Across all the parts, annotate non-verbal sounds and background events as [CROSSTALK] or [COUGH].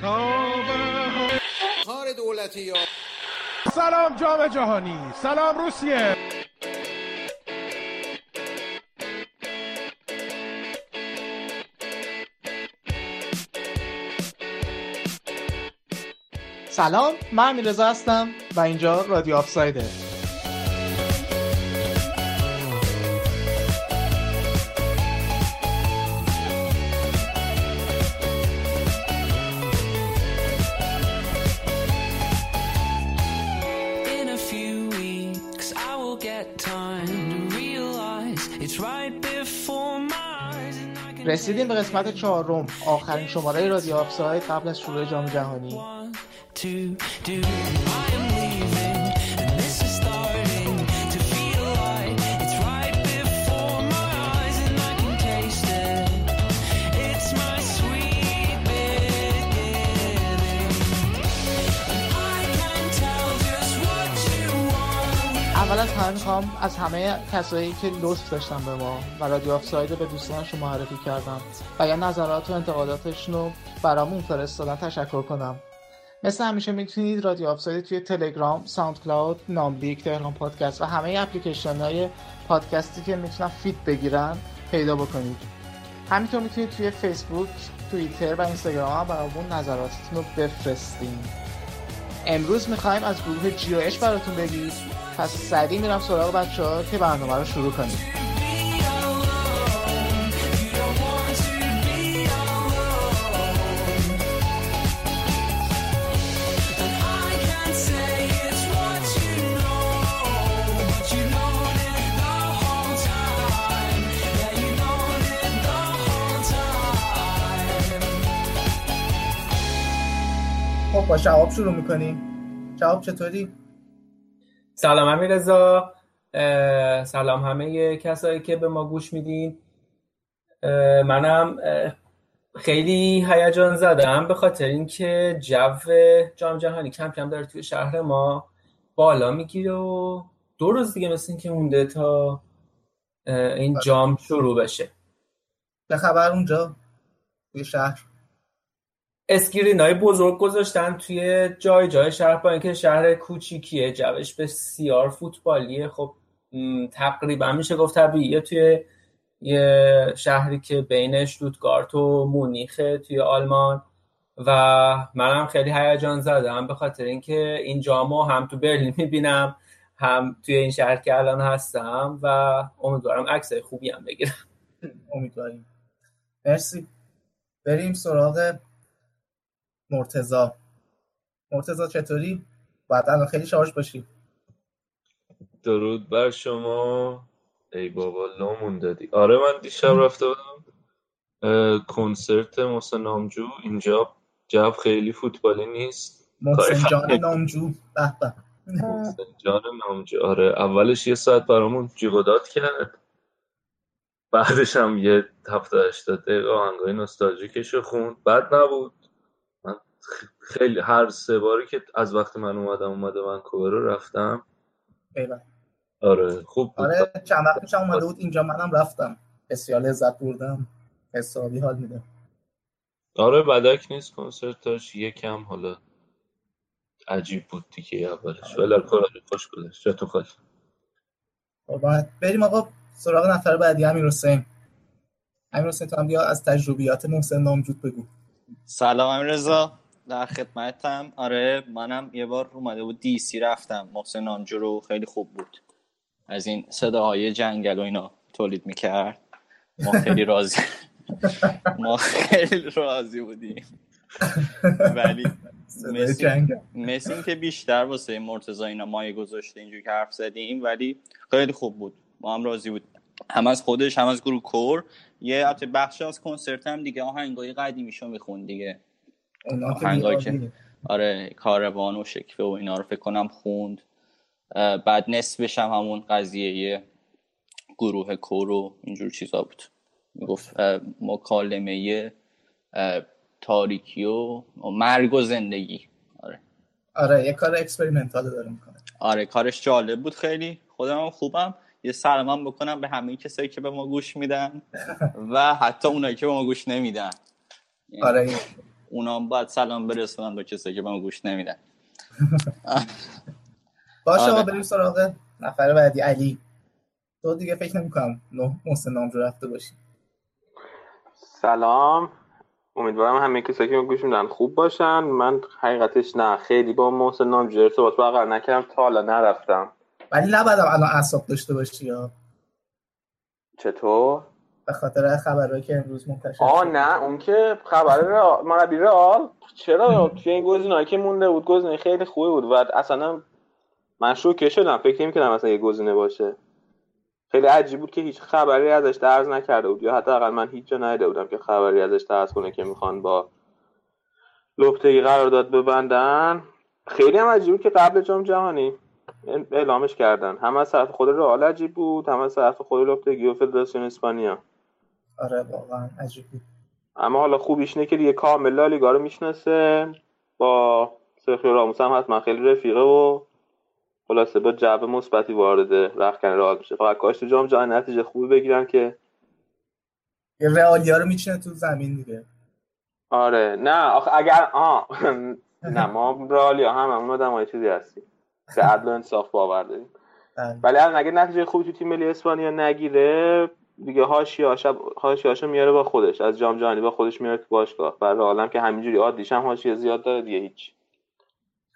کار دولتی یا سلام جام جهانی سلام روسیه. سلام من امیرزا هستم و اینجا رادیو آفسایده. رسیدیم به قسمت چهارم آخرین شماره رادیو آفساید قبل از شروع جام جهانی. همه می‌خوام از همه کسایی که لطف داشتن به ما و رادیو آفساید به دوستانشون معرفی کردن و یا نظرات و انتقاداتشون رو برامون فرستادن تشکر کنم. مثل همیشه می‌تونید رادیو آفساید توی تلگرام، SoundCloud، ناملیک، تهران پادکست و همه اپلیکیشن های پادکستی که می‌تونن feed بگیرن پیدا بکنید. همینطور می‌تونید توی فیسبوک، توییتر و اینستاگرام برامون نظراتتون رو بفرستین. امروز می‌خوایم از گروه G و H براتون بگید پس سریع میرم سراغ بچه ها که برنامه رو شروع کنیم. با شهاب شروع می‌کنیم. شهاب چطوری؟ سلام امیرزا اه، سلام همه کسایی که به ما گوش میدین. منم خیلی هیجان زدم به خاطر اینکه جو جام جهانی کم کم داره توی شهر ما بالا می‌گیره و دو روز دیگه مثل اینکه مونده تا این جام شروع بشه. به خبر اونجا توی شهر؟ اسکرین های بزرگ گذاشتن توی جای جای شهر با اینکه شهر کوچیکیه جوش بسیار فوتبالیه. خب تقریبا میشه گفت طبیعیه توی یه شهری که بین اشتوتگارت و مونیخه توی آلمان. و منم خیلی هیجان زدم به خاطر اینکه این جامو هم تو برلین می‌بینم هم توی این شهر که الان هستم و امیدوارم عکسای خوبی هم بگیرم. امیدواریم. مرسی. بریم سراغ مرتزا مرتزا چطوری؟ باید الان خیلی شارژ باشی. درود بر شما. ای بابا لامون دادی. آره من دیشب رفته بودم کنسرت محسن نامجو. اینجا جو خیلی فوتبالی نیست. محسن جان نامجو. به به. محسن جان نامجو. آره اولش یه ساعت برامون جیغ و داد کرد. بعدش هم یه هفته هشتاد دقیقه آهنگای نوستالژیکش خوند. بد نبود. خیلی هر سه باری که از وقتی من اومدم اومده ونکوور رو رفتم. ایول. آره خوب بود. آره چند وقت پیشم اومده بود اینجا منم رفتم. بسیار لذت بردم. حسابی حال میده. آره بدک نیست کنسرتاش. یکم حالا عجیب بود دیگه اولش. ولی الکل خوش گذشت. جاتون خالی. خب باید بریم آقا سراغ نفر بعدی امیر حسین. امیر حسین تو هم بیا از تجربیات محسن نامجود بگو. سلام امیرزا در خدمتم آره منم یه بار اومده بود دی سی رفتم. محسن نامجو رو خیلی خوب بود. از این صداهای جنگل و اینا تولید می‌کرد. ما خیلی راضی [LAUGHS] ما خیلی راضی بودیم. ولی این که بیشتر واسه مرتضی اینا مایه گذاشته اینجوری که حرف زدیم ولی خیلی خوب بود. ما هم راضی بود. هم از خودش هم از گروه کور. یه البته بخش از کنسرت هم دیگه. آهنگای قدیمیشو میخون دیگه. که آهنگایی بی‌عادیه. آره کاروان و شکوه و اینا رو فکر کنم خوند. بعد نصفش هم همون قضیه گروه کور و اینجور چیزا بود. می‌گفت اه، مکالمه تاریکی و مرگ و زندگی. آره. آره یه کار experimental داره می‌کنه. آره کارش جالب بود خیلی. خودم خوبم. یه سلام بکنم به همه کسایی که به ما گوش میدن [LAUGHS] و حتی اونایی که به ما گوش نمیدن. آره اونا باید سلام برسونن به کسایی که به ما گوش نمیدن. [LAUGHS] باشه آره. آقا بریم سراغ نفر بعدی علی. تو دیگه فکر نمی‌کنم نه محسن نام رو رفته باشی. سلام. امیدوارم همه کسایی که گوش میدن خوب باشن. من حقیقتش نه. خیلی با محسن نامجو ارتباط برقرار نکردم. تا حالا نرفتم. ولی نباید الان اعصاب داشته باشی یا؟ چطور؟ به خاطر خبرهایی که امروز منتشر آه شد. نه اون که خبر مربی رئال چرا؟ توی این گزینه‌ای که مونده بود گزینه خیلی خوبی بود و اصلا من شوکه شدم فکر نمی‌کردم اصلا یه گزینه باشه. خیلی عجیب بود که هیچ خبری ازش درز نکرده بود یا حداقل من هیچ جا ندیده بودم که خبری ازش درز کنه که می‌خوان با لوپتگی قرارداد ببندن. خیلی هم عجیب بود که قبل جام جهانی اعلامش کردن. هم از طرف خود رئال عجیب بود هم از طرف خود لوپتگی و فدراسیون اسپانیا. آره واقعا عجیب بود. اما حالا خوبیش اینه که دیگه کامل لالیگا رو می‌شناسه. با سرخیو راموس هم حتما خیلی رفیقه و خلاصه با جو مثبتی وارد رخکن رئال میشه. فقط کاش تو جام جهانی نتیجه خوبی بگیرن که یه رئالیا رو میچینه تو زمین دیگه. آره. نه آخه اگر آه نه ما رئالیا هم همون آدم های چیزی هستیم. به عدل و انصاف باور داریم. بله. ولی الان اگه نتیجه خوبی تو تیم ملی اسپانیا نگیره دیگه هاشیاشا هاشیاشا میاره با خودش. از جام جهانی با خودش میاره تو باشگاه. و عالم که همینجوری عادیش هم حاشیه زیاد داره دیگه هیچ.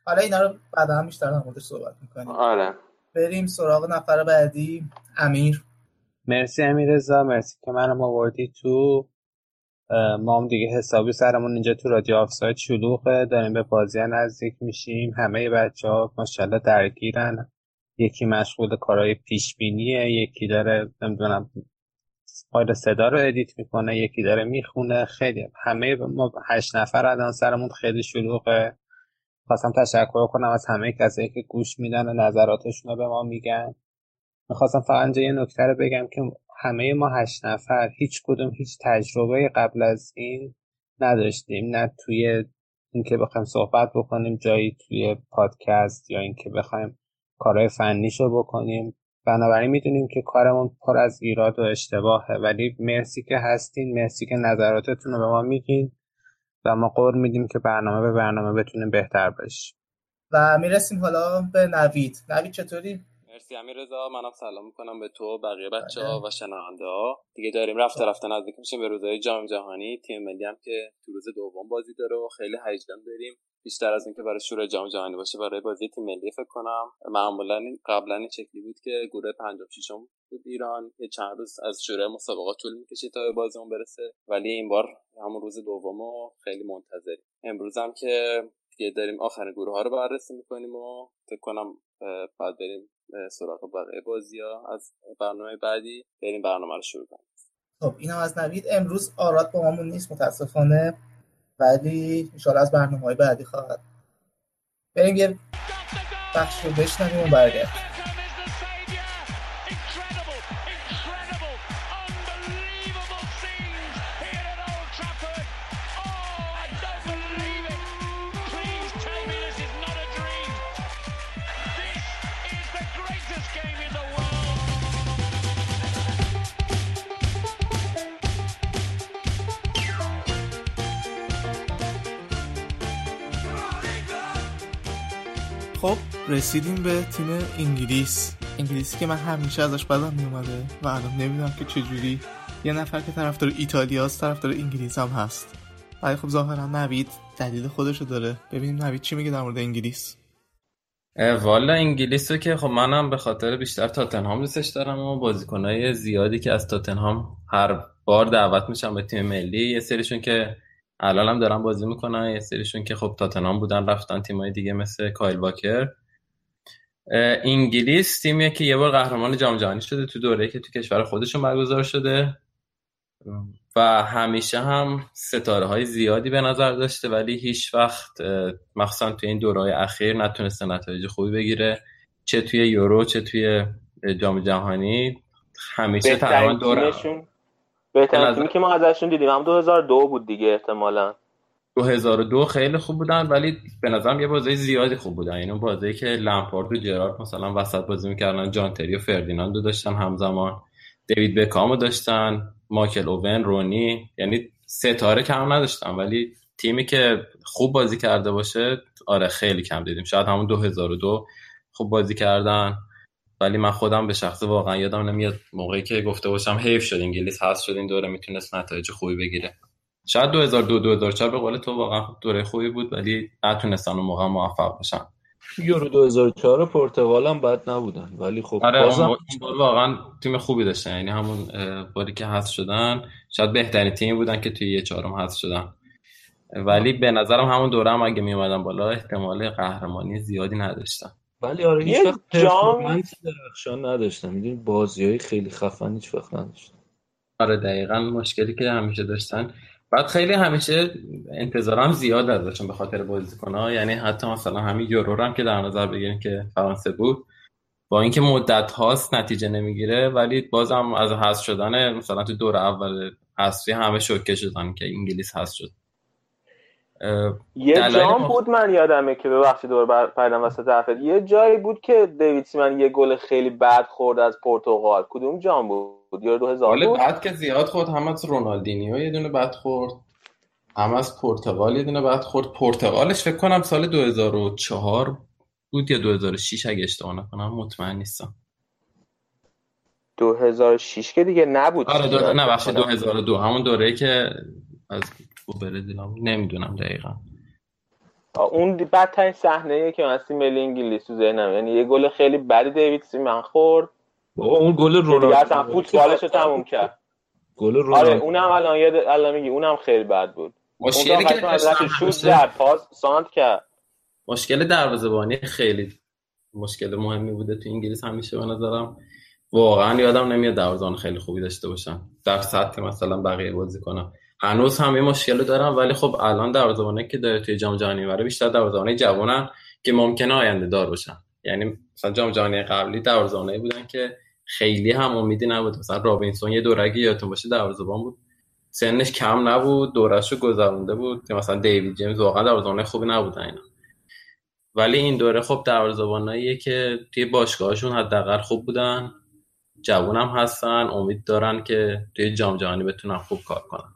حالا اینا رو بعدا هم بیشتر در موردش صحبت می‌کنیم. آره. بریم سراغ نفر بعدی. امیر. مرسی امیرزا مرسی که منم آوردی تو. ما هم دیگه حسابی سرمون اینجا تو رادیو آفساید شلوغه. داریم به بازی نزدیک میشیم. همه بچه ها ماشاءالله درگیرن. یکی مشغول کارهای پیش بینیه یکی داره نمی‌دونم فایل صدا رو edit می‌کنه یکی داره می‌خونه. خیلی همه ما هشت نفر الان سرمون خیلی شلوغه. خواستم تشکر کنم از همه کسایی که گوش میدن و نظراتشون رو به ما میگن. می‌خواستم فقط اینجا یه نکته رو بگم که همه ما هشت نفر هیچ کدوم هیچ تجربه قبل از این نداشتیم. نه توی اینکه بخوایم صحبت بکنیم جایی توی پادکست یا اینکه بخوایم کارهای فنیشو بکنیم. بنابراین می‌دونیم که کارمون پر از ایراد و اشتباهه. ولی مرسی که هستین مرسی که نظراتتون رو به ما میگین و ما قول میدیم که برنامه به برنامه بتونیم بهتر بشیم. و می‌رسیم حالا به نوید. نوید چطوری؟ مرسی امیر رضا منم سلام می‌کنم به تو بقیه بچه ها و شنونده ها. دیگه داریم رفته رفته نزدیک میشیم به روزهای جام جهانی. تیم ملی هم که تو روز دوم بازی داره و خیلی هیجان داریم. بیشتر از اینکه برای شروع جام جهانی باشه برای بازی تیم ملی فکر کنم. معمولا قبلا این شکلی بود که گروه پنجم ششم بود ایران. یه چند روز از شروع مسابقات طول می‌کشه تا به بازیمون برسه. ولی این بار همون روز دوم و خیلی منتظریم. امروز هم که دیگه داریم آخرین گروه ها رو بررسی می‌کنیم و فکر کنم بعد بریم سراغ بقیه بازی ها از برنامه بعدی بریم برنامه رو شروع کنیم. خب اینم از نوید. امروز آراد با مامون نیست متاسفانه. ولی انشاءالله از برنامه های بعدی خواهد. بریم یه بخش رو بشنویم و برگرد رسیدیم به تیم انگلیس. انگلیسی که من همیشه ازش بدم میومده و الان نمی‌دونم که چجوری. یه نفر که طرفدار ایتالیاست طرفدار انگلیس هم هست. ولی خب ظاهرا نوید دلیل خودشو داره. ببینیم نوید چی میگه در مورد انگلیس. والا انگلیس رو که خب منم به خاطر بیشتر تاتنهام دوستش دارم و بازیکنهای زیادی که از تاتنهام هر بار دعوت میشن به تیم ملی یه سریشون که الان هم دارن بازی می‌کنن یه سریشون که خب تاتنهام بودن رفتن تیمای دیگه مثل کایل واکر. انگلیس تیمیه که یه بار قهرمان جام جهانی شده تو دوره که تو کشور خودشون برگزار شده. و همیشه هم ستاره های زیادی به نظر داشته ولی هیچ وقت مخصوصا توی این دورهای اخیر نتونسته نتایج خوبی بگیره. چه توی یورو چه توی جام جهانی همیشه تقریبا دور بهترین تیمی که ما ازشون دیدیم. هم 2002 بود دیگه احتمالا. 2002 خیلی خوب بودن ولی به نظرم یه بازی زیادی خوب بودن. اینو بازی که لمپارد و جرارد مثلا وسط بازی می‌کردن جان تری و فردیناندو داشتن همزمان. دیوید بکامو داشتن مایکل اوون رونی. یعنی ستاره کم نداشتن ولی تیمی که خوب بازی کرده باشه آره خیلی کم دیدیم. شاید همون 2002 خوب بازی کردن. ولی من خودم به شخص واقعا یادم نمیاد موقعی که گفته باشم حیف شد انگلیس هست شد این دوره می‌تونست نتایج خوبی بگیره. شاید 2002 2004 به قول تو واقعا دوره خوبی بود ولی نتونستن اون موقع موفق بشن. یورو 2004 پرتغال هم بد نبودن ولی خب آره بازم اون بار واقعا تیم خوبی داشتن. یعنی همون باری که هست شدن شاید بهترین تیمی بودن که توی یه چهارم هست شدن. ولی به نظرم همون دوره هم اگه می اومدن بالا احتمال قهرمانی زیادی نداشتن. ولی آره هیچ وقت پرفورمنس درخشان نداشتن. می‌دونی بازی های خیلی خفن هیچ وقت نداشتن. آره دقیقا مشکلی که همیشه داشتن بعد خیلی همیشه انتظارم زیاد ازشون به خاطر بازیکن‌ها. یعنی حتی مثلا همین یورو رو هم که در نظر بگیریم که فرانسه بود با اینکه مدت هاست نتیجه نمی‌گیره ولی بازم از حذف شدن مثلا تو دور اول حذفی همه شوکه شدن که انگلیس حذف شد. یه جام مخ- بود من یادمه که ببخشید دور بر- پریدم وسط حرفت. یه جایی بود که دیوید سیمن یه گل خیلی بد خورد از پرتغال کدوم جام بود؟ یورو 2000 گل بود. بعد که زیاد خورد هم از رونالدینیو یه دونه بد خورد. هم از پرتغال یه دونه بد خورد. پرتغالش فکر کنم سال 2004 بود یا 2006 اگه اشتباه نکنم. مطمئن نیستم. 2006 که دیگه نبود. آره دو... نه بخش کنم. 2002 همون دوره که از برزیل بود. نمی‌دونم دقیقا. اون بدترین صحنه که من ملی انگلیس تو ذهنم یعنی یه گل خیلی بدی دیوید سیمن خورد. بابا اون گل رونالدو اصلا فوتبالش رو تموم کرد. گل آره رونالدو اونم الان یاد الان میگی اونم خیلی بد بود. اون مشکلی که شوت زد پاس سانت کرد. مشکل دروازه‌بانی خیلی مشکل مهمی بوده تو انگلیس همیشه به نظرم. واقعا یادم نمیاد دروازه‌بان خیلی خوبی داشته باشن. در سطح مثلا بقیه بازیکن‌ها هنوز هم این مشکل دارم ولی خب الان دروازه‌بانی که داره توی جام جهانی می‌بره بیشتر دروازه‌بانی جوانن که ممکنه آینده دار باشن. یعنی مثلا جام جهانی قبلی دروازه‌بانایی بودن که خیلی هم امیدی نبود. مثلا رابینسون یه دورگی یادتون باشه دروازه‌بان بود. سنش کم نبود دورش رو گذرونده بود. مثلا دیوید جیمز واقعا دروازه‌بان خوبی نبودن اینا ولی این دوره خب دروازه‌باناییه که توی باشگاهشون حداقل خوب بودن. جوون هم هستن امید دارن که توی جام جهانی بتونن خوب کار کنن.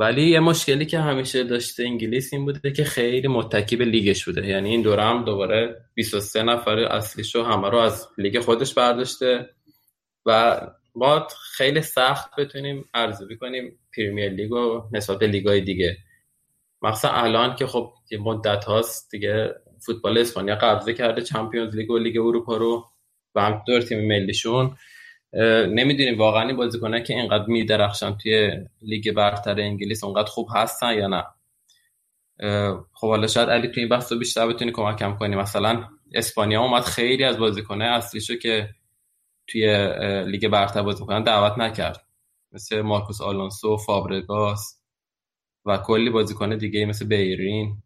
ولی یه مشکلی که همیشه داشته انگلیس این بوده که خیلی متکی به لیگش بوده. یعنی این دوره هم دوباره 23 نفر اصلیشو همه رو از لیگ خودش برداشته و ما خیلی سخت بتونیم ارزیابی کنیم Premier League و نسبت لیگای دیگه. مخصوصا الان که خب یه مدت هاست دیگه فوتبال اسپانیا قبضه کرده Champions League و لیگ اروپا رو و هم دور تیم ملیشون. نمی‌دونیم واقعا این بازیکنه که اینقدر میدرخشن توی لیگ برتر انگلیس اونقدر خوب هستن یا نه. خب حالا شاید علی توی این بحث رو بیشتر بتونی کمکم کنی. مثلا اسپانیا اومد خیلی از بازیکنه اصلیشو که توی لیگ برتر بازی کنن دعوت نکرد. مثل مارکوس آلونسو فابرگاس و کلی بازیکن دیگه مثل بیرین.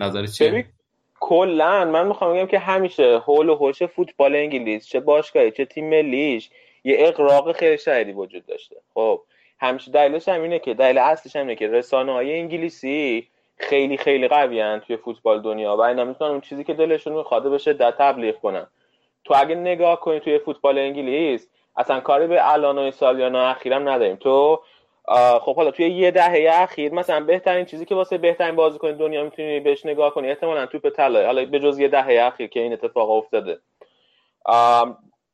نظر چیه؟ کلا من می‌خوام بگم که همیشه حول و حوش فوتبال انگلیس چه باشگاهی چه تیم ملیش یه اقراق خیلی شدیدی وجود داشته. خب همیشه دلیلش هم اینه که دلیل اصلش هم اینه که رسانه های انگلیسی خیلی خیلی قوی توی فوتبال دنیا و اینا می‌تونن اون چیزی که دلشون می‌خواد به شدت تبلیغ کنن. تو اگه نگاه کنی توی فوتبال انگلیس اصلا کاری به الان و سالیان اخیرم نداریم. تو خب حالا توی یه دهه اخیر مثلا بهترین چیزی که واسه بهترین بازیکن دنیا می‌تونی بهش نگاه کنی احتمالا توپ طلایی. حالا به جز یه دهه اخیر که این اتفاق افتاده.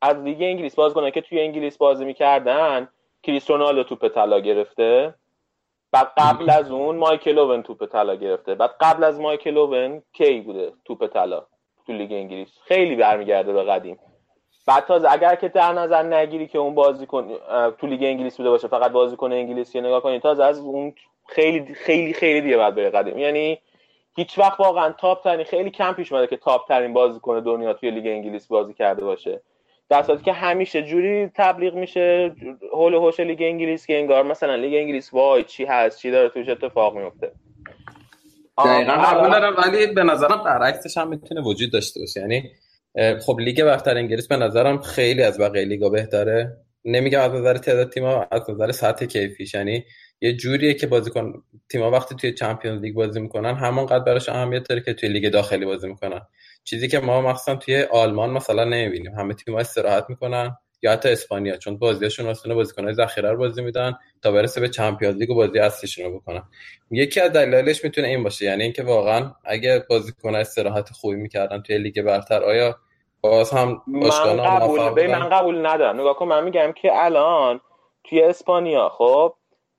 از لیگ انگلیس بازیکنایی که توی انگلیس بازی می‌کردن کریس رونالدو توپ طلا گرفته. بعد قبل از اون مایکل اوون توپ طلا گرفته. بعد قبل از مایکل اوون کی بوده توپ طلا تو لیگ انگلیس؟ خیلی برمیگرده به قدیم. بعد تازه اگر که در نظر نگیری که اون بازیکن تو لیگ انگلیس بوده باشه فقط بازیکن انگلیسی نگاه کنی تازه از اون خیلی خیلی خیلی دیگه بعد بره قدیم. یعنی هیچ وقت واقعا top ترین خیلی کم پیش اومده که top ترین بازیکن دنیا توی لیگ انگلیس بازی کرده باشه. در صورتی که همیشه جوری تبلیغ میشه حول و حوش لیگ انگلیس که انگار مثلا لیگ انگلیس وای چی هست چی داره توش اتفاق میفته. دقیقا. قبول دارم ولی به نظرم برعکسش هم می‌تونه وجود داشته باشه. یعنی خب لیگ برتر انگلیس به نظرم خیلی از بقیه لیگا بهتره. نمیگم از نظر تعداد تیم‌ها از نظر سطح کیفیش. یعنی یه جوریه که بازیکن تیم‌ها وقتی توی Champions League بازی می‌کنن همونقدر براش اهمیت داره که توی لیگ داخلی بازی می‌کنن. چیزی که ما مخصوصا توی آلمان مثلا نمی‌بینیم. همه تیم‌ها استراحت می‌کنن. یا حتی اسپانیا چون بازیاشون اصلا بازیکن‌های ذخیره رو بازی میدن تا برسه به Champions League و بازی اصلیشون رو بکنن. یکی از دلایلش می‌تونه این باشه. یعنی اینکه واقعا اگه بازیکن استراحت خوبی می‌کردن توی لیگ برتر آیا باز هم من قبول؟ من قبول ندارم. نگاه کن من میگم که الان توی اسپانیا خب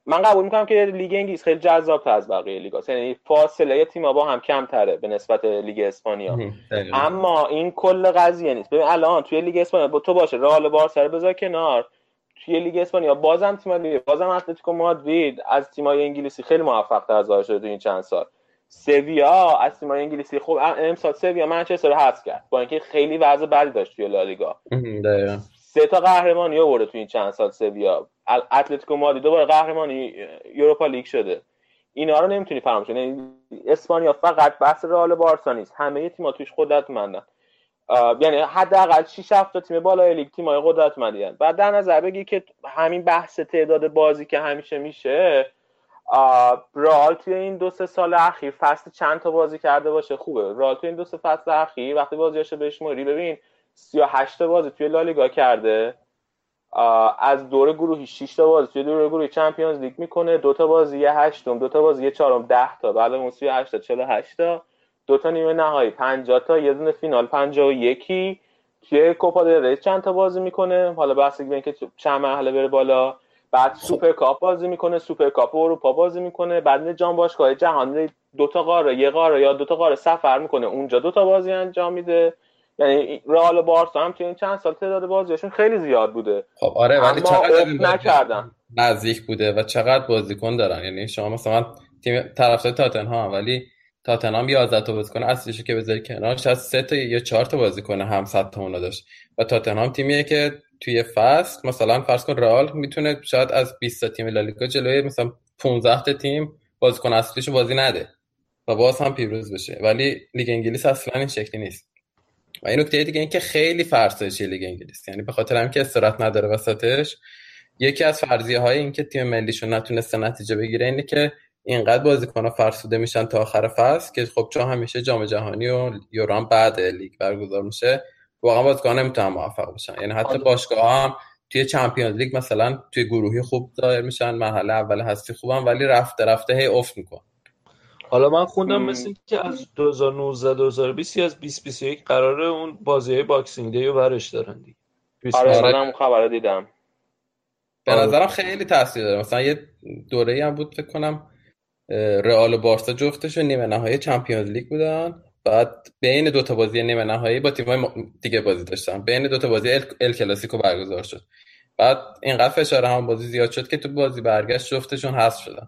من قبول می‌کنم که لیگ انگلیس خیلی جذاب از بقیه لیگا. یعنی فاصله تیم‌ها با هم کمتره به نسبت لیگ اسپانیا. اما این کل قضیه نیست. ببین الان توی لیگ اسپانیا با تو باشه رئال بارسا رو بذار کنار. توی لیگ اسپانیا بازم تیم بازم اتلتیکو مادرید از تیم‌های انگلیسی خیلی موفق تر ظاهر شده تو این چند سال. سویا از تیم‌های انگلیسی. خوب امسال سویا منچستر رو حذف کرد. با اینکه خیلی وضع بدی داشت توی لالیگا. سه تا قهرمانی آورده تو این چند سال سویا. اتلتیکو مادرید دوباره قهرمانی یوروپا لیگ شده. اینا رو نمی‌تونی فراموش کنی. یعنی اسپانیا فقط بحث رئال بارسا نیست. همه تیم‌ها توش قدرتمندن. یعنی حداقل 6 7 تا تیم بالای لیگ تیم‌های قدرتمندی بعد در نظر بگی که همین بحث تعداد بازی که همیشه میشه رئال توی این دو سه سال اخیر فصل چند تا بازی کرده باشه؟ خوبه. رئال توی این دو سه فصل اخیر وقتی بازیاشو بشموری ببین 38 تا بازی توی لالیگا کرده. از دور گروهی 6 تا بازی توی دور گروهی چمپیونز لیگ می‌کنه. دو تا بازی یه هشتم دو تا بازی یه چهارم 10 تا. بعد اون 38 تا 48 تا. دو تا نیمه نهایی 50 تا. یه دونه فینال 51 توی کوپا دل چند تا بازی می‌کنه؟ حالا بحث به اینکه چند مرحله بره بالا. بعد سوپر کاپ بازی می‌کنه سوپر کاپ اروپا بازی می‌کنه بعد میره جام باشگاه جهانی دو تا قاره یه قاره یا دو تا قاره سفر می‌کنه اونجا دو تا بازی انجام میده. یعنی رئال و بارسا هم توی این چند سال تعداد بازیاشون خیلی زیاد بوده. خب آره ولی چقدر نکردن. نزدیک بوده و چقدر بازیکن دارن. یعنی شما مثلا تیم طرفدار تاتنهام ولی تاتنهام 11 تا بازیکن اصلیشو که بذاری کنار شاید سه تا یا چهار تا بازیکن هم صد تا اونا داشت. و تاتنهام تیمیه که توی فصل مثلا فرض کن رئال می‌تونه شاید از 20 تا تیم لالیگا جلوی مثلا 15 تا تیم بازیکن اصلیشو بازی نده و باز هم پیروز بشه. ولی لیگ انگلیس اصلا این شکلی نیست. و این نکته دیگه این که خیلی فرسایشی لیگ انگلیس. یعنی به خاطر اینکه استراحت نداره وسطش یکی از فرضیه های این که تیم ملیشون نتونسته نتیجه بگیره اینه که اینقدر بازیکن‌ها فرسوده میشن تا آخر فصل که خب چون همیشه جام جهانی و یورو بعد لیگ برگزار میشه واقعا بازیکن‌ها نمی‌تونن موفق بشن یعنی حتی باشگاه هم توی Champions League مثلا توی گروهی خوب ظاهر میشن مرحله اول هستی خوبن ولی رفته رفته هی افت میکنن حالا من خوندم مم. مثل که از 2019 2020 از 2021 قراره اون بازی های Boxing Day رو برش دارن دیگه. آره 2021. منم خبر دیدم. به آره. نظرم خیلی تاثیر داره. مثلا یه دوره هم بود فکر کنم رئال و بارسا جفتشون نیمه نهایی چمپیونز لیگ بودن. بعد بین دو تا بازی نیمه نهایی با تیم‌های م- دیگه بازی داشتن بین دو تا بازی ال, ال کلاسیکو برگزار شد. بعد اینقدر فشار هم بازی زیاد شد که تو بازی برگشت جفتشون حذف شدن.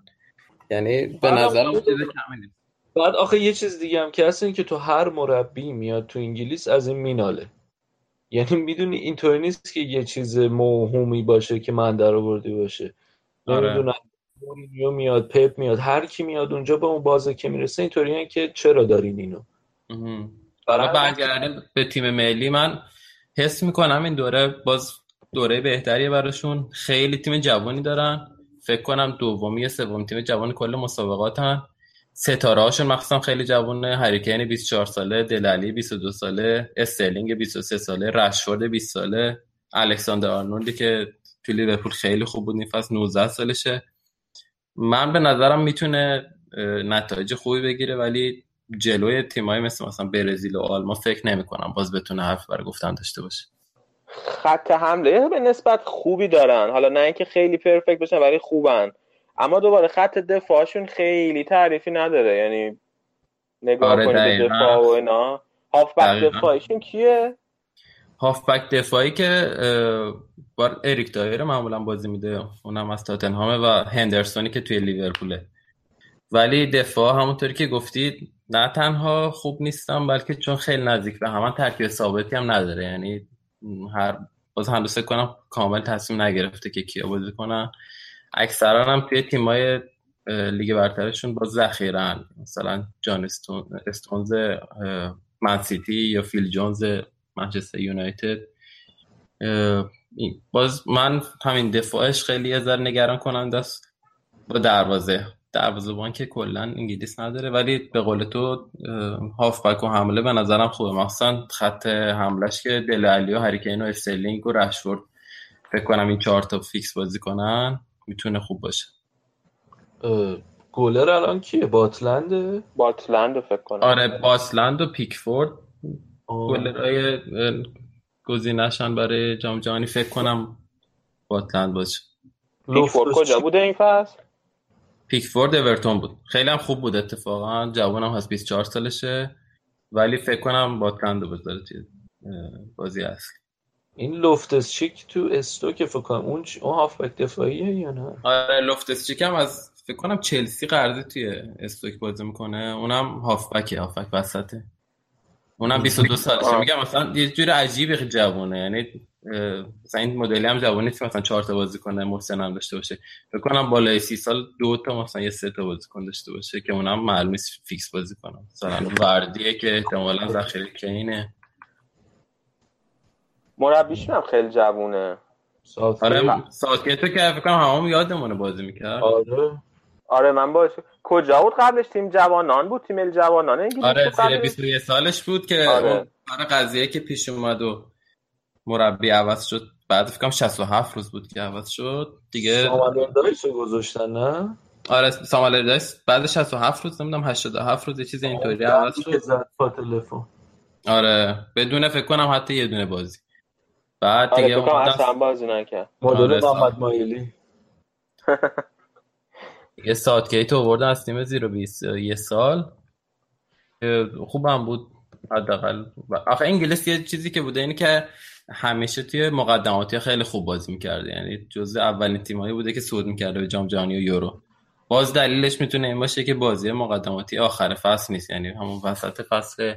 یعنی به نظرم چیز کمی بعد آخه یه چیز دیگه هم که هست این که تو هر مربی میاد تو انگلیس از این میناله. یعنی می‌دونی اینطوری نیست که یه چیز موهومی باشه که من در آوردی باشه. آره. نمی‌دونم. مورینیو میاد پپ میاد هر کی میاد اونجا به اون بازه که می‌رسه اینطوریه که چرا دارین اینو. حالا برگردیم به تیم ملی. من حس می‌کنم این دوره باز دوره بهتریه براشون. خیلی تیم جوانی دارن. فکر کنم دومی یا سوم تیم جوان کل مسابقاتن. ستاره هاشون مخصوصا خیلی جوانه هریکین 24 ساله دلالی 22 ساله استرلینگ 23 ساله رشفورد 20 ساله الکساندر آرنولدی که توی لیورپول خیلی خوب بود فصل 19 سالشه. من به نظرم می‌تونه نتایج خوبی بگیره ولی جلوی تیمایی مثل مثلا برزیل و آلمان فکر نمی‌کنم باز بتونه حرف برای گفتن داشته باشه. خط حمله به نسبت خوبی دارن. حالا نه اینکه خیلی پرفکت باشن ولی خوبن. اما دوباره خط دفاعشون خیلی تعریفی نداره. یعنی نگاه آره، کنید. دفاع و اینا. هافبک دقیقاً. دفاعیشون کیه؟ هافبک دفاعی که بار اریک دایر معمولا بازی میده اونم از تاتنهامه و هندرسونی که توی لیورپوله. ولی دفاع همونطوری که گفتید نه تنها خوب نیستن بلکه چون خیلی نزدیک به همان ترکیب ثابتی هم نداره. یعنی هر باز هنوز فکر کنم کامل تصمیم نگرفته که کیا بازی کنن. اکثرا هم توی تیمای لیگ برترشون باز ذخیرن مثلا جان استون استونز اه، من سیتی یا فیل جونز منچستر یونایتد. باز من همین دفاعش خیلی ذره نگران کننده است. با دروازه. دروازه‌بان که کلا انگلیس نداره ولی به قول تو هافبک و حمله به نظرم خوبه. مخصوصا خط حملش که دله الی و هری کین و استرلینگ و رشفورد فکر کنم این چهار تا فیکس بازی کنن می‌تونه خوب باشه. گلر الان کیه؟ باتلنده؟ باتلند فکر کنم. آره باتلند و پیکفورد گلرهای اه، گزینه‌شن برای جام جهانی فکر کنم باتلند باشه. پیکفورد کجا بوده این فصل؟ پیکفورد اورتون بود. خیلی هم خوب بود اتفاقا. جوانم هست 24 سالشه. ولی فکر کنم باتلند رو بذاره اه، بازی اصلی این لوفتس چیک تو استوک فکر کنم. اون چ- اون هافبک دفاعیه یا نه؟ آره لوفتس چیک هم از فکر کنم چلسی قرضه توی استوک بازی می‌کنه. اونم هافبکه هافبک وسطه. اونم 22 سالشه. میگم مثلا یه جور عجیبی جوونه یعنی مثلا این مدلی هم جوون نیست که مثلا چهار تا بازی کنه محسن هم داشته باشه. فکر کنم بالای سی سال دو تا مثلا یه سه تا بازی کن داشته باشه که اونم معلوم نیست فیکس بازی کنه مثلا وردیه که احتمالاً ذخیره کینه. مربیشون هم خیلی جوونه. آره ساکتو که فکر کنم همون یادمونه بازی می‌کرد. آره. آره من باش. کجا بود قبلش تیم جوانان؟ بود تیم جوانان. آره زیر قبلش؟ 21 سالش بود که آره. برای قضیه که پیش اومد و مربی عوض شد. بعد فکر کنم 67 روز بود که عوض شد. دیگه سامالردایس رو گذاشتن نه؟ آره سامال اردایس بعد 67 روز نمی‌دونم 87 روز یه چیز اینطوری عوض که شد. زد با تلفن. آره بدون فکر کنم حتی یه دونه بازی. بعد آره دیگه کنم اومدن اصلا بازی نکرد. مدل آره، محمد مایلی. [LAUGHS] یه ساعتگیت آوردن از تیم زیر 20 یه سال. که خوبم بود. حداقل. آخه انگلیس یه چیزی که بوده اینه که همیشه توی مقدماتی خیلی خوب بازی می‌کرده یعنی جزء اولین تیمایی بوده که صعود می‌کرده به جام جهانی و یورو. باز دلیلش می‌تونه این باشه که بازی مقدماتی آخر فصل نیست. یعنی همون وسط فصل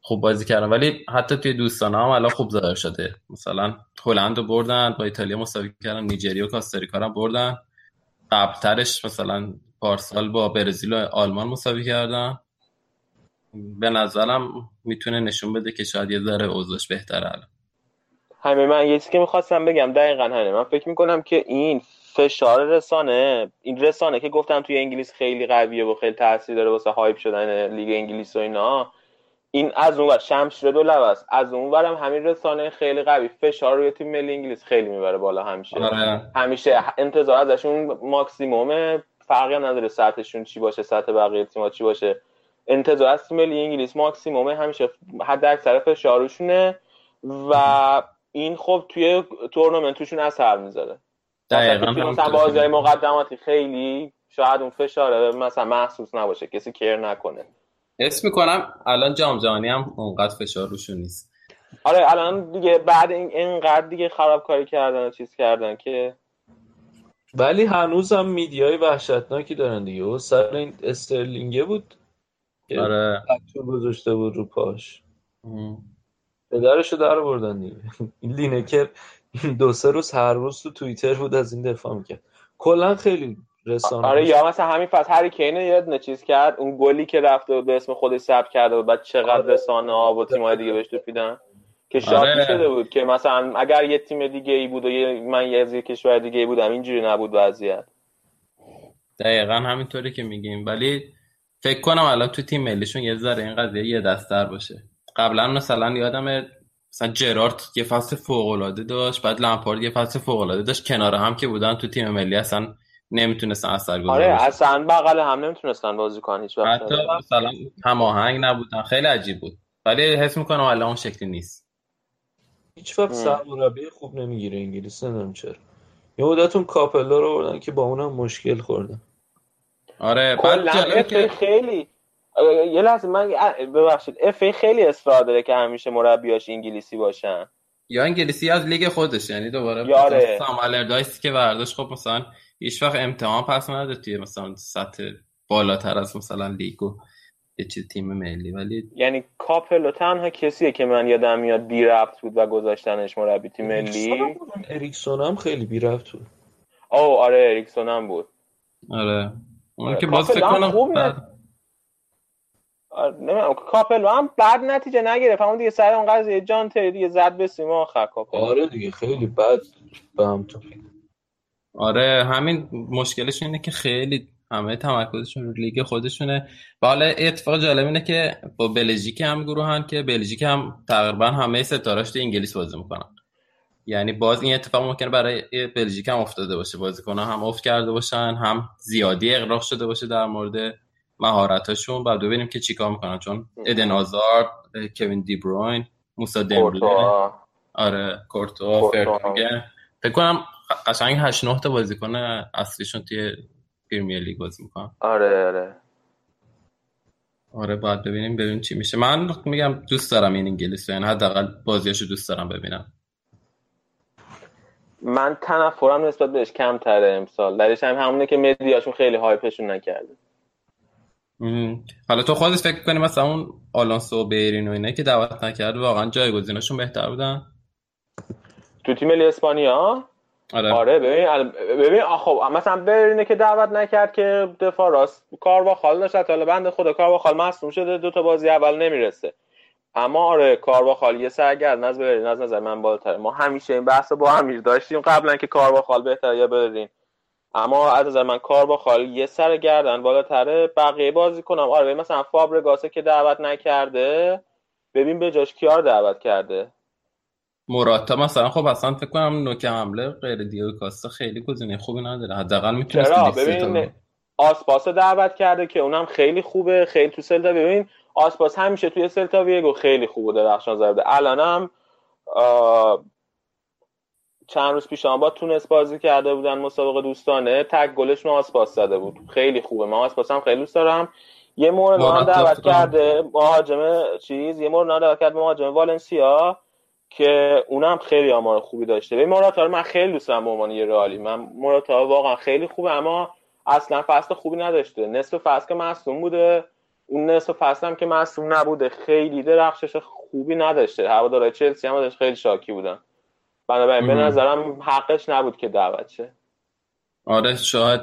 خوب بازی کردن. ولی حتی توی دوستانه هم الان خوب ظاهر شده. مثلا هلند رو بردن با ایتالیا مساوی کردن نیجریه و کاستاریکا رو بردن. قبلترش مثلا پارسال با برزیل و آلمان مساوی کردن. به نظرم می‌تونه نشون بده که شاید یه ذره اوضاعش بهتره الان. همه من یه چیزی که می‌خواستم بگم دقیقا همه من فکر می‌کنم که این فشار رسانه این رسانه که گفتم توی انگلیس خیلی قویه و خیلی تاثیر داره واسه هایپ شدن لیگ انگلیس و اینا این از اون ور شمشیر دو است. از اون ورم همین رسانه خیلی قوی. فشار روی تیم ملی انگلیس خیلی می‌بره بالا همیشه. آره. همیشه انتظار ازشون ماکسیمومه. فرقی نداره سطحشون چی باشه سطح بقیه تیم‌ها چی باشه. انتظار از تیم ملی انگلیس ماکسیمومه همیشه حد اکثر فشارشونه و این خب توی تورنمنتشون اثر می‌ذاره دقیقاً. مثلا بازی میگی. مقدماتی خیلی شاید اون فشاره مثلا محسوس نباشه کسی کیر نکنه. حس می‌کنم الان جام جهانی هم اونقدر فشار روشون نیست. آره الان دیگه بعد این اینقدر دیگه خرابکاری کردن و چیز کردن که ولی هنوزم میدیای وحشتناکی دارن دیگه. و سر این استرلینگه بود که آره. گذاشته بود رو پاش. پدرشو در بردن دیگه. این لینکر دو سه روز هر روز تو توییتر بود از این دفاع می‌کرد. کلا خیلی رسانه آره یا مثلا همین فصل هری کین یه دونه چیز کرد اون گلی که رفته بود به اسم خودش ثبت کرده بود بعد چقدر رسانه ها و تیم‌های دیگه بهش توپیدن که شاکی آره. شده بود که مثلا اگر یه تیم دیگه ای بود و یه من یه از یه کشور دیگه ای بودم اینجوری نبود وضعیت. دقیقا همینطوری که میگیم. ولی فکر کنم الان تو تیم ملیشون یه ذره این قضیه یه دستر باشه. قبلا مثلا یادم مثلا جرارد یه فصل فوق العاده داشت بعد لامپارد یه فصل فوق العاده داشت. کنار هم که بودن تو تیم ملی اصلا نمی‌تونستن اثرگذار آره باشن. اصلا بغل هم نمی‌تونستن بازی کنن هیچ وقت حتی مثلا هماهنگ نبودن. خیلی عجیب بود. ولی حس می‌کنم الان اون شکلی نیست. هیچ وقت سرمربی خوب نمی‌گیره انگلیس نمی‌دونم چرا. یه مدت اون کاپلو رو بردن که با اونم مشکل خوردن. آره بعد خیلی یه لحظه من ببخشید FA خیلی اصرار داره که همیشه مربیاش انگلیسی باشن. یا انگلیسی از لیگ خودش یعنی دوباره یاره. سام آلاردایسی که برداشت خب مثلا هیچ وقت امتحان پس نداد توی مثلا سطح بالاتر از مثلا لیگ و یه چیز تیم ملی. ولی یعنی کاپلو تنها کسیه که من یادم میاد بی ربط بود و گذاشتنش مربی تیم ملی. اریکسون هم خیلی بی ربط بود. او آره اریکسون هم بود. آره. اون آره، که باز فکر کنم خوب بعد- نه- آره، نمی‌دونم کاپلو هم بعد نتیجه نگرفت. همون دیگه سر اون قضیه جان تری دیگه زد به سیما آخر کاپلو. آره دیگه خیلی بد به هم تو. آره همین مشکلش اینه که خیلی همه تمرکزشون رو لیگ خودشونه. و حالا اتفاق جالب اینه که با بلژیک هم گروهن که بلژیک هم تقریبا همه ستارهاش تو انگلیس بازی می‌کنن. یعنی باز این اتفاق ممکنه برای بلژیک هم افتاده باشه. بازیکن هم افت کرده باشن هم زیادی اغراق شده باشه در مورد مهارتاشون بعد ببینیم که چیکار می‌کنن. چون ادن آزارد کوین دی بروین موسی دمبله. آره کورتوا کورتوا. فرتونگن فکر کنم قشنگ 8 9 تا بازیکن اصلیشون توی پرمیر لیگ بازی می‌کنن. آره آره. آره باید ببینیم ببینیم چی میشه. من میگم دوست دارم این انگلیس یعنی حداقل بازیاشو دوست دارم ببینم. من تنفرم نسبت بهش کمتره امسال. درش هم همونه که مدیاشون خیلی هایپشون نکرده. مم. حالا تو خودت فکر کنی مثلا اون آلونسو و بیرین و اینا که دعوت نکرد واقعا جایگزیناشون بهتر بودن؟ تو تیم ملی اسپانیا؟ آره. آره ببین ببین خب مثلا برینه که دعوت نکرد که دفاع راست کار با خال داشت حالا بنده خدا کار با خال مصدوم شده دو تا بازی اول نمی‌رسه. اما آره کار با خال یه سرگرد از برین از نظر من بالاتره. ما همیشه این بحث با امیر داشتیم قبلا که کار با خال بهتره یا برین اما از نظر من کار با خال یه سر گردن بالاتره. بقیه بازی کنم. آره ببین مثلا فابرگاسه که دعوت نکرده ببین به جاش کیار دعوت کرده. موراتا مثلا خب اصلا فکر کنم نوک حمله غیر دیگو کاستا خیلی گزینه خوبی نداره. حداقل می‌تونست ببین آسپاس دعوت کرده که اونم خیلی خوبه خیلی تو سلتا. ببین آسپاس همیشه توی سلتا ویگو خیلی خوب و درخشان زده. الانم چند روز پیش هم با تونس بازی کرده بودن مسابقه دوستانه. تک گلشون آسپاس زده بود. خیلی خوبه. من آسپاس هم خیلی دوست دارم. یه مورد موراتا دعوت. کرده مهاجم چیز. یه مورد دعوت کرده مهاجم والنسیا که اونم خیلی آمار خوبی داشته. ببین موراتا من خیلی دوست دارم به عنوان یه رئالی. من موراتا واقعا خیلی خوبه اما اصلا فصل خوبی نداشته. نصف فصل که مصدوم بوده اون نصف فصل هم که مصدوم نبوده. خیلی درخشش خوبی نداشته. هوادارهای چلسی هم ازش خیلی شاکی بودن. بنابراین به. نظرم حقش نبود که دعوت شه. آره شاید.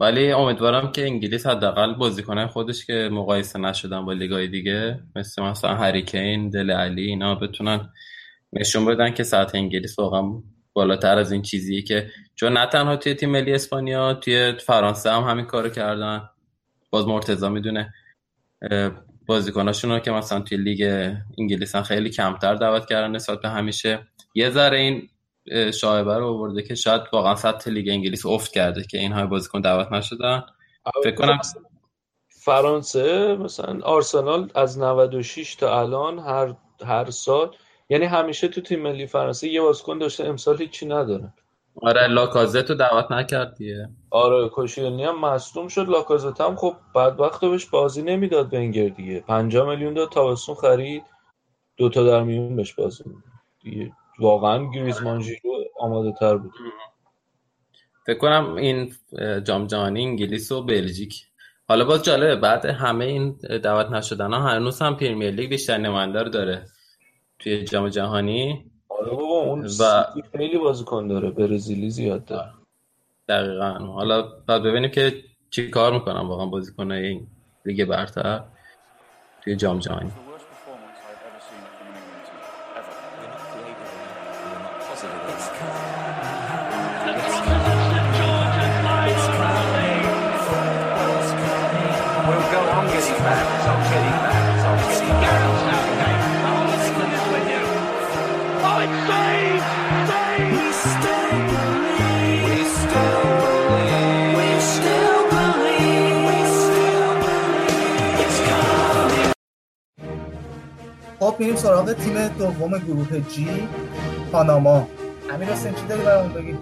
ولی امیدوارم که انگلیس حداقل بازیکنهای خودش که مقایسه نشدن با لیگای دیگه مثل مثلا هری کین دل علی اینا بتونن نشون بدن که سطح انگلیس واقعا بالاتر از این چیزیه که چون نه تنها توی تیم ملی اسپانیا توی فرانسه هم همین کارو کردن. باز مرتضی می‌دونه بازیکناشون رو که مثلا توی لیگ انگلیس هم خیلی کمتر دعوت کردن نسبت به همیشه. یه ذره این شایبه رو آورده که شاید واقعا سطح لیگ انگلیس افت کرده که این های بازیکن دعوت نشدن. فکر کنم فرانسه. مثلا آرسنال از 96 تا الان هر هر سال. یعنی همیشه تو تیم ملی فرانسه یه بازیکن داشته امسال هیچی نداره. آره لاکازت رو دعوت نکرد دیگه. آره کوشیلنی هم مصدوم شد لاکازت هم خب بعد وقت بهش بازی نمی‌داد ونگر دیگه. 50 میلیون داد تابستون خرید دوتا در میون بهش بازی دیگه واقعا گریزمان ژیرو آماده تر بود. فکر کنم این جام جهانی انگلیس و بلژیک. حالا باز جالبه بعد همه این دعوت نشدن ها هنوز هم پرمیر لیگ بیشتر نماینده داره توی جام جهانی. آره بابا اون و خیلی بازیکن داره برزیلی زیاد داره. دقیقا. حالا باید ببینیم که چی کار می‌کنن واقعا بازیکنهای این لیگ برتر توی جام جهانی. خب میریم سراغ تیم دوم گروه جی پاناما. امیر حسین چی داری برامون بگی؟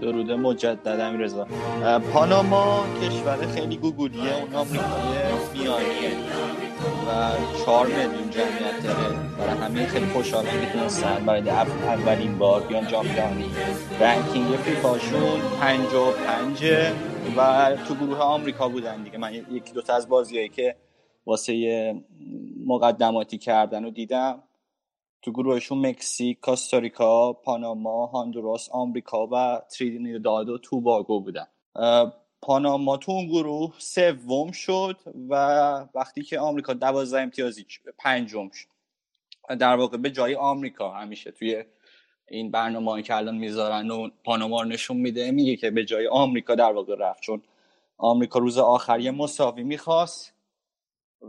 درود مجدد امیررضا. اه، پاناما کشور خیلی گوگولیه اون آمریکای میانیه و چهار میلیون جمعیت داره. برای همین خیلی خوشحالم که تونستن برای اولین بار بیان جام جهانی. رنکینگ فیفاشون پنج و پنجه و تو گروه آمریکا بودن دیگه. من یکی دوتا از بازیایی که واسه مقدماتی کردن و دیدم. تو گروهشون مکزیک، کاستاریکا، پاناما، هاندوراس، آمریکا و ترینیداد و توباگو بودن. پاناما تو اون گروه سوم شد و وقتی که آمریکا دوازده امتیازی پنجم شد. در واقع به جای آمریکا همیشه توی این برنامه که الان می‌ذارن و پاناما نشون میده میگه که به جای آمریکا در واقع رفت. چون آمریکا روز آخر یه مساوی می‌خواست.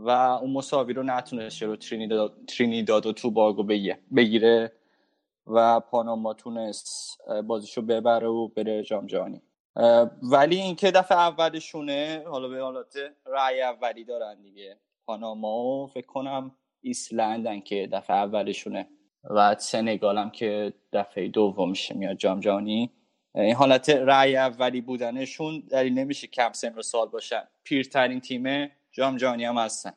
و اون مساوی رو نتونست رو ترینیداد, ترینیداد و توباگو بگیره, بگیره و پاناما تونست بازیشو ببره و بره جام جهانی. ولی اینکه دفعه اولشونه حالا به حالت رأی اولی دارن دیگه پاناما و فکر کنم ایسلندن که دفعه اولشونه و سنگال هم که دفعه دومشه میاد جام جهانی. این حالت رأی اولی بودنشون دلیل نمیشه کم سن و سال باشن. پیرترین تیم جام جهانی هم هستن.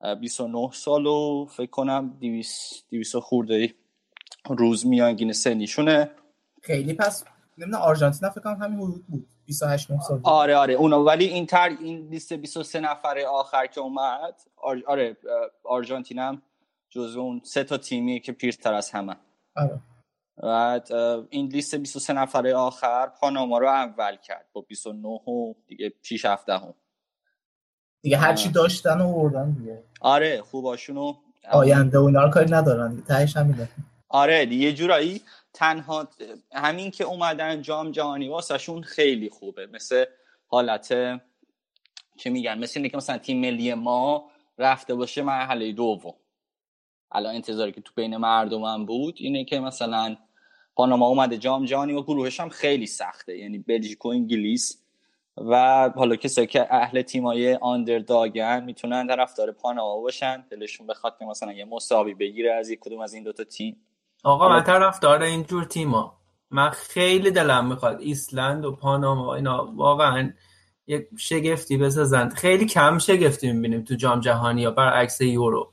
اه، 29 سال و فکر کنم 200 200 خورده روز میانگین سنیشونه. خیلی پس نمی‌دونم آرژانتین فکر کنم همین حدود بود 28 9 سال. آره آره اونا ولی این تر این لیست 23 نفره آخر که اومد آر... آره آرژانتین هم جزو اون سه تا تیمی که پیرتر از همه. آره. بعد این لیست 23 نفره آخر پاناما رو اول کرد با 29 و دیگه 6 7 هم. دیگه هر چی داشتن و آوردن دیگه. آره خوباشونو آینده و اینا رو کاری ندارن. تهش همینه. آره یه جورایی تنها همین که اومدن جام جهانی واسهشون خیلی خوبه. مثل حالت چه میگن؟ مثل اینه که مثلا تیم ملی ما رفته باشه مرحله دوم. الان انتظاری که تو بین مردم هم بود اینه که مثلا پاناما اومده جام جهانی و گروهش هم خیلی سخته. یعنی بلژیک و انگلیس و حالا کسایی که اهل تیمای آندرداگن می‌تونن طرفدار پاناما باشن. دلشون بخواد که مثلا یه مساوی بگیره از یک کدوم از این دوتا تیم. آقا من طرفدار اینجور تیما. من خیلی دلم می‌خواد ایسلند و پاناما اینا واقعا یک شگفتی بسازن. خیلی کم شگفتی می‌بینیم تو جام جهانی یا برعکس یورو.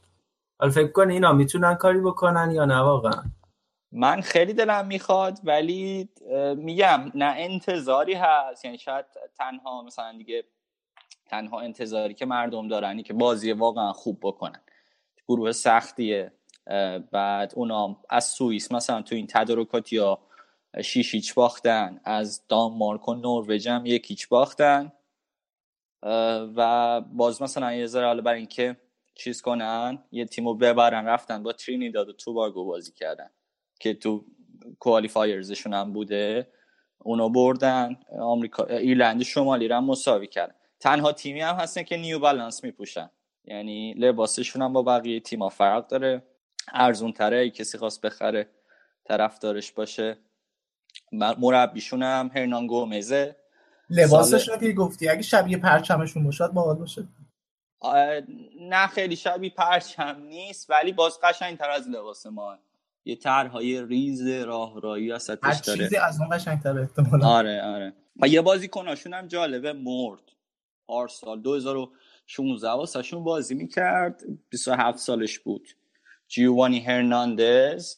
حالا فکر کن اینا می‌تونن کاری بکنن یا نه واقعا؟ من خیلی دلم می‌خواد ولی میگم نه انتظاری هست. یعنی شاید تنها مثلا دیگه تنها انتظاری که مردم دارن که بازی واقعا خوب بکنن. گروه سختیه. بعد اونا از سوئیس مثلا تو این تدارکات یا شیش هیچ باختن. از دانمارک و نروژ هم یک هیچ باختن. و باز مثلا یه ذره حالا برای اینکه چیز کنن یه تیمو ببرن رفتن با ترینیداد و توباگو بازی کردن. که تو کوالیفایرزشون هم بوده اونو بردن. آمریکا ایرلند شمالی رو هم مساوی کردن. تنها تیمی هم هستن که نیو بالانس میپوشن. یعنی لباسشون هم با بقیه تیما فرق داره. ارزون تره کسی خواست بخره طرفدارش باشه. مربیشون هم هرنان گومزه. لباسش سال- رو که گفتی. اگه شبیه پرچمشون باشه باحال باشه. نه خیلی شبیه پرچم نیست ولی باز قشنگ تر از لباس ما. یه طرحهای ریز راهرایی هر وسطش داره. چیزی از اون قشنگتره احتمالاً. آره آره. و یه بازیکناشون هم جالبه مرد. پارسال 2016 واسهشون بازی می‌کرد 27 سالش بود. جیوانی هرناندز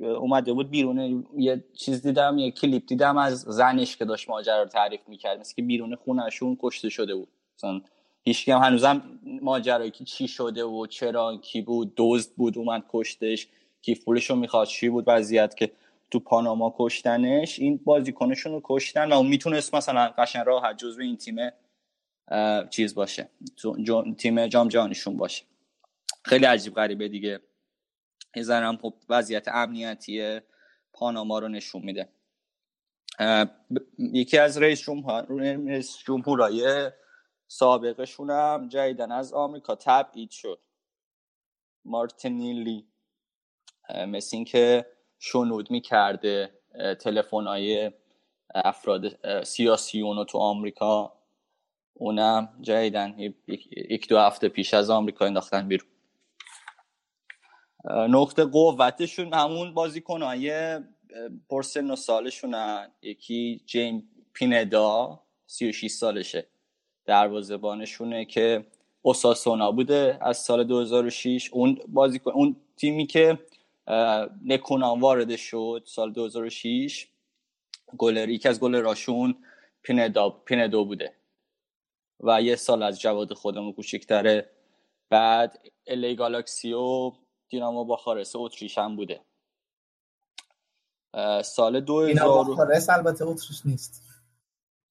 اومده بود بیرون. یه چیز دیدم یه کلیپ دیدم از زنش که داشت ماجرا رو تعریف می‌کرد. مثل که بیرون خونهشون کشته شده بود. مثلا هیچ هم هنوزم ماجرایی که چی شده و چرا کی بود دزد بود اومد کشتش کیف پولش رو می‌خواد چی بود وضعیت که تو پاناما کشتنش. این بازیکنشون رو کشتن و می‌تونست مثلا قشن راحت جزو این تیم چیز باشه. تیم جام جهانیشون باشه. خیلی عجیب غریبه دیگه. هم خب وضعیت امنیتی پاناما رو نشون میده. یکی از رئیس جمهور رئیس جمهورای سابقشون هم جدیدن از آمریکا تبعید شد. مارتینیلی مثل اینکه شنود می‌کرده تلفن های افراد سیاسیون تو آمریکا. اونم جدیدن. یک دو هفته پیش از آمریکا انداختن بیرون. نقطه قوتشون همون بازیکنهای پرسن و سالشونن. یکی جیم پیندا 36 سالشه. دروازه‌بانشونه که اوساسونا بوده از سال 2006 اون بازیکن اون تیمی که نکونام وارد شد سال 2006 گلر یکی از گلراشون پیندا پیندو بوده و یه سال از جواد خودمون کوچیک‌تره بعد الی گالاکسی و دینامو باخارست اتریش هم بوده. سال اینا 2000 بخارست البته اتریش نیست.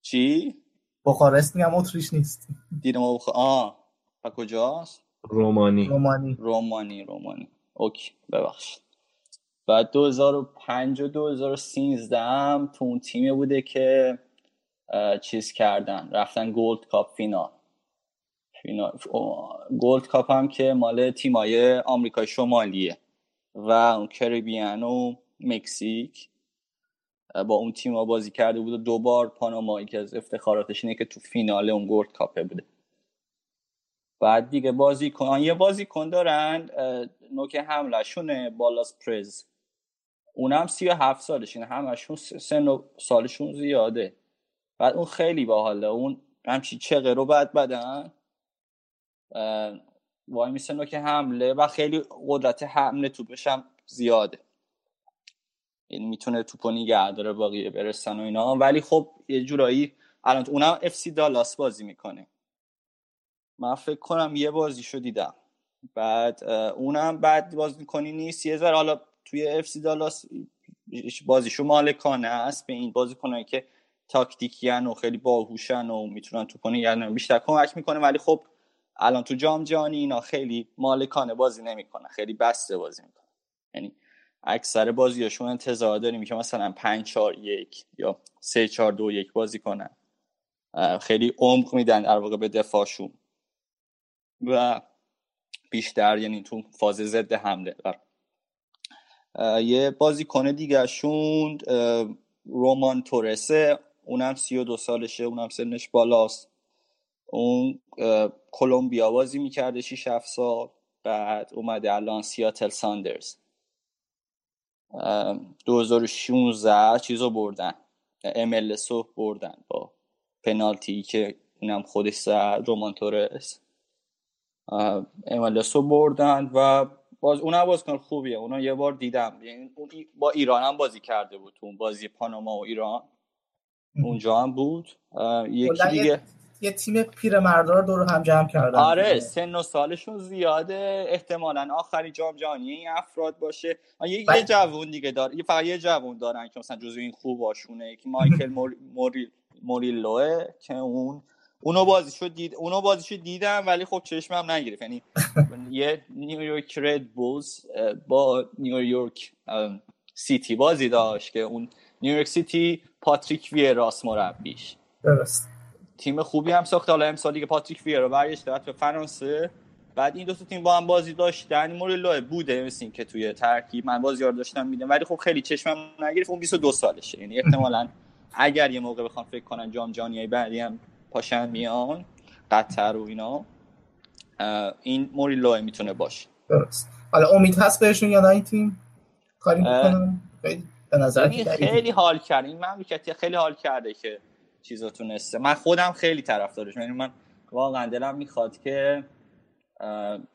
چی؟ بخارست میگم اتریش نیست. دینامو بخ... آه. و کجاست؟ رومانی. رومانی. رومانی رومانی. Okay ببخشید. بعد 2005 و 2013 هم تو اون تیمی بوده که چیز کردن. رفتن Gold Cup فینال. فینال. او- Gold Cup هم که مال تیمای آمریکای شمالیه و اون Caribbean و مکزیک. با اون تیم بازی کرده بود و دو بار پاناما که از افتخاراتش اینه که تو فینال اون Gold Cup ه بوده. بعد دیگه بازی کن یه بازی کن دارن نوک حملهشونه بالاس پرز. اونم سی و هفت سالشین همشون س- سن و سالشون زیاده. بعد اون خیلی باحاله. اون همچی چقه رو بعد بدن. وای میسه نوک حمله و خیلی قدرت حمله توپش هم زیاده. یعنی می‌تونه توپو نگه داره باقی برسن و اینا. ولی خب یه جورایی الان اونم FC Dallas بازی می‌کنه. من فکر کنم یه بازیشو دیدم. بعد اونم بد بازیکنی نیست. یه ذره حالا توی FC Dallas بازیشو مالکانه است به این بازی کنه که تاکتیکیان و خیلی باهوشن و می‌تونن تو کنه یعنی بیشتر کمک می‌کنه ولی خب الان تو جام جهانی اینا خیلی مالکانه بازی نمی‌کنه خیلی بسته بازی می‌کنه اکثر بازیاشون انتظار داریم که مثلا 5 4 1 یا 3 4 2 1 بازی کنن. خیلی عمق میدن در واقع به دفاعشون. و بیشتر یعنی تو فاز ضد حمله. اه، یه بازیکن دیگهشون اه، رومان تورسه اونم سی و دو سالشه اونم سنش بالاست. اون کلمبیا بازی می‌کرده 6 7 سال بعد اومده الان سیاتل ساندرز. 2016 چیزو بردن. MLS رو بردن با پنالتی که اینم خودش زد رومان تورس. MLS رو بردن و باز اونم بازیکن خوبیه. اونا یه بار دیدم. یعنی اون با ایران هم بازی کرده بود اون بازی پاناما و ایران. اونجا هم بود. یکی دیگه یه, تیم پیرمردا رو دور هم جمع کردن آره سن و سالشون زیاده. احتمالا آخری جام جهانی این افراد باشه. یه, یه جوون دیگه داره یه فقط یه جوون دارن که مثلا جزو این خوباشونه که مایکل [LAUGHS] مور... موری... موریلوه که اون اونو بازیشو دید اونو بازیشو دیدم ولی خب چشمم نگرفت. یعنی [LAUGHS] یه نیویورک رد بولز با نیویورک سیتی بازی داشت که اون نیویورک سیتی پاتریک ویراس مربیش. درست. تیم خوبی هم ساخت حالا امسال دیگه پاتریک ویرا برگشت رفت به فرانسه. بعد این دو تا تیم با هم بازی داشتن. مورلو بوده مثل که توی ترکیب من بازی رو داشتم میدیدم ولی خب خیلی چشمم نگرفت. اون 22 سالشه. یعنی احتمالاً اگر یه موقع بخوام فکر کنن جام جهانی بعدی هم پاشن میان قطر و اینا این موریلو می‌تونه باشه. درست. حالا امید هست بهشون یا نه این تیم؟ کاری می‌کنن خیلی به نظر خیلی حال کرد. این مملکتی خیلی حال کرده که چیزا تونسته. من خودم خیلی طرفدارش یعنی من واقعا دلم می‌خواد که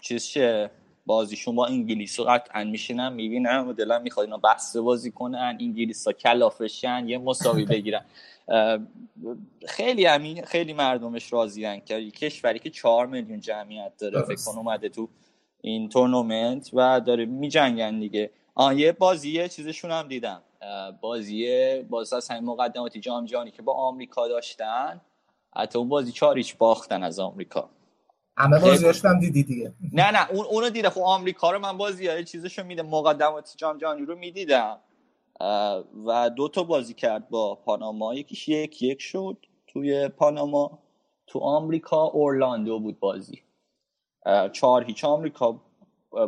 چیز شه بازیشون با انگلیس رو قطعا میشینم می‌بینم و دلم می‌خواد اینا بسته بازی کنن انگلیس ها کلافشن یه مساوی بگیرن. خیلی همین خیلی مردمش راضیان که یه کشوری که چهار میلیون جمعیت داره فکر. کن اومده تو این تورنمنت و داره میجنگن دیگه. آه یه بازی یه چیزشون هم دیدم. بازی باز از همین مقدماتی جام جهانی که با آمریکا داشتن حتی اون بازی چاریچ باختن از آمریکا. همه بازیاشون هم دیدی دیگه. نه نه اون اونو دیده خب آمریکا رو من بازی های چیزشو میده مقدمات جام جهانی رو می‌دیدم. و دو تا بازی کرد با پاناما. یکیش یک یک شد توی پاناما. تو آمریکا اورلاندو بود بازی. چهار هیچ. آمریکا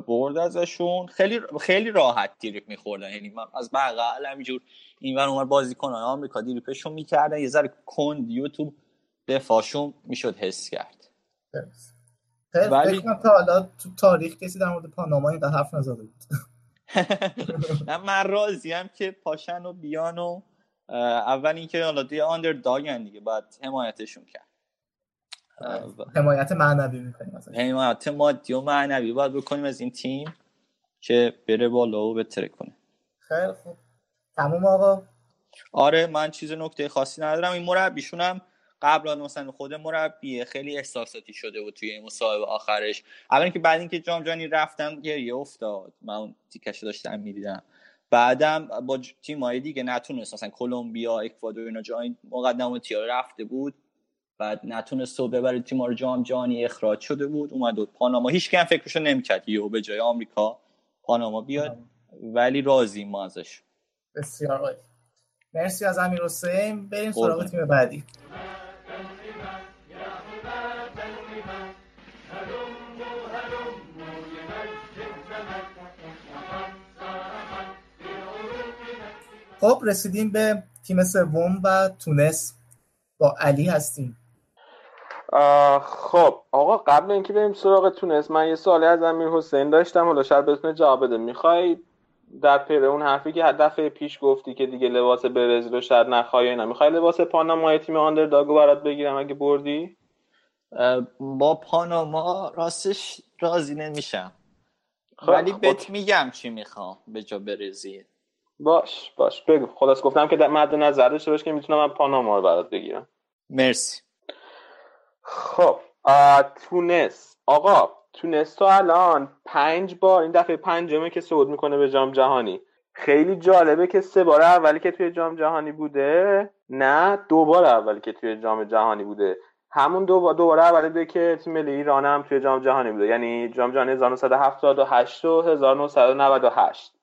برد ازشون. خیلی خیلی راحت دیریپ میخوردن. یعنی من از بغل همینجور اینور اونور بازی کنن. آمریکا دیریپشون می‌کردن. یه ذره کندی و تو دفاعشون می‌شد حس کرد. ولی- تا حالا تو تاریخ کسی در مورد پاناما اینقدر حرف نزده بود. [LAUGHS] من راضیم که پاشن و بیان و اول اینکه حالا دیگه آندر داگن دیگه. باید حمایتشون کرد. حمایت معنوی می‌کنیم مثلا حمایت مادی و معنوی باید بکنیم از این تیم که بره بالا و بتره کنه. خیلی خوب. تموم آقا؟ آره من چیز نکته خاصی ندارم. این مربیشون هم قبل مثلا خود مربی خیلی احساساتی شده بود توی این مصاحبه آخرش. اول که بعد اینکه جام جهانی رفتم گریه افتاد. من اون تیکش داشتم می‌دیدم. بعدم با تیم‌های دیگه نتونست. مثلا کلمبیا اکوادور اینا جای مقدماتی ها رفته بود. بعد نتونست و ببره تیم رو جام جهانی اخراج شده بود اومد بود پاناما. هیچ کم فکرشو نمی‌کرد یهو به جای آمریکا پاناما بیاد ولی راضی ما ازش. بسیار مرسی از امیر حسین. بریم سراغ. تیم بعدی. خب رسیدیم به تیم سوم و تونس با علی هستیم. خب آقا قبل اینکه بریم سراغ تونس من یه سوالی از امیر حسین داشتم. حالا شاید بتونه جواب بده. می‌خوای در پی اون حرفی که دفعه پیش گفتی که دیگه لباس برزیل رو شاید نخوای اینا می‌خوای لباس پانامای تیم آندرداگو برات بگیرم اگه بردی؟ با پاناما راستش راضی نمیشم. خب، ولی خب. بهت میگم چی می‌خوام به جا برزیل باش باش بگو. خلاص گفتم که در مد نظر داشته باش که می‌تونم من پاناما رو برات بگیرم. مرسی. خب تونس. آقا تونس تا الان پنج بار این دفعه پنجمه که صعود می‌کنه به جام جهانی. خیلی جالبه که سه بار اولی که توی جام جهانی بوده نه دو بار اولی که توی جام جهانی بوده. همون دو بار دو بار اولی بوده که تیم ملی ایران هم توی جام جهانی بوده. یعنی جام جهانی 1978 و 1998 آه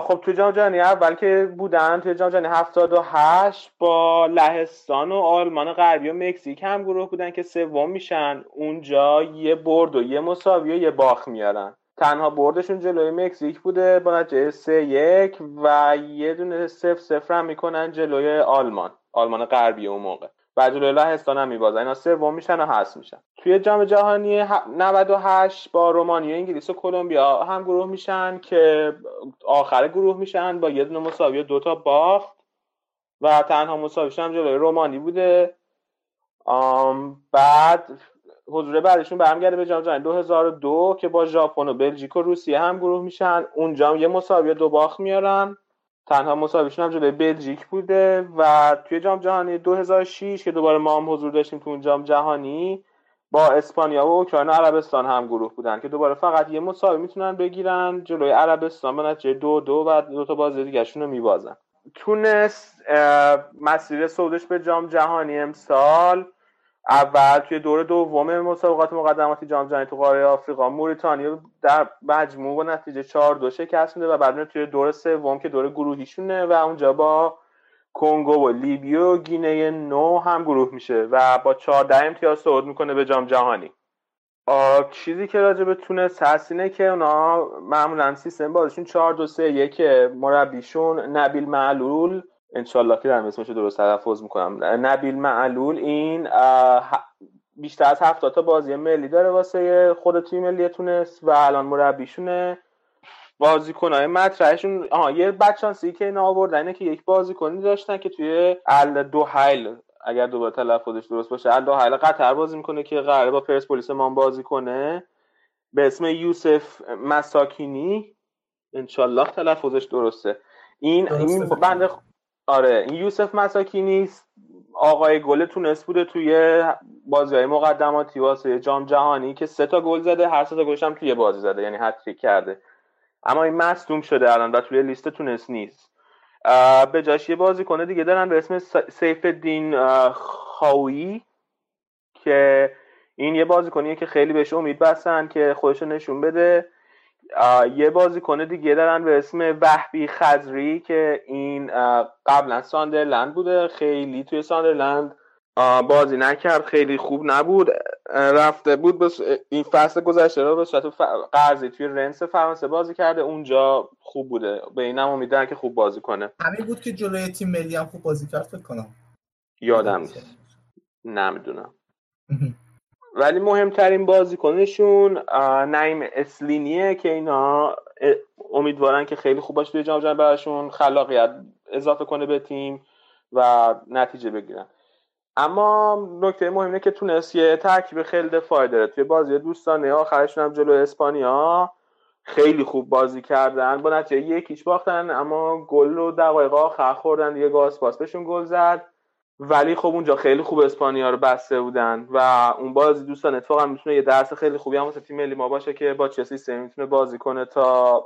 خب توی جام جهانی اول که بودن توی جام جهانی 78 با لهستان و آلمان غربی و مکزیک هم گروه بودن که سوم میشن. اونجا یه برد و یه مساوی و یه باخت میارن. تنها بردشون جلوی مکزیک بوده با نتیجه 3 یک و یه دونه 0 0 هم می‌کنن جلوی آلمان. آلمان غربی اون موقع. و جلوی لهستان هم میبازن. اینا سوم میشن و هست میشن. توی جام جهانی ه- 98 با رومانیا انگلیس و کلمبیا هم گروه میشن که آخر گروه میشن با یه دونه مساوی و دو تا باخت و تنها مساویشون هم جلوی رومانی بوده. آم بعد حضور بعدشون برمیگرده به جام جهانی 2002 که با ژاپن و بلژیک و روسیه هم گروه میشن. اونجا هم یه مساوی و دو باخت میارن. تنها مساویشون هم جلوی بلژیک بوده و توی جام جهانی 2006 که دوباره ما هم حضور داشتیم تو اون جام جهانی با اسپانیا و اوکراین و عربستان هم گروه بودن که دوباره فقط یه مساوی می‌تونن بگیرن جلوی عربستان به نتیجه دو دو و دو تا بازی دیگهشون رو میبازن. تونس مسیر صعودش به جام جهانی امسال اول توی دور دوم مسابقات مقدماتی جام جهانی تو قاره آفریقا موریتانیا در مجموع با نتیجه 4 دو شکست میده و بعد توی دور سوم که دور گروهیشونه و اونجا با کنگو و لیبی و گینه نو هم گروه میشه و با 14 امتیاز صعود می‌کنه به جام جهانی. چیزی که راجع به تونس هست اینه که اونا معمولا سیستم بازشون 4 2 3 1 مربیشون نبیل معلول انشالله که در اسمش درست تلفظ می‌کنم. نبیل معلول این بیشتر از 70 تا بازی ملی داره واسه خود تیم ملی تونس و الان مربیشونه. بازیکنهای مطرحشون آها یه بدشانسی که اینا آوردن اینه که یک بازیکنی داشتن که توی ال دوحیل اگر دوباره تلفظش درست باشه ال دوحیل قطر بازی می‌کنه که قراره با پرسپولیس ما بازی کنه. به اسم یوسف مساکینی. انشالله تلفظش درسته. این این بنده آره این یوسف مساکینی آقای گل تونس بوده توی بازی های مقدماتی واسه جام جهانی که سه تا گل زده هر سه تا گلش هم توی بازی زده یعنی هتریک کرده. اما این مصدوم شده الان و توی لیست تونس نیست. به جاش یه بازیکن دیگه دارن به اسم سیف اه، خاوی که این یه بازیکنیه که خیلی بهش امید بستن که خودش رو نشون بده. یه بازیکن دیگه دارن به اسم وحبی خزری که این قبلا ساندرلند بوده خیلی توی ساندرلند بازی نکرد خیلی خوب نبود رفته بود بس این فصل گذشته رو به صورت قرضی توی رنس فرانسه بازی کرده اونجا خوب بوده. به اینم امیدن که خوب بازی کنه. همین بود که جلوی تیم ملی هم خوب بازی کرد فکر کنم. یادم نیست. نمی‌دونم. [LAUGHS] ولی مهمترین بازیکنشون اه، نعیم اسلینیه که اینا امیدوارن که خیلی خوب باشه توی جام جهانی براشون خلاقیت اضافه کنه به تیم و نتیجه بگیرن. اما نکته مهم اینه که تونست یه ترکیب خیلی دفاعی داره. توی بازی دوستانه آخرشون هم جلو اسپانیا خیلی خوب بازی کردن. با نتیجه یکیش باختن اما گل رو دقایق آخر خوردن یه گاز پاس بهشون گل زد. ولی خب اونجا خیلی خوب اسپانیا رو بسته بودن و اون بازی دوستان اتفاقا می‌تونه یه درس خیلی خوبی هم واسه تیم ملی ما باشه که با چه سیستمی می‌تونه بازی کنه تا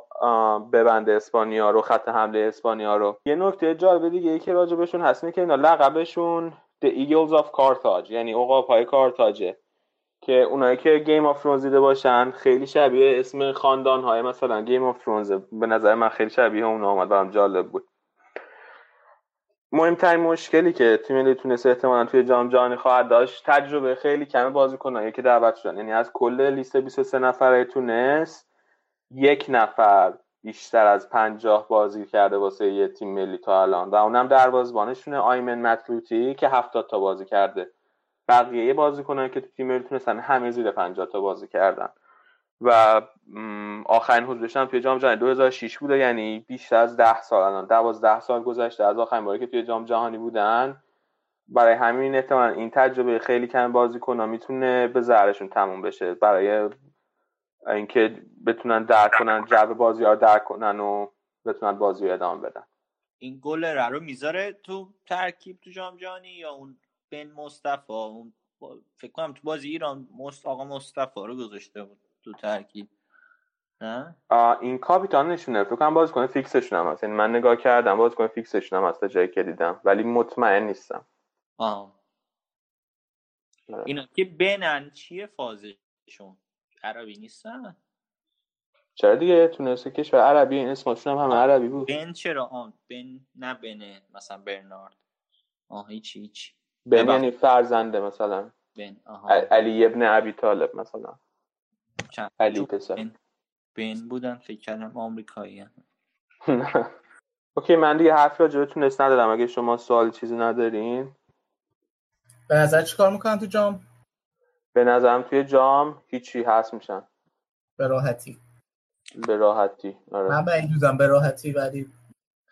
ببنده اسپانیا رو خط حمله اسپانیا رو. یه نکته جالب دیگه ای که راجبشون هست اینه که اینا لقبشون The Eagles of Carthage یعنی عقاب‌های کارتاجه که اونایی که Game of Thrones دیده باشن خیلی شبیه اسم خاندان های مثلا Game of Thrones به نظر من خیلی شبیه اون آمد برام جالب بود. مهمترین مشکلی که تیم ملی تونس احتمالا توی جام جهانی خواهد داشت تجربه خیلی کم بازیکنایی که دعوت شدن یعنی از کل لیست 23 نفره تونس یک نفر بیشتر از پنجاه بازی کرده واسه یه تیم ملی تا الان. و اونم دروازه‌بانشونه آیمن متلوتی که 70 تا بازی کرده. بقیه بازیکنان که تو تیم ملی تونستن همه زیر 50 تا بازی کردن. و آخرین حضورش هم توی جام جهانی. 2006 بوده یعنی بیشتر از 10 سال الان. 12 سال گذشته از آخرین باری که توی جام جهانی بودن. برای همین احتمال این تجربه خیلی کم بازیکن‌ها می‌تونه به ضررشون تموم بشه. برای اینکه بتونن درک کنن جو بازی ها درک کنن و بتونن بازی رو ادامه بدن. این گل رو می‌ذاره تو ترکیب تو جام جهانی یا اون بن مصطفی؟ اون فکر کنم تو بازی ایران مست آقا مصطفی رو گذاشته بود تو ترکیب. آه، این کاپیتانشونه فکر کنم بازیکن فیکسشون هم هست. یعنی من نگاه کردم بازیکن فیکسشون هم هست تا جایی که دیدم. ولی مطمئن نیستم. آه اینا که بنن چیه فازشون؟ عربی نیستن؟ چرا دیگه؟ تونسته کشور عربی این اسمشون هم همه عربی بود. بن چرا؟ آن بن نه بنه مثلا برنارد. آه هیچ هیچ بن. یعنی فرزنده مثلا. بن آها. علی ابن ابی طالب مثلا. چند؟ علی پسر. بن. بودن فکر کردم آمریکایی [LAUGHS] اوکی من دیگه حرف راجع به تونس ندارم. اگه شما سوال چیزی ندارین. به نظر چی کار می‌کنن تو جام؟ به نظرم توی جام هیچی هست میشن. به راحتی. به راحتی آره. من بعید می‌دونم به راحتی ولی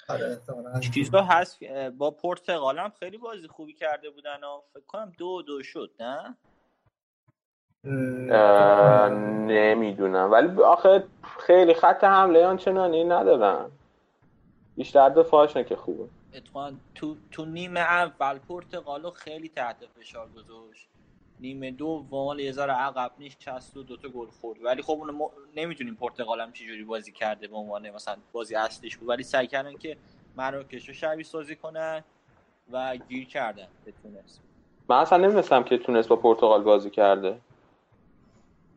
آره احتمالاً چیزا هست با پرتغال هم خیلی بازی خوبی کرده بودن و فکر کنم دو دو شد نه؟ نمی‌دونم. ولی آخه خیلی خط حمله آنچنانی ندارن بیشتر دفاعشونه که خوبه. اتفاقا تو تو نیمه اول پرتغالو خیلی تحت فشار گذاشت. نیمه دو وال یه ذره عقب نشست و دوتا گل خورد. ولی خب اون نمی‌دونیم پرتغال هم چجوری بازی کرده به عنوان مثلا بازی اصلیش بود. ولی سعی کردن که مراکش رو شبیه سازی کنن و گیر کردن به تونس. من اصلا نمی‌دونستم که تونست با پرتغال بازی کرده.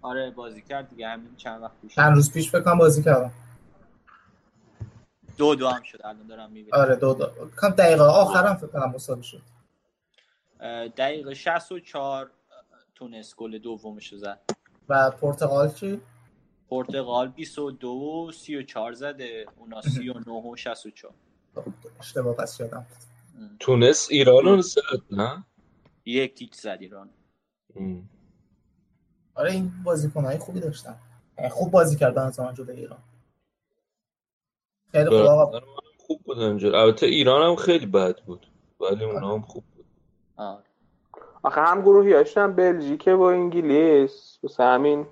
آره بازی کرد دیگه همین چند وقت پیش. چند روز پیش فکر کنم بازی کردم. دو دو هم شد الان دارم می‌بینم. آره دو دو. کم دقیقه آخرم فکر کنم مساوی شد. دقیقه 64 تونس گل دومش رو زد. و پرتغال چی؟ پرتغال 22 و 34 زده اونا 39 و 64 اشتباه پس شدم. تونس ایران رو زد نه؟ یک تیک زد ایران. ام. آره این بازیکنهای خوبی داشتن. خوب بازی کرد به نظر من جلوی ایران. خیلی خوب. به آقا خوب بود اونجا البته ایران هم خیلی بد بود ولی اونا هم خوب بود. آره. آخه هم گروهی هاشتن بلژیک و انگلیس واسه همین.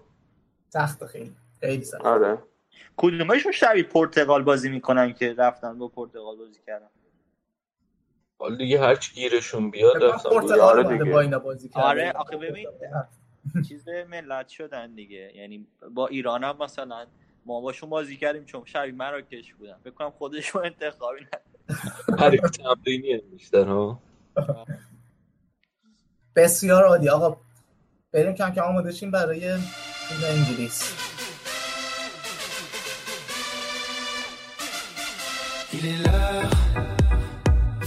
سخت خیلی. خیلی سخت. آره. کدومشون شبیه پرتغال بازی می‌کنن که رفتن با پرتغال بازی کردن؟ حالا دیگه هر چی گیرشون بیاد پرتغال آره. با اینا بازی کرده. آره آخه ببین چیز ملت شدن دیگه. یعنی با ایران هم مثلا ما باشون بازی کردیم چون شبیه مراکش بودن. فکر کنم خودشون انتخابی نه حریف تمرینیه بیشتر ها؟ بسیار عالی. آقا بریم کم کم آماده شیم برای تیم انگلیس. Il est l'heure,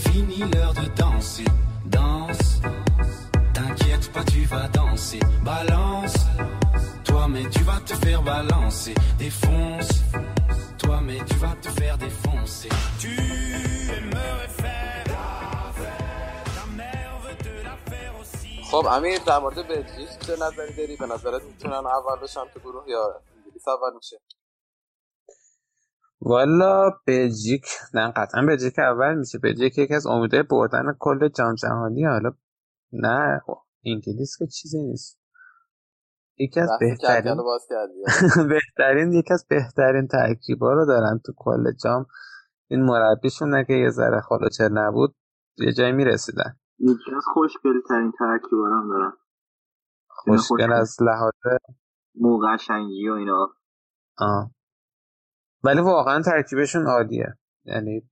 fini l'heure de danser. Danse, pas, tu vas danser. Balance, toi mais tu vas te faire balancer. Défonce, toi mais tu vas te faire défoncer. Tu aimerais faire la fête, ta mère veut te la faire aussi. خب امیر در مورد بلژیک چه نظری داری به نظرت می‌تونن اول بشن تو گروه یا انگلیس اول میشه والا بلژیک نه قطعا بلژیک اول میشه بلژیک یکی از امیدهای بردن کل جام جهانی حالا نه انگلیس که چیزی نیست. یکی از بهترین [LAUGHS] بهترین یکی از بهترین ترکیبا رو دارن تو کل جام. این مربیشون اگه یه ذره خلوچه نبود یه جایی می‌رسیدن. یکی از خوشگل ترین ترکیبا هم دارن خوشگل از لحاظ مو قشنگی و اینا. آه. ولی واقعا ترکیبشون عالیه یعنی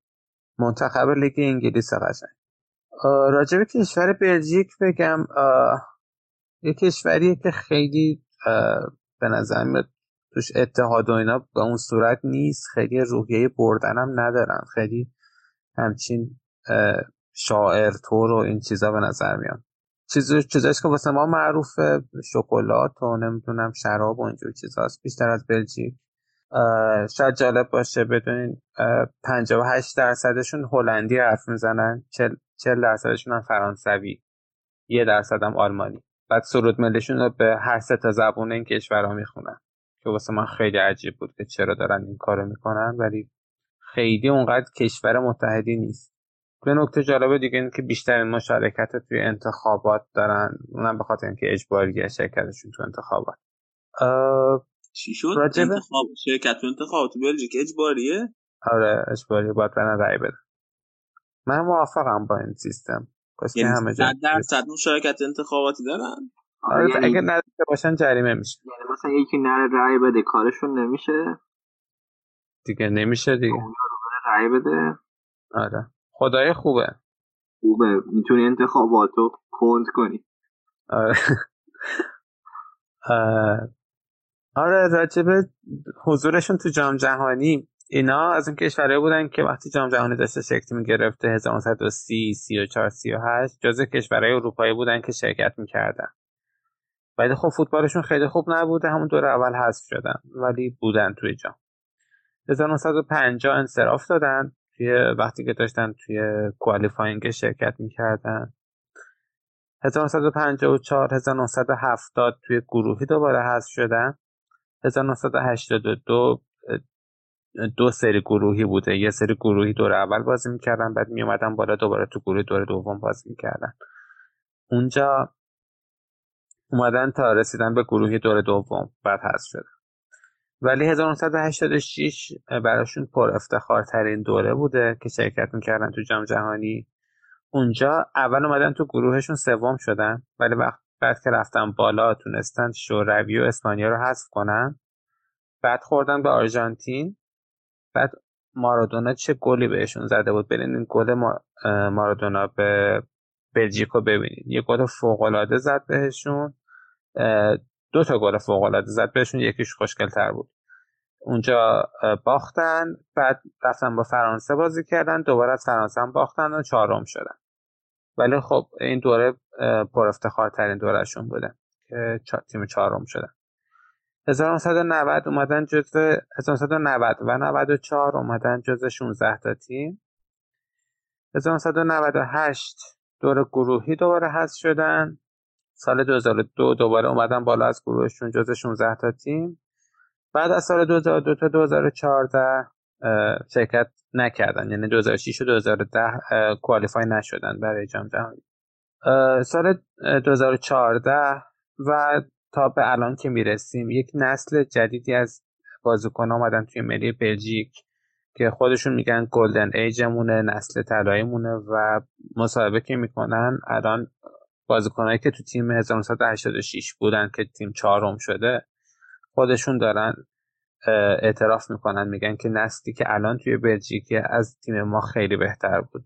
منتخب لیگ انگلیس قشنگ. راجع به کشور بلژیک بگم یه کشوریه که خیلی به نظر میاد توش اتحاد و اینا به اون صورت نیست. خیلی روحیه بردن هم ندارن. خیلی همچین شاعر تور و این چیزا به نظر میاد. چیز چیزاش که واسه ما معروفه شکلات و نمی‌دونم شراب و اینجور چیزاست. بیشتر از بلژیک. شاید جالب باشه بدونین اه، 58 درصدشون هلندی حرف می‌زنن. 40 40 درصدشون هم فرانسوی یه درصد هم آلمانی. بعد سرود ملیشون رو به هر سه تا زبون این کشورها می‌خونن که واسه من خیلی عجیب بود که چرا دارن این کارو می‌کنن ولی خیلی اونقدر کشور متحدی نیست. به نکته جالب دیگه این که بیشترین مشارکت رو توی انتخابات دارن اونم به خاطر اینکه اجباریه شرکتشون تو انتخابات. اه، چی شد؟ راجبه- انتخاب شرکت تو انتخابات تو بلژیک اجباریه؟ آره اجباری باید برن رأی بدن. من موافقم با این سیستم. کاش که یعنی همه جا صد درصد مشارکت انتخاباتی دارن؟ آره یعنی- اگه نداشته باشن جریمه میشه. یعنی مثلا یکی نره رأی بده کارشون نمیشه؟ دیگه نمیشه دیگه. رأی بده؟ آره. خدای خوبه. خوبه. می‌تونی انتخاباتو کند کنی. آره. [LAUGHS] آره راجب حضورشون تو جام جهانی اینا از اون کشورهایی بودن که وقتی جام جهانی داشته شکل می‌گرفته 1930 34 38 جزو کشورهای اروپایی بودن که شرکت می‌کردن. ولی خب فوتبالشون خیلی خوب نبوده همون دور اول حذف شدن ولی بودن توی جام. 1950 انصراف دادن توی وقتی که داشتن توی کوالیفاینگ شرکت می‌کردن. 1954 1970 توی گروهی دوباره حذف شدن. 1982 دو سری گروهی بوده. یه سری گروهی دور اول بازی می‌کردن بعد میومدن بالا دوباره تو گروه دور دوم بازی می‌کردن. اونجا اومدن تا رسیدن به گروهی دور دوم بعد حذف شدن. ولی 1986 براشون پر افتخار ترین دوره بوده که شرکت می‌کردن تو جام جهانی. اونجا اول اومدن تو گروهشون سوم شدن ولی وقت بعد که رفتن بالا تونستن شوروی و اسپانیا رو حذف کنن. بعد خوردن به آرژانتین. بعد مارادونا چه گلی بهشون زده بود؟ برین این گل مارادونا به بلژیک رو ببینید یه گل فوق العاده زد بهشون. دو تا گل فوق العاده زد بهشون یکیش خوشگل تر بود. اونجا باختن بعد رفتن با فرانسه بازی کردن دوباره از فرانسه هم باختن و چهارم شدن. ولی خب این دوره پر افتخار ترین دورهشون بوده که تیم چهارم شدن. 1990 اومدن جزو 1990 و 94 اومدن جزو 16 تا تیم. 1998 دور گروهی دوباره حذف شدن. سال 2002 دوباره اومدن بالا از گروهشون جزو 16 تا تیم. بعد از سال 2002 تا 2014 اه، شرکت نکردن. یعنی 2006 و 2010 اه، کوالیفای نشدن برای جام جهانی. سال اه، 2014 و تا به الان که می‌رسیم یک نسل جدیدی از بازیکن آمدن توی ملی بلژیک که خودشون میگن گلدن ایجمونه نسل طلاییمونه و مصاحبه که می‌کنن الان بازیکنایی که تو تیم 1986 بودن که تیم چهارم شده خودشون دارن اعتراف می‌کنن میگن که نسلی که الان توی بلژیک از تیم ما خیلی بهتر بود.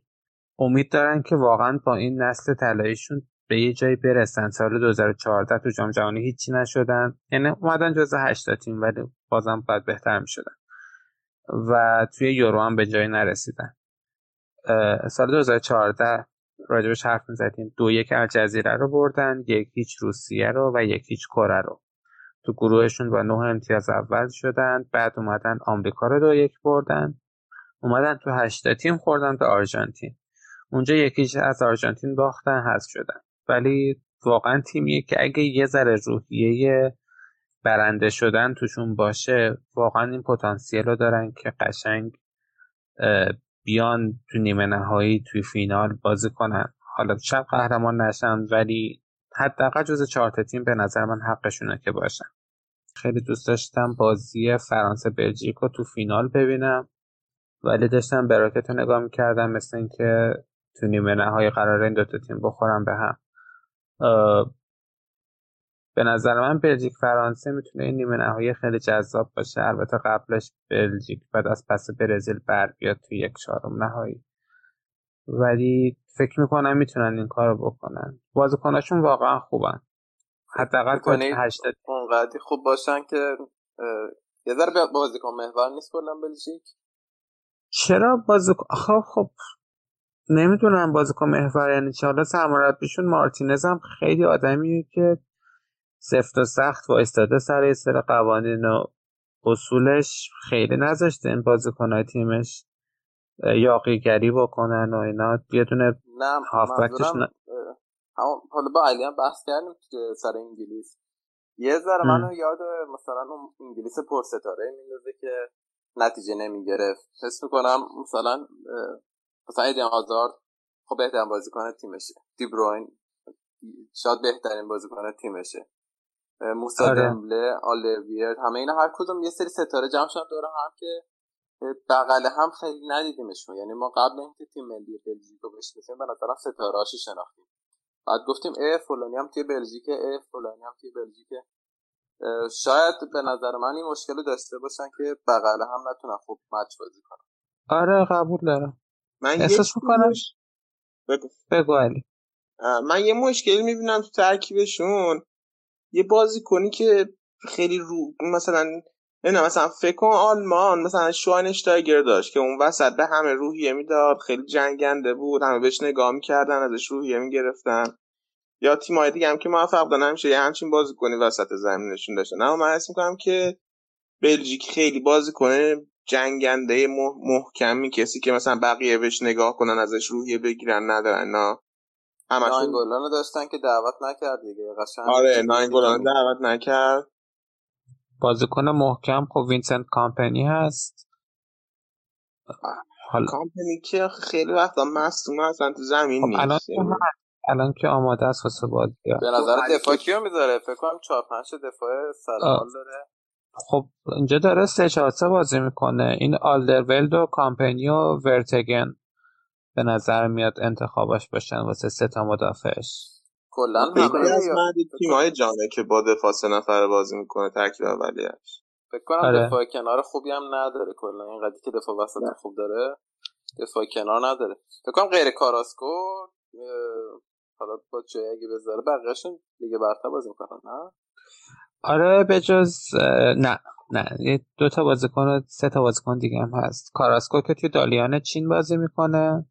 امید دارن که واقعا با این نسل طلاییشون به یه جایی برسن. سال 2014 تو جام جهانی هیچی نشدن. یعنی اومدن جز 8 تیم ولی بازم باید بهتر می‌شدن. و توی یورو هم به جایی نرسیدن. سال 2014 راجبش حرف می‌زدیم. دو یک الجزیره رو بردن یک هیچ روسیه رو و یک هیچ کره رو. تو گروهشون با نه امتیاز اول شدن. بعد اومدن آمریکا رو دو یک بردن. اومدن تو هشتا تیم خوردن به آرژانتین. اونجا یکیش از آرژانتین باختن حذف شدن. ولی واقعا تیمیه که اگه یه ذره روحیه برنده شدن توشون باشه واقعا این پتانسیل رو دارن که قشنگ بیان تو نیمه نهایی توی فینال بازی کنن. حالا شب قهرمان نشن ولی حداقل جز چهار تیم به نظر من حقشونه که باشن. خیلی دوست داشتم بازی فرانسه بلژیک رو تو فینال ببینم ولی داشتم براکت رو نگاه می‌کردم مثل اینکه تو نیمه نهایی قرار این دوتا تیم بخورم به هم. به نظر من بلژیک فرانسه می‌تونه این نیمه نهایی خیلی جذاب باشه. البته قبلش بلژیک بعد از پس برزیل بر بیاد تو یک چهارم نهایی. ولی فکر می‌کنم می‌تونن این کارو بکنن. بازیکناشون واقعا خوبن. حداقل تا کنید هشت اونقدی خوب باشن که یه ذره بازیکن محور نیست کلا بلژیک؟ چرا بازیکن؟ خب خب نمی‌دونم بازیکن محور یعنی چه حالا سرمربیشون مارتینز هم خیلی آدمیه که سفت و سخت وایستاده سر یه سر قوانین و اصولش خیلی نذاشته این بازیکنهای تیمش یاقیگری بکنن و اینا. یه دونه نه هافبکش ن... حالا با علی هم بحث کردیم سر انگلیس. یه ذره. منو یاد مثلا اون انگلیس پرستاره میندازه که نتیجه نمی‌گرفت. حس می‌کنم مثلا مثلا ایدن آزارد خب بهترین بازیکن تیمشه. دیبروین شاید بهترین بازیکن تیمشه. اه، موسی آره. دمبله آلویر همه اینا هر کدوم یه سری ستاره جمع شدن دور هم که بغل هم خیلی ندیدیمشون. یعنی ما قبل اینکه تیم ملی بلژیک رو بشناسیم به نظرم ستاره هاشو شناختیم. بعد گفتیم اه فلانی هم توی بلژیک اه فلانی هم توی بلژیک شاید به نظر من این مشکل داشته باشن که بغل هم نتونن خوب مچ بازی کنن. آره قبول دارم. من احساس می‌کنم. بگو. بگو علی. من یه مشکل می‌بینم تو ترکیبشون. یه بازی کنی که خیلی رو مثلا نه مثلا فکر کن آلمان مثلا شواینشتایگر داشت که اون وسط به همه روحیه می‌داد. خیلی جنگنده بود همه بهش نگاه می‌کردن ازش روحیه می‌گرفتن. یا تیمای دیگه هم که موفق بودن همیشه یه همچین بازی کنی وسط زمینشون داشتن. اما من حس می‌کنم که بلژیک خیلی بازی کنه جنگنده مح- محکمی کسی که مثلا بقیه بهش نگاه کنن ازش روحیه بگیرن ندارن نه؟ همشون ناینگولان رو داشتن که دعوت نکرد دیگه قشنگ آره ناینگولان دعوت نکرد. بازیکن محکم خب وینسنت کامپنی هست. حالا کامپنی که خیلی وقتا مصدوم اصلا تو زمین خب الان نیست. الان که آماده است واسه بازی به نظر دفاع کیو می‌ذاره؟ فکر کنم 4 5 دفاع سر حال داره. خب اینجا داره سه چهار سه بازی می‌کنه. این آلدرولد و کامپنی و ورتگن به نظر میاد انتخاباش باشن واسه سه تا مدافعش. کلا از تیمای جامعه که با دفاع سه نفره بازی می‌کنه ترکیب اولیش فکر کنم آره. دفاع کنار خوبی هم نداره کلا. اینقدر که دفاع وسط خوب داره دفاع کنار نداره. فکر کنم غیر کاراسکو حالا باتشوایی اگه بذاره بقیه‌شون دیگه برتر بازی می‌کنن نه؟ آره به جز اه، نه نه. یه دو تا بازیکن و سه تا بازیکن دیگه هم هست. کاراسکو که توی دالیان چین بازی می‌کنه.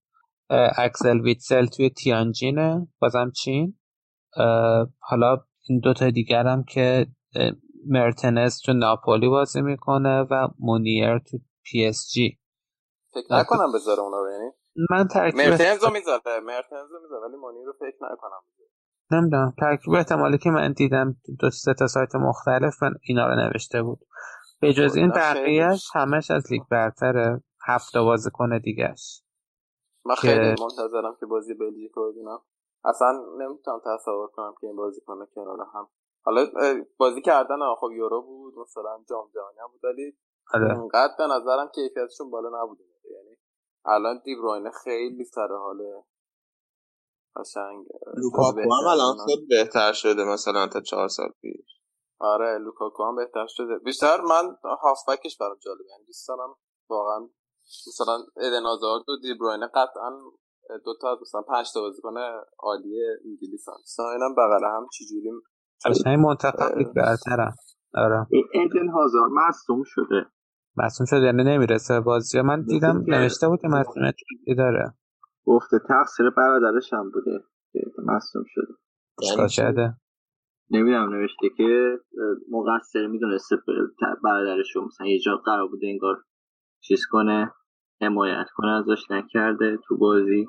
اکسل ویتسل توی تیانجینه. بازم چین. حالا این دو تا دیگر هم که مرتنس تو ناپولی بازی می‌کنه و مونیر تو پی اس جی. فکر نکنم بذاره اونا رو یعنی؟ من ترکیب مرتنز رو می‌ذاره مرتنز رو می‌ذاره ولی مانی رو فکر نکنم نمی‌دونم. ترکیب احتمالی که من دیدم دو سه تا سایت مختلف من اینا رو نوشته بود. به جز این کلا خیلی- بقیهش همش از لیگ برتره هفت بازیکن دیگهش من که- خیلی منتظرم که بازی بلژیک رو ببینم. اصلا نمی‌تونم تصور کنم که این بازی کنه کنار هم. حالا بازی کردن خب یورو بود مثلا جام جهانی هم بود ولی آره. اینقدر به نظرم کیفیتشون بالا نبوده. یعنی الان دیبروینه خیلی سر حال قشنگ. لوکاکو بهتر هم الان. خیلی بهتر شده مثلا تا چهار سال پیش. آره لوکاکو هم بهتر شده. بیشتر من هافبکش برام جالبه. یعنی دوست دارم واقعا مثلا ادن هازارد و دیبروینه قطعا دو تا مثلا پنج تا بازیکن عالی انگلیس هم. مثلا اینم بغل هم چجوری قشنگ منتخب برترم آره. این ایدن هازار مصدوم شده. مصوم شد یعنی نمی‌رسه بازی. من دیدم نوشته بود که مصومیت جدی داره. گفته تقصیر برادرش هم بوده. که مصدوم شده. چیکار کرده؟ نمی‌دونم نوشته که مقصر می‌دونسته برادرش رو مثلا یه جا قرار بوده انگار چیز کنه حمایت کنه ازش نکرده تو بازی.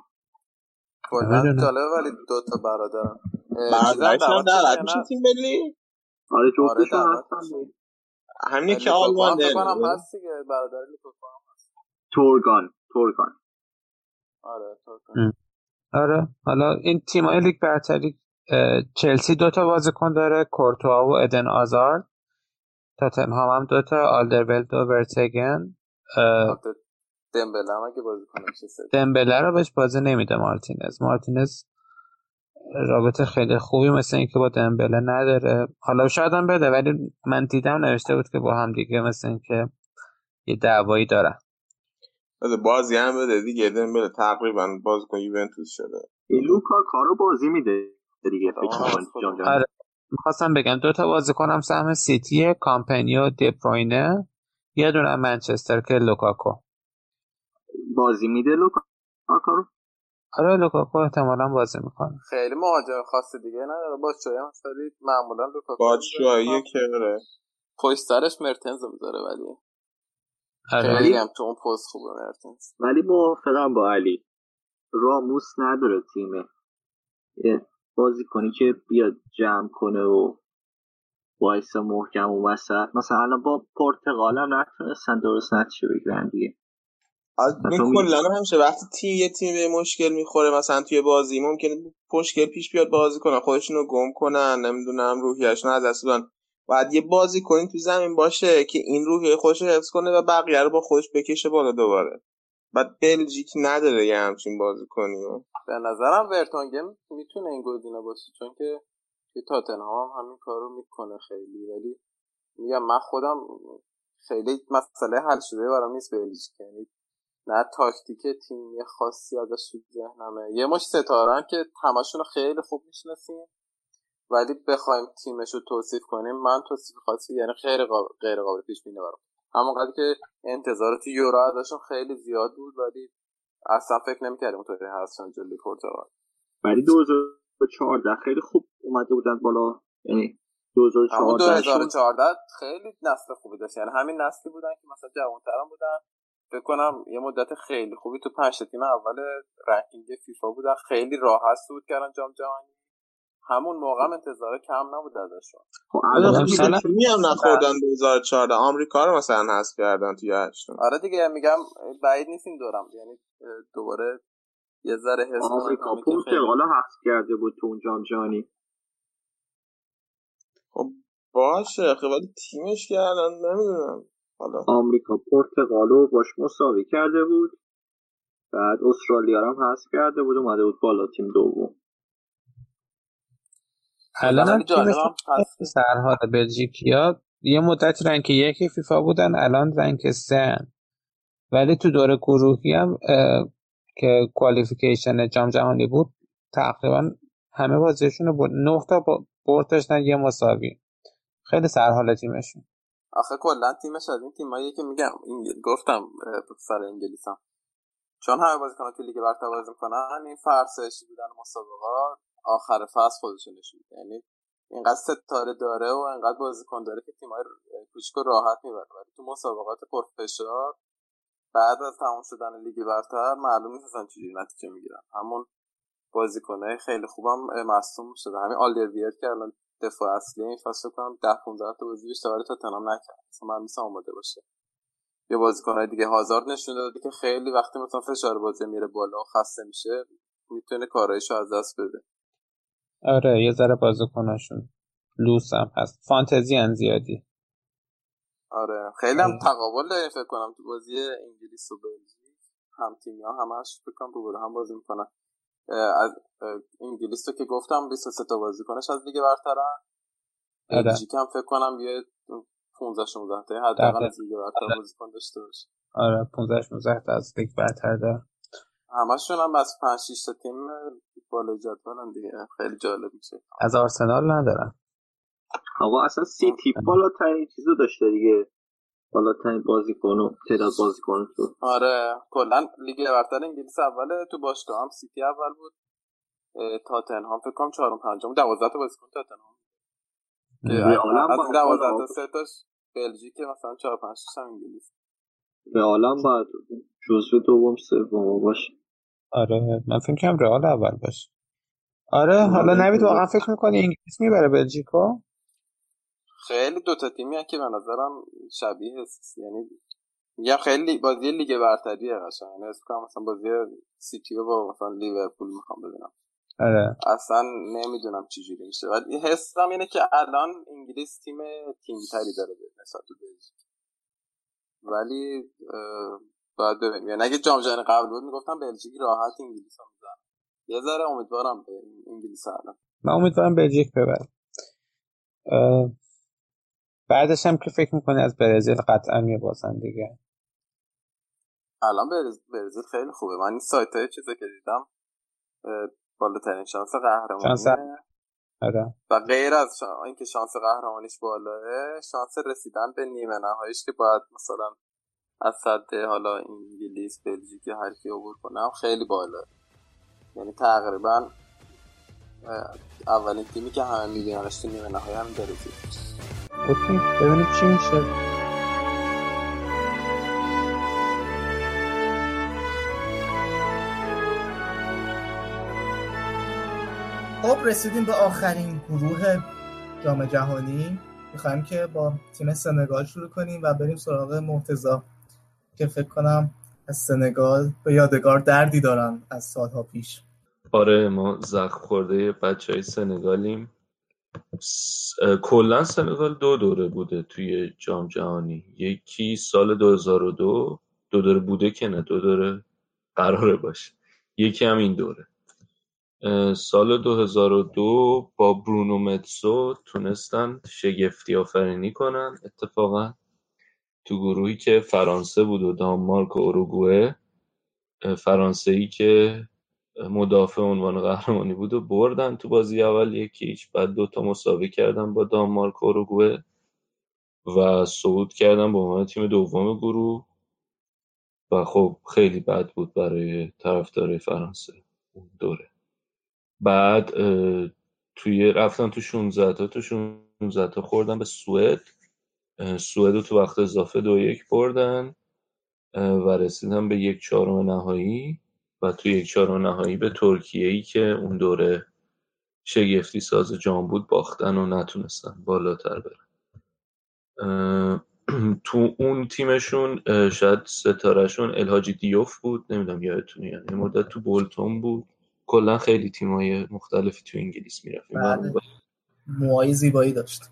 کلا. جالبه ولی دو تا برادرم اه، چیزم برادرش هم دعوت میشه؟ تیم ملی؟ آره آره جفتشون هستن میشه. همینه که دیگه برادر تورگان تورگان. آره. آره حالا این تیمای لیگ برتری چلسی دو تا بازیکن داره کورتوا و ادن آزارد. تاتنهام هم دو تا آلدرولد و ورتگن. دمبله هم اگه بازی کنه دمبله رو بهش بازی نمیده مارتینز. مارتینز رابطه خیلی خوبی مثل اینکه با دمبله نداره. حالا شاید هم بده ولی من دیدم نوشته بود که با هم دیگه مثل اینکه یه دعوایی دارن. بده بازی هم بده دیگه دن بده تقریبا بازیکن یوونتوس شده. لوکا کارو بازی میده دیگه آره. می‌خواستم بگم دو تا بازیکن هم سهم سیتی کامپنی و دپروینه یه دونه منچستر که لوکاکو. بازی میده لوکا کارو آره لوکاکو احتمالا بازی می‌کنه. خیلی مهاجم خاص دیگه نداره. با چای هم ولی معمولا لوکاکو با رو می‌ذاره. چوایی که آره. پشت سرش مرتنز رو می‌ذاره ولی. خیلی هم تو اون پست خوبه مرتنز ولی موافقم با علی راموس نداره تیمه بازی کنی که بیاد جمع کنه و وایس محکم و وسط. مثلا الان با پرتغال هم نتونستن درست نتیجه بگیرن دیگه. کلا همیشه وقتی تیم یه تیم به مشکل می‌خوره مثلا توی بازی ممکنه مشکل پیش بیاد بازی کنن خودشون رو گم کنن نمی‌دونم روحیشون از دست بدن. باید یه بازی کنی تو زمین باشه که این روحیه خودش رو حفظ کنه و بقیه رو با خودش بکشه بالا دوباره. بعد بلژیک نداره یه همچین بازی کنی و. به نظرم ورتانگن می‌تونه این گزینه باشه چون که توی تاتنهام هم همین کار رو می‌کنه خیلی. ولی میگم من خودم خیلی مسئله حل شده برام نیست بلژیک. یعنی نه تاکتیک تیمی خاصی ازش تو ذهنمه. یه مش ستارن که رو خیلی خوب می‌شناسیم. ولی بخوایم تیمش رو توصیف کنیم من توصیف خاصی یعنی خیلی قابل غیر قابل پیش بینی برام. همونقدر که انتظار تو یورو ازشون خیلی زیاد بود ولی اصلا فکر نمی‌کردیم اونطوری هستن جلوی پرتغال ولی 2014 خیلی خوب اومده بودن بالا. یعنی همون 2014 شون 2014 خیلی نسل خوبی داشت. یعنی همین نسلی بودن که مثلا جوانترم بودن. فکر کنم یه مدت خیلی خوبی تو پنج تیم اول رنکینگ فیفا بودن. خیلی راحت صعود کردن جام جهانی. همون موقع هم انتظار کم نبود ازشون خب الان الان هم نخوردن 2014 آمریکا رو مثلا حذف کردن توی هشتم آره دیگه میگم بعید نیست این دورم. یعنی دوباره یه ذره حس آمریکا که رو حذف کرده بود تو اون جام جهانی. خب باشه. خب ولی تیمش کردن نمی‌دونم. حالا. آمریکا پرتغال رو باش مساوی کرده بود. بعد استرالیا رو هم حذف کرده بود اومده بود بالا تیم دوم. الان هم سرحال بلژیکیا یه مدت رنک یکی فیفا بودن الان رنک سه. ولی تو دور گروهی هم که کوالیفیکیشن جام جهانی بود تقریبا همه بازیشون برد. نه تا با- برد داشتن یه مساوی. خیلی سرحال تیمشون. آخه کلا تیمش از این تیمایی که میگم انگل... گفتم سر انگلیسم. چون همه بازیکنان تو لیگ برتر بازی می‌کنن این فرسایشی بودن مسابقات. آخر فصل خودشون نشون میده. یعنی اینقدر ستاره داره و اینقدر بازیکن داره که تیمای کوچیک و راحت می‌بره. ولی تو مسابقات پرفشار بعد از تمام شدن لیگ برتر معلوم نیست اصلا چجوری نتیجه می‌گیرن. همون بازیکنهای خیلی خوبم اه، مصدوم شده. همین آلدرویر که الان دفاع اصلی این فصل کنم 10 15 تا بازی بیشتر برای تاتنهام نکرد. اصلا من نیستم آماده باشه. یه بازیکنهای دیگه هازارد نشون داده که خیلی وقتی مثلا فشار بازی میره بالا و خسته میشه می‌تونه کارایشو از دست بده. آره یه ذره بازیکناشون لوس هم هست. فانتزی ان زیادی. آره خیلی هم تقابل داریم فکر کنم تو بازی انگلیس و بلژیک. هم تیمی ها همش فکر کنم رو هم بازی می‌کنن. از انگلیس رو که گفتم 23 تا بازیکنش از لیگ برترن. آره. بلژیک هم فکر کنم یه 15 16 تا حداقل دقیقا. از لیگ برتر بازیکن داشته باشه. آره 15 16 تا از لیگ برتر داره همشون هم از 5 6 تا تیم بالای جدولن دیگه. خیلی جالب میشه. از آرسنال ندارن. آقا اصلا سیتی بالاترین چیزو داشته دیگه. بالاترین بازیکن و تعداد بازیکن تو. آره. کلا لیگ برتر انگلیس اوله تو باشگاه هم سیتی اول بود. تاتنهام فکر کنم چهارم پنجم 12 تا بازیکن تاتنهام از این 12 تا سه تاش بلژیک مثلا 4 5 تا هم انگلیس. رئال هم باید جزو دوم سوم باشه آره من فکر کنم رئال اول باشه. آره حالا. نوید واقعا فکر می‌کنی انگلیس می‌بره بلژیکو؟ خیلی دو تا تیمی که به نظرم شبیه هست یعنی میگم خیلی بازی لیگ برتریه قشنگ. یعنی اسم کنم مثلا بازی سیتی رو با مثلا لیورپول می‌خوام ببینم. آره. اصلا نمی‌دونم چی جوری میشه. ولی حسم اینه که الان انگلیس تیم تیم تری داره به نسبت به ولی باید ببینیم. یعنی اگه جام جهانی قبل بود می‌گفتم بلژیک راحت انگلیس رو می‌زنه. یه ذره امیدوارم به انگلیس الان من امیدوارم بلژیک ببره. اه، بعدش هم که فکر می‌کنی از برزیل قطعا میبازن دیگه؟ الان برز- برزیل خیلی خوبه. من این سایت های چیزی که دیدم بالاترین شانس قهرمانی شانس آره. و غیر از شا... اینکه شانس قهرمانیش بالاه شانس رسیدن به نیمه نهاییش که باید مثلا از صد حالا انگلیس بلژیک یا هر کی عبور کنم خیلی بالا یعنی تقریبا اولین تیمی که همه میدوننش تو نیمه نهایی همین برزیل اوکی ببینیم چی میشه. خب رسیدیم به آخرین گروه جام جهانی. می‌خوایم که با تیم سنگال شروع کنیم و بریم سراغ مرتزا که فکر کنم از سنگال به یادگار دردی دارن از سالها پیش. آره ما زخم خورده بچه های سنگالیم. س- کلا سنگال دو دوره بوده توی جام جهانی. یکی سال 2002 دو دوره بوده که نه دو دوره قراره باشه. یکی هم این دوره. سال 2002 با برونو متسو تونستن شگفتی آفرینی کنن. اتفاقا تو گروهی که فرانسه بود و دانمارک و اروگوئه فرانسه ای که مدافع عنوان قهرمانی بود و بردن تو بازی اول یکیش بعد دوتا مساوی کردن با دانمارک و اروگوئه و صعود کردن به عنوان تیم دوم گروه و خب خیلی بد بود برای طرفدارای فرانسه اون دوره. بعد توی رفتن تو 16 تا تو 16 تا خوردن به سوئد. سوئد رو تو وقت اضافه دو یک بردن و رسیدن به یک چهارم نهایی. و تو یک چهارم نهایی به ترکیه ای که اون دوره شگفتی ساز جام بود باختن و نتونستن بالاتر برن. [CLEARS THROAT] تو اون تیمشون شاید ستارهشون الهاجی دیوف بود نمی‌دونم یادتونه یعنی مدت تو بولتون بود. کلا خیلی تیمای مختلفی تو انگلیس می‌رفت. بله. موهای زیبایی داشت.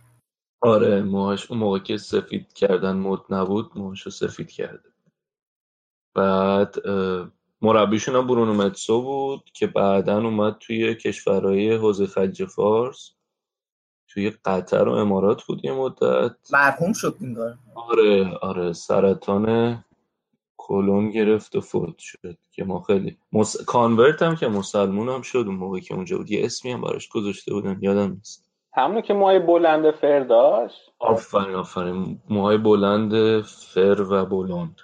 آره موهاش اون موقع که سفید کردن مد نبود موهاشو سفید کرده. بعد مربیشون هم برونو متسو بود که بعدا اومد توی کشورهای حوزه خلیج فارس توی قطر و امارات بود یه مدت. مرحوم شد این آره آره سرطان کلون گرفت و فوت شد که ما خیلی مس... کانورت هم که مسلمون هم شد اون موقع که اونجا بود. یه اسمی هم براش گذاشته بودن یادم نیست. همونو که موهای بلند فر داشت؟ آفرین آفرین. موهای بلند فر و بلند.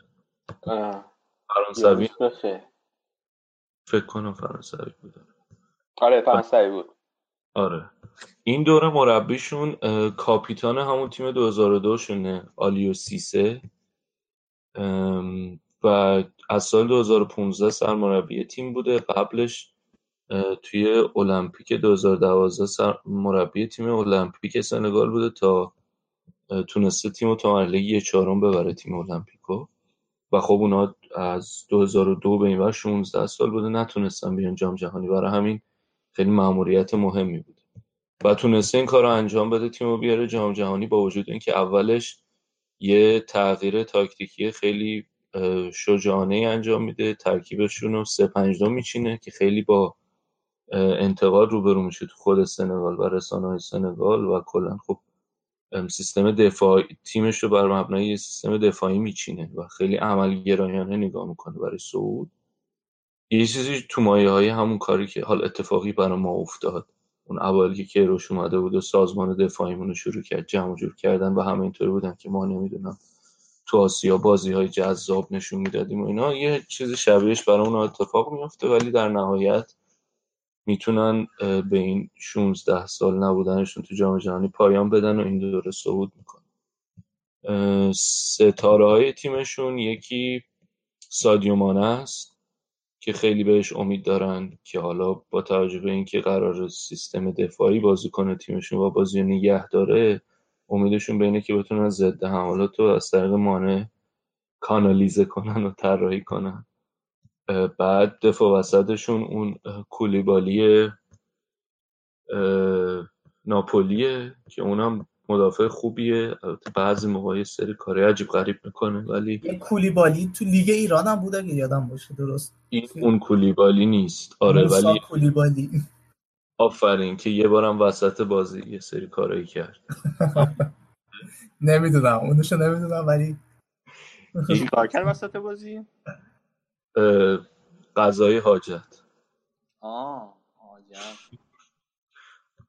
فرانسوی. فکر کنم فرانسوی بود. آره فرانسوی بود. آره. این دوره مربیشون کاپیتان همون تیم 2002 شونه آلیو سیسه. و از سال 2015 سرمربی تیم بوده. قبلش توی المپیک 2012 سر مربی تیم المپیک سنگال بوده تا تونسته تیم رو تا مرحله یه چهارم ببره تیم المپیکو. و خب اونا از 2002 به این ور 16 سال بوده نتونستن بیان جام جهانی. برای همین خیلی مأموریت مهمی بود. و تونسته این کار رو انجام بده تیم رو بیاره جام جهانی با وجود اینکه اولش یه تغییر تاکتیکی خیلی شجاعانه انجام میده. ترکیبشون رو سه پنج دو میچینه که خیلی با انتقاد روبرو میشه تو خود سنگال و رسانه های سنگال و کلا خب سیستم دفاعی تیمش رو بر مبنای سیستم دفاعی میچینه و خیلی عملگرایانه نگاه می‌کنه برای صعود. یه چیزی تو مایه های همون کاری که حال اتفاقی برای ما افتاد. اون اوایل که کیروش اومده بود و سازمان دفاعیمون رو شروع کرد جمع جور کردن و همه اینطوری بودن که ما نمی‌دونم تو آسیا بازی های جذاب نشون می‌دادیم و اینا یه چیز شبیهش برای اون اتفاق میفته ولی در نهایت می‌تونن به این 16 سال نبودنشون تو جام جهانی پایان بدن و این دوره صعود می‌کنن. ستاره های تیمشون یکی سادیو مانه است که خیلی بهش امید دارن که حالا با توجه به اینکه قرار سیستم دفاعی بازی کنه تیمشون و بازی نگه داره امیدشون به اینه که بتونن ضد حملات رو از طریق مانع کانالیزه کنن و طراحی کنن. بعد دفاع وسطشون اون کولیبالی ناپولیه که اونم مدافع خوبیه. البته بعضی موقع یه سری کاری عجیب غریب می‌کنه ولی یه کولیبالی تو لیگ ایران هم بود اگه یادم باشه درست؟ این اون کولیبالی نیست. آره ولی کولیبالی. آفرین که یه بارم وسط بازی یه سری کارایی کرد. [LAUGHS] نمی‌دونم اونشو نمی‌دونم ولی چی کار کرد وسط بازی؟ قضای حاجت. آه.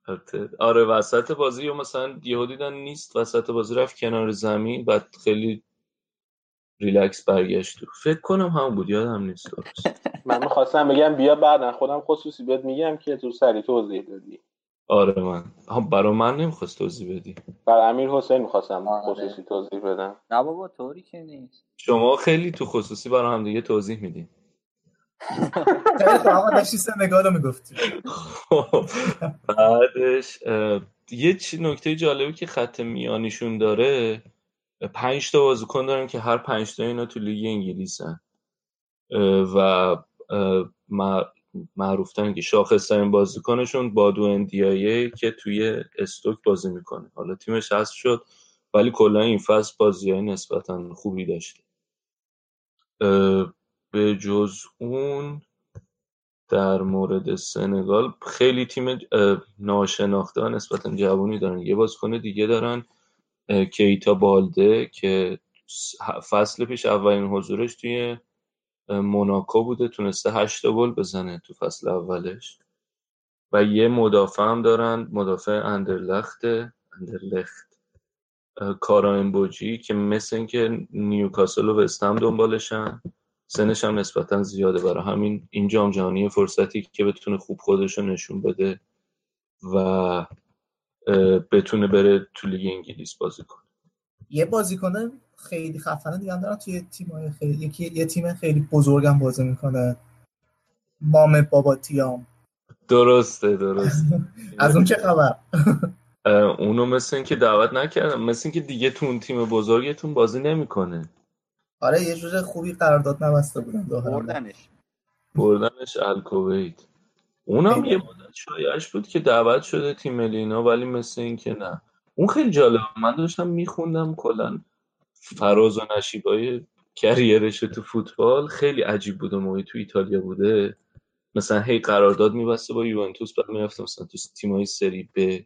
البته آره وسط بازی یا مثلا یهو دیدن نیست وسط بازی رفت کنار زمین بعد خیلی ریلکس برگشت. فکر کنم همون بود یادم نیست [LAUGHS] من می‌خواستم بگم بیا بعدا خودم خصوصی بهت میگم که تو سری توضیح دادی. آره من. ها برا من نمی‌خواست توضیح بدی. بر امیر حسین می‌خواستم آره. خصوصی توضیح بدم. نه بابا طوری که نیست. شما خیلی تو خصوصی برا هم دیگه توضیح میدین. خیلی خوب آقا داشتی سنگال رو می‌گفتی. خب، بعدش یه چی نکته جالبی که خط میانیشون داره پنج تا بازیکن دارن که هر پنج تا اینا تو لیگ انگلیسن. و اه، مع- معروفترن که شاخصترین بازیکنشون بادو اندیایه که توی استوک بازی می‌کنه. حالا تیمش هست شد ولی کلا این فصل بازی های نسبتا خوبی داشته به جز اون در مورد سنگال خیلی تیم ناشناخته و نسبتا جوانی دارن. یه بازیکن دیگه دارن کیتا بالده که فصل پیش اولین حضورش توی موناکو بوده تونسته هشت گل بزنه تو فصل اولش. و یه مدافع هم دارن مدافع اندرلخت اندرلخت کارا امبوجی که مثل اینکه نیوکاسل و وستهم دنبالشن. سنش هم نسبتا زیاده برای همین این جام فرصتی که بتونه خوب خودش رو نشون بده و بتونه بره تو لیگ انگلیس بازی کنه. یه بازیکن خیلی خفنه. دیگه هم دارن توی تیم خیلی یکی یه تیم خیلی بزرگم بازی می‌کنه. مام باباتیام درسته درسته. [LAUGHS] از اون چه خبر؟ اونو مثل اینکه دعوت نکردم. مثل اینکه دیگه تو اون تیم بزرگتون بازی نمی‌کنه. آره یه جور خوبی قرارداد نبسته بودن بردنش. بردنش الکویت. اونم یه مدت شایعش بود که دعوت شده تیم ملی اینا ولی مثل اینکه نه. اون خیلی جالب من داشتم میخوندم کلا. فراز و نشیبای کریرش تو فوتبال خیلی عجیب بود اون موقع تو ایتالیا بوده. مثلا هی قرارداد میبسته با یوونتوس بعد می‌رفته مثلا تو تیمای سری به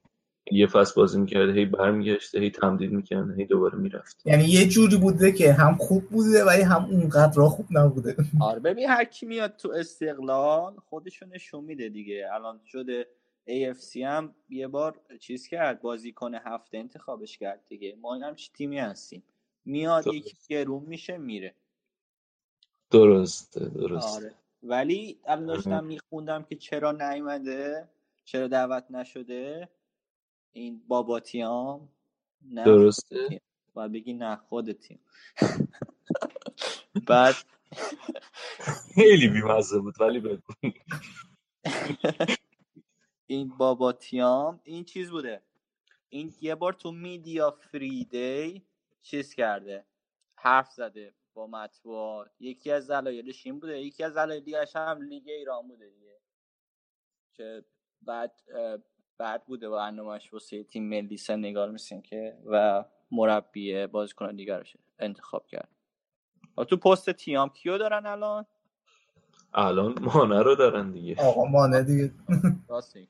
یه فصل بازی می‌کرده هی برمیگشته هی تمدید می‌کرده هی دوباره می‌رفت یعنی یه جوری بوده که هم خوب بوده ولی هم اونقدر خوب نبوده. آره ببین هر کی میاد تو استقلال خودشو نشون میده دیگه. الان شده AFC هم یه بار چیز کرد بازیکن هفته انتخابش کرد دیگه. ما هم چی تیمی هستیم؟ میاد یکی گرون میشه میره. درسته درسته. آره. ولی الان داشتم میخوندم که چرا نیومده چرا دعوت نشده؟ این باباتیام نه درسته. باید بگی نه خود تیم [LAUGHS] بعد خیلی بیمزه بود ولی بگو. [LAUGHS] این باباتیام این چیز بوده. این یه بار تو میدیا فری دی چیز کرده حرف زده با مطبوعات. یکی از دلایلش این بوده. یکی از دلایل دیگه‌ش هم لیگ ایران بوده دیگه. که بعد بعد بوده برنامهش واسه تیم ملی سنگال مثل که و مربی بازیکن دیگر رو انتخاب کرد. و تو پست تیام کیو دارن الان؟ الان مانه رو دارن دیگه. آقا مانه دیگه.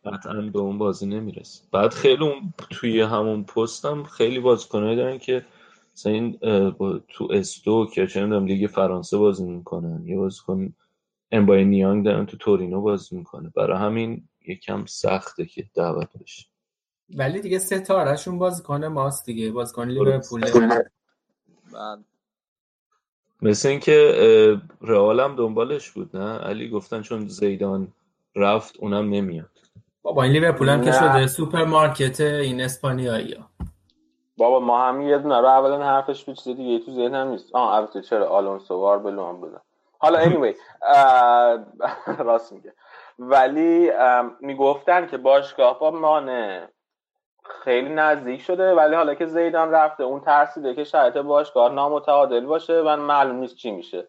قطعا به اون بازی نمی‌رسه. بعد خیلی اون توی همون پست هم خیلی بازیکنایی دارن که مثلا این با- تو استوک یا چه می‌دونم لیگ فرانسه بازی می‌کنن. یه بازیکن امبای نیانگ دارن تو تورینو بازی می‌کنه. برای همین یکم سخته که دعوت بشه. ولی دیگه ستارهشون بازیکن ماست دیگه. بازیکن لیورپول بعد مثل اینکه رئال هم دنبالش بود نه؟ علی گفتن چون زیدان رفت اونم نمیاد. بابا این لیورپول هم که. شده سوپرمارکت این اسپانیایی ها بابا ما هم یه دونه رو اولا حرفش بود چیز دیگه تو ذهنم نیست. آه البته چرا آلونسو و آربلوا هم بودن حالا anyway [LAUGHS] راست میگه. ولی می‌گفتن که باشگاه با مانه خیلی نزدیک شده ولی حالا که زیدان رفته اون ترسیده که شرایط باشگاه نامتعادل باشه و معلوم نیست چی میشه.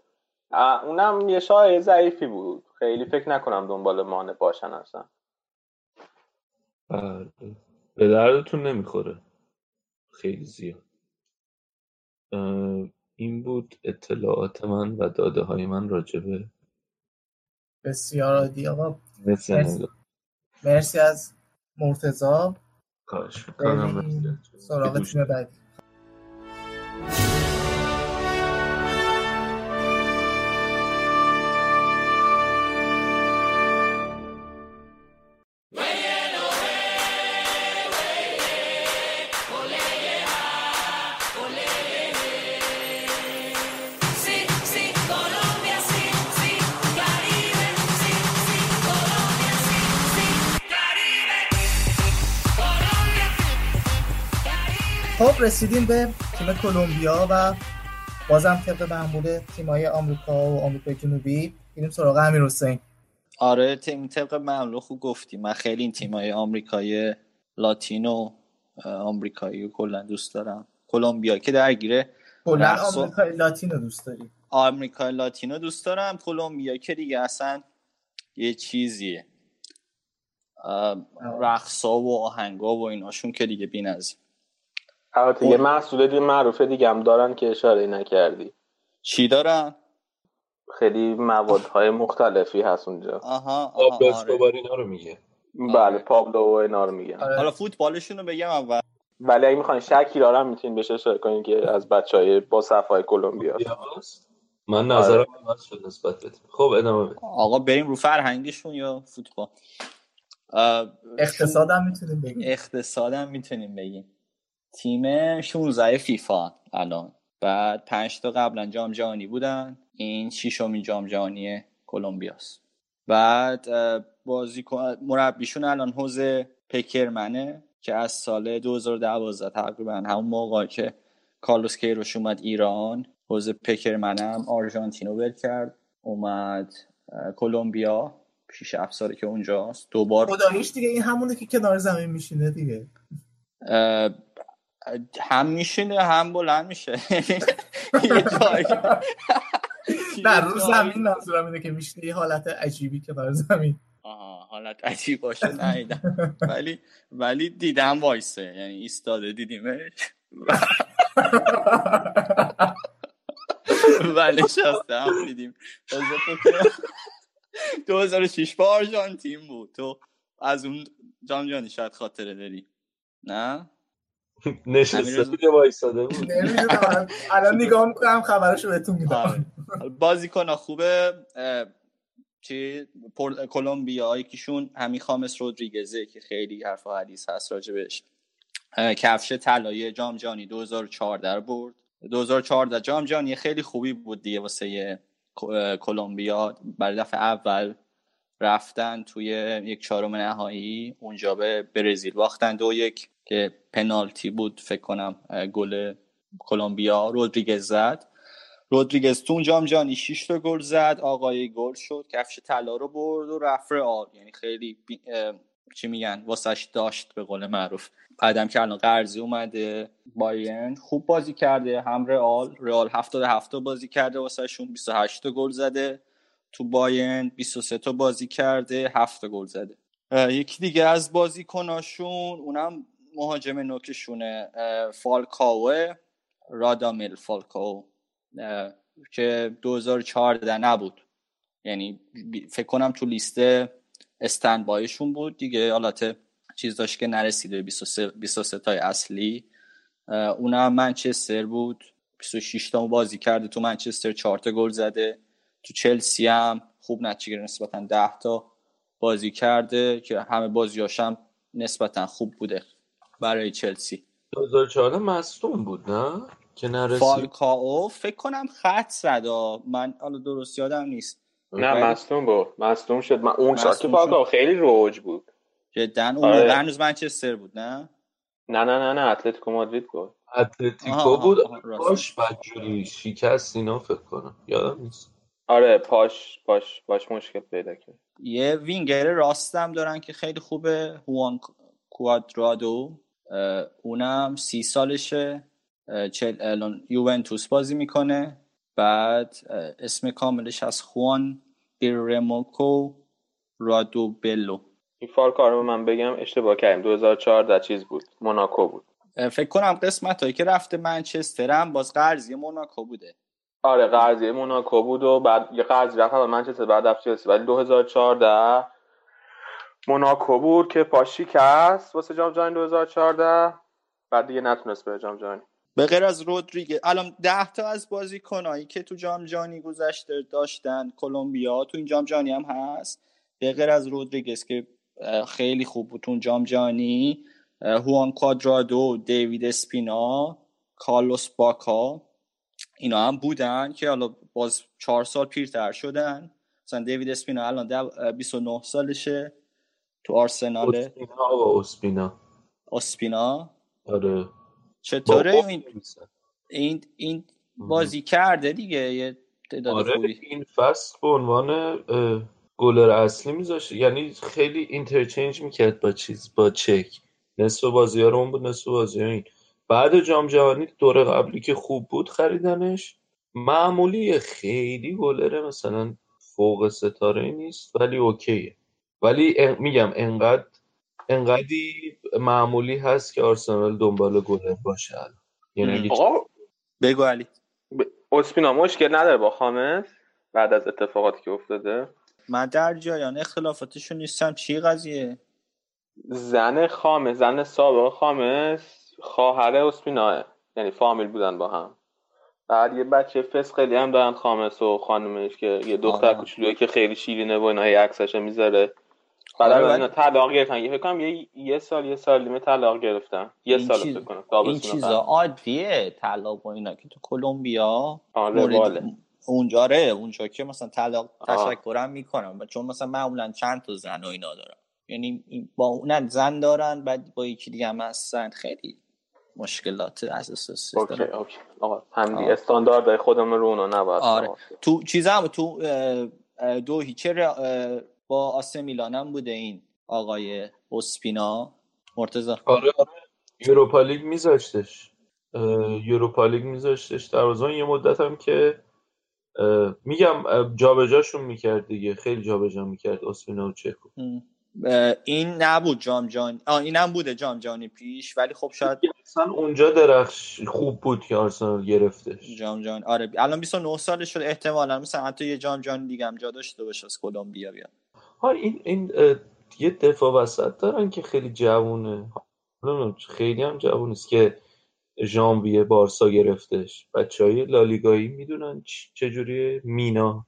اونم یه شایعه ضعیفی بود. خیلی فکر نکنم دنبال مانه باشن اصلا. به دردتون نمی‌خوره. خیلی زیاد. این بود اطلاعات من و داده های من راجبه بسیار عالی آقا. مرسی, مرسی. از مرتضا کاش می‌کنم. سراغ تیم بعدی. رسیدیم به تیم کلمبیا و بازم طبق معمول تیمای آمریکا و آمریکای جنوبی. میریم سراغ امیر حسین. آره تیم طبق معمول خوب گفتی من خیلی این تیمای آمریکای لاتینو آمریکایی و کلا دوست دارم. کلمبیا که درگیره کلا رقص و- آمریکای لاتین رو دوست داری. آمریکای لاتینو دوست دارم. کلمبیا که دیگه اصلا یه چیزیه. رقصا و آهنگا و ایناشون که دیگه بی‌نظیر. البته یه محصول دیگه معروفه دیگه هم دارن که اشاره نکردی. چی دارن؟ خیلی موادهای مختلفی هست اونجا. آها پابلو آها آره. اسکوبار اینا رو میگه. بله پابلو و اینا رو میگن. حالا فوتبالشون رو بگم اول. ولی اگه می‌خواین شکیرا رو هم می‌تونین بهش اشاره کنین که از بچه های با صفای کلمبیا. من آره. نظرم عوض شد نسبت به تیم. خب ادامه بده. آقا بریم رو فرهنگشون یا فوتبال؟ اقتصادم می‌تونیم بگیم. اقتصادم می‌تونیم بگیم. تیم 16 فیفا الان. بعد پنج تا قبلا جام جهانی بودن. این ششمین جام جهانی کلمبیاست. بعد بازیکن مربیشون الان حوز پکرمنه که از سال 2012 تقریبا همون موقع که کارلوس کیروش اومد ایران حوز پکرمنه هم آرژانتینو ول کرد. اومد کلمبیا پیش افساره که اونجاست. دوبار خداییش دیگه این همونه که کنار زمین میشینه دیگه. هم میشینه هم بلند میشه. [LAUGHS] نه [LAUGHS] رو زمین منظورم اینه که میشینه یه حالت عجیبی کنار زمین. آها حالت عجیب باشه ندیدم. ولی ولی دیدم وایسه. یعنی ایستاده دیدیمش. [LAUGHS] و نشسته هم دیدیم. تازه فکر کنم 2006 با آرژانتین بود. تو از اون جام جهانی شاید خاطره داری. نه؟ نشسته بود یا وایساده بود. [LAUGHS] نمی‌دونم. الان [LAUGHS] نگاه می‌کنم خبرشو بهتون میدم. بازیکن خوبه. چی؟ پر... کلمبیا یکیشون همین خامس رودریگزه که خیلی حرف و حدیث هست راجبش کفش طلایی جام جهانی 2014 رو برد. 2014 جام جهانی خیلی خوبی بود دیگه واسه کلمبیا. برای دفعه اول رفتن توی یک چهارم نهایی اونجا به برزیل باختن دو یک. که پنالتی بود فکر کنم گل کلمبیا رودریگز زد. رودریگز تو اون جام جهانی 6 تا گل زد آقای گل شد کفش طلا رو برد و رفت یعنی خیلی بی... چی میگن؟ واسش داشت به قول معروف. بعدم که الان قرضی اومده بایرن خوب بازی کرده هم رئال. رئال 77 تا بازی کرده واسهشون 28 تا گل زده. تو بایرن 23 تا بازی کرده 7 تا گل زده. یکی دیگه از بازیکناشون اونم مهاجم نوکشونه فالکاوه رادامل فالکاو که 2014 نبود. یعنی فکر کنم تو لیست استند بایشون بود دیگه. حالت چیز داشت که نرسیده 23 23 تای اصلی. اونم منچستر بود. 26 تا بازی کرده. تو منچستر 4 تا گل زده. تو چلسی هم خوب نتیجه نسبتا 10 تا بازی کرده که همه بازیاش هم نسبتا خوب بوده. برای چلسی. 2014 مصدوم بود نه؟ که نرسید. فالکاو فکر کنم خط آه. من حالا درست یادم نیست. نه مصدوم بود. مصدوم شد. من اون سال که فالکاو. خیلی روج بود. جدا. اون آره. موقع هنوز منچستر بود نه؟ نه نه نه نه. اتلتیکو مادرید بود. اتلتیکو بود. باش بدجوری شکست اینا فکر کنم. یادم نیست. آره پاش پاش پاش مشکل پیدا کرد. یه وینگر راستم دارن که خیلی خوبه هوان کوادرادو. اونم سی سالشه. چل الان یوونتوس بازی می‌کنه. بعد اسم کاملش از خوان ایرموکو رادو بلو این فالکاو رو من بگم اشتباه کردیم. 2014 چیز بود؟ موناکو بود. فکر کنم قسمت هایی که رفته منچستر هم باز قرضی موناکو بوده. آره قرضی موناکو بود و بعد یه قرضی رفت به منچستر بعد رفت چلسی. ولی 2014 موناکو بود که پاش شکست واسه جام جهانی 2014 بعد دیگه نتونست بره جام جهانی. به غیر از رودریگز الان ده تا از بازیکنایی که تو جام جهانی گذشته داشتن کلمبیا تو این جام جهانی هم هست. به غیر از رودریگز که خیلی خوب بود تو جام جهانی. هوان کوادرادو دیوید اسپینا کارلوس باکا اینا هم بودن که حالا باز چهار سال پیرتر شدن. مثلا دیوید اسپینا الان دو- اه، 29 سالشه. تو آرسناله اسپینا و اسپینا اسپینا آره. چطوره؟ با این این این بازی کرده دیگه یه تعداد آره خوبی. این فصل به عنوان گلر اصلی میذاشت یعنی خیلی اینترچنج می‌کرد با چیز با چک. نصف بازی ها رو اون بود نصف بازی ها این. بعد جام جهانی دوره قبلی که خوب بود خریدنش معمولی خیلی گلر مثلا فوق ستاره نیست ولی اوکیه. ولی ان- میگم انقدر انقدی معمولی هست که آرسنال دنبال گلر باشه الان. یعنی آقا بگو علی. ب- اسپینا مشکل نداره با خامس بعد از اتفاقاتی که افتاده. من در جایان اختلافاتشون نیستم. چی قضیه؟ زن خامس زن سابق خامس خواهر اسپیناه یعنی فامیل بودن با هم. بعد یه بچه فسقلی هم دارن خامس و خانومش که یه دختر آره. کوچولویی که خیلی شیرینه و اینا عکسش می‌ذاره. بعد آره، اینا طلاق گرفتن یه فکر کنم یه یه سال یه سال نیمه طلاق گرفتن یه سال چیز- فکر کنم این چیزا. عادیه طلاق و اینا که تو کلمبیا آره، مورد-. اونجا آره اونجا که مثلا طلاق. تشکرم می‌کنم چون مثلا معمولا چند تا زن و اینا دارن یعنی با اون زن دارن بعد با یکی دیگه هم هستن خیلی مشکلات اساسی اوکی اوکی آقا. استاندارد خودمون رو اونا نباید آره. تو چیزم تو دو هیچه با آسه میلانم بوده این آقای اسپینا مرتضی آره آره. یوروپا لیگ میذاشتش. اه، یوروپا لیگ میذاشتش. در یه مدت هم که میگم جابجاشون می‌کرد دیگه. خیلی جابجا می‌کرد اسپینا و چکو. این نبود جام آه اینم بوده جام جهانی پیش ولی خب شاید اصلا اونجا درخش خوب بود که آرسنال گرفتش. جام جهانی. آره الان 29 سالش شده احتمالا مثلا حتی یه جام جهانی دیگه هم جا داشته باشه از کلمبیا بیاد. ها این این یه دفاع وسط دارن که خیلی جوونه. خیلی هم جوون است که ژانویه بارسا گرفتش. بچه های لالیگایی می‌دونن چجوری مینا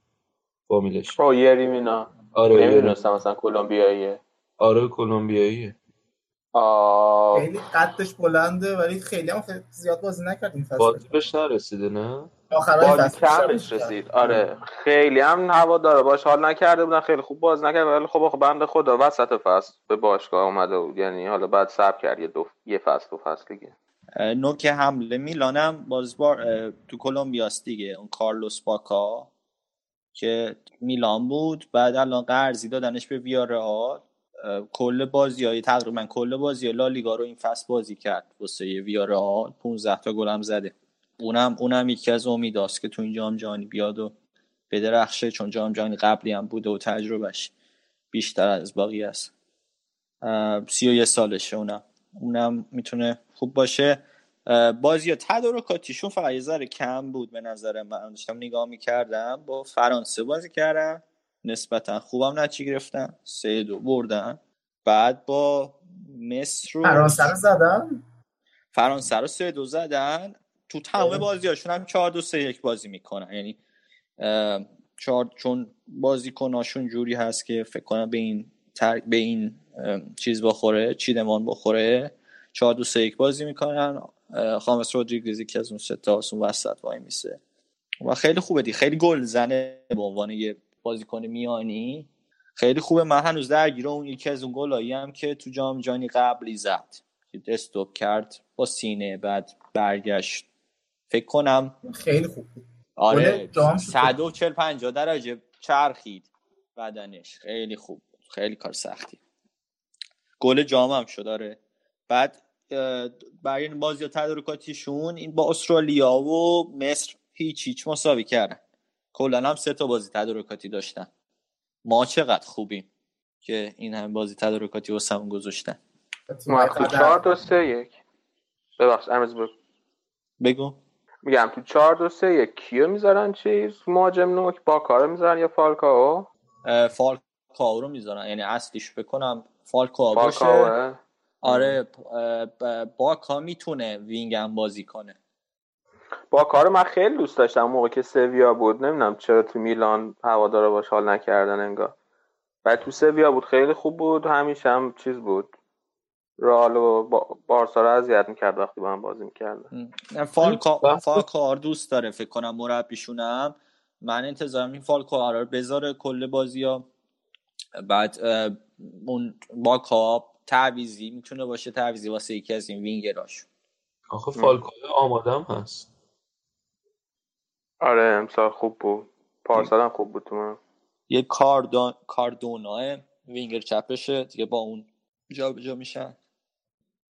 فامیلش. او یری مینا. آره. نمی‌دونستم مثلا کلمبیاییه. آره کلمبیاییه. آه. خیلی قدش بلنده ولی خیلی هم خیلی زیاد بازی نکرد این فصل. بازی بهش نرسیده نه؟ بازی فصل کم بهش رسید. آره خیلی هم هوا داره. باش حال نکرده بودن خیلی خوب باز نکرد ولی خب آخه بنده خدا وسط فصل به باشگاه اومده بود. یعنی حالا بعد صبر کرد یه دو یه فصل دو فصل دیگه. نوک حمله. میلانم بازبار تو کلمبیاست دیگه. اون کارلوس باکا که میلان بود. بعد الان قرضی دادنش به ویارئال. کل بازی های تقریبا کل بازی لالیگا رو این فصل بازی کرد واسه ویارئال. 15 تا گل هم زده. اونم اونم یکی از امیداست که تو این جام جهانی بیاد و بدرخشه چون جام جهانی قبلی هم بوده و تجربهش بیشتر از باقی است. سی و یه سالشه اونم. اونم می‌تونه خوب باشه. بازی تدارکاتیشون فقط یه ذره کم بود به نظر من. داشتم نگاه می‌کردم با فرانسه بازی کردن نسبتا خوبم نتیجه گرفتن. سه دو بردن. بعد با مصر و فرانسه رو زدن؟ فرانسه رو سه دو زدن. تو تمام بازیاشون هم چهار دو سه یک بازی می‌کنن. یعنی چهار چون بازیکناشون جوری هست که فکر کنم به این تر... به این چیز بخوره چیدمان بخوره چهار دو سه یک بازی می‌کنن. خامس رودریگز که از اون سه تا اون وسط وای میسه. و خیلی خوبه دی خیلی گل زنه به عنوان یه بازیکن میانی. خیلی خوبه. من هنوز درگیر اون یکی از اون گلایی هم که تو جام جهانی قبلی زد. که استوب کرد با سینه بعد برگشت. فکر کنم خیلی خوب. بود آره گل جام شد. 140 50 درجه چرخید بدنش. خیلی خوب بود. خیلی کار سختی. گل جام هم شد آره. بعد برای این بازی تدارکاتیشون این با استرالیا و مصر هیچ هیچ مساوی کردن. کلا هم سه تا بازی تدارکاتی داشتن. ما چقدر خوبیم که این هم بازی تدارکاتی واسمون گذاشتن. ما چهار دو سه یک. ببخش امروز بگو. بگو. میگم تو چهار دو سه یک. کیو می‌ذارن چیز؟ مهاجم نوک با کارو می‌ذارن یا فالکاو؟ فالکاو رو می‌ذارن. یعنی اصلیش بکنم فالکاو باشه. آره باکا می‌تونه wing هم بازی کنه. با کار من خیلی دوست داشتم. اون موقع که سویا بود نمی‌دونم چرا تو میلان هوادارا باش حال نکردن انگار. بعد تو سویا بود خیلی خوب بود. همیشه هم چیز بود. رئال و با- بارسا رو اذیت می‌کرد وقتی با هم بازی می‌کردن. فالکائو، فالکائو رو دوست داره فکر کنم مربیشونم. من انتظارم اینه فالکائو رو بذاره کل بازی ها. بعد اون باکا تعویزی می‌تونه باشه تعویزی واسه یکی از این وینگراش آخه فالکو آمادم هست. آره امسال خوب بود. پارسال هم خوب بود تو من. یه کاردون کاردونا وینگر چپشه دیگه با اون جا به جا میشن.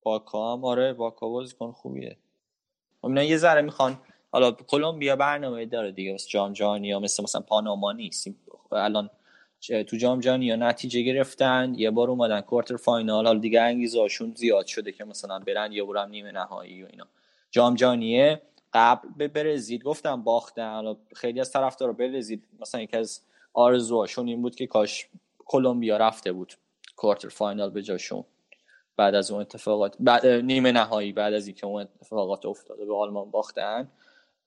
باکا هم آره باکا بازیکن خوبیه. اینا یه ذره می‌خوان حالا کلمبیا برنامه داره دیگه واسه جام جهانی یا مثل مثلا پاناما نیست. الان تو جام جهانی یا نتیجه گرفتن یه بار اومدن کوارتر فاینال حالا دیگه انگیزهاشون زیاد شده که مثلا برن یه بارم نیمه نهایی و اینا. جام جهانیه. قبل به برزیل گفتم باختن حالا خیلی از طرفدارا برزیل مثلا یکی از آرزوهاشون این بود که کاش کلمبیا رفته بود کوارتر فاینال به جاشون. بعد از اون اتفاقات بعد نیمه نهایی بعد از اینکه اون اتفاقات افتاده به آلمان باختن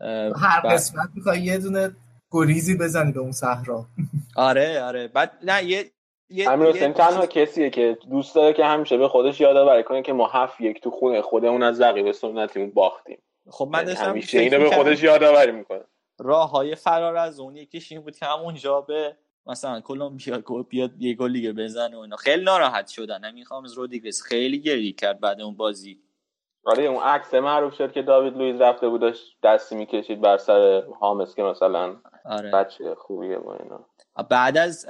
هر بعد- قسمت می‌خوای یه دونه گریزی بزنی به اون صحرا. [LAUGHS] آره آره. بعد نه یه امیر حسین تنها کسیه که دوست داره که همیشه به خودش یادآوری کنه که ما هفت یک تو خونه خودمون از رقیب سنتیمون باختیم. خب من یعنی داشتم همیشه اینو به. خودش یادآوری می‌کنه. راه های فرار از اون یکیش این بود که همونجا به مثلا کلمبیا بیاد یه گل دیگه بزنه و اینا. خیلی ناراحت شدن. همین خامز رودریگز خیلی گریه کرد بعد اون بازی. آره اون عکس معروف شد که داوید لوئیس رفته بود داشت دستی می‌کشید بر سر حامس که مثلا آره. بچه خوبیه با اینا. بعد از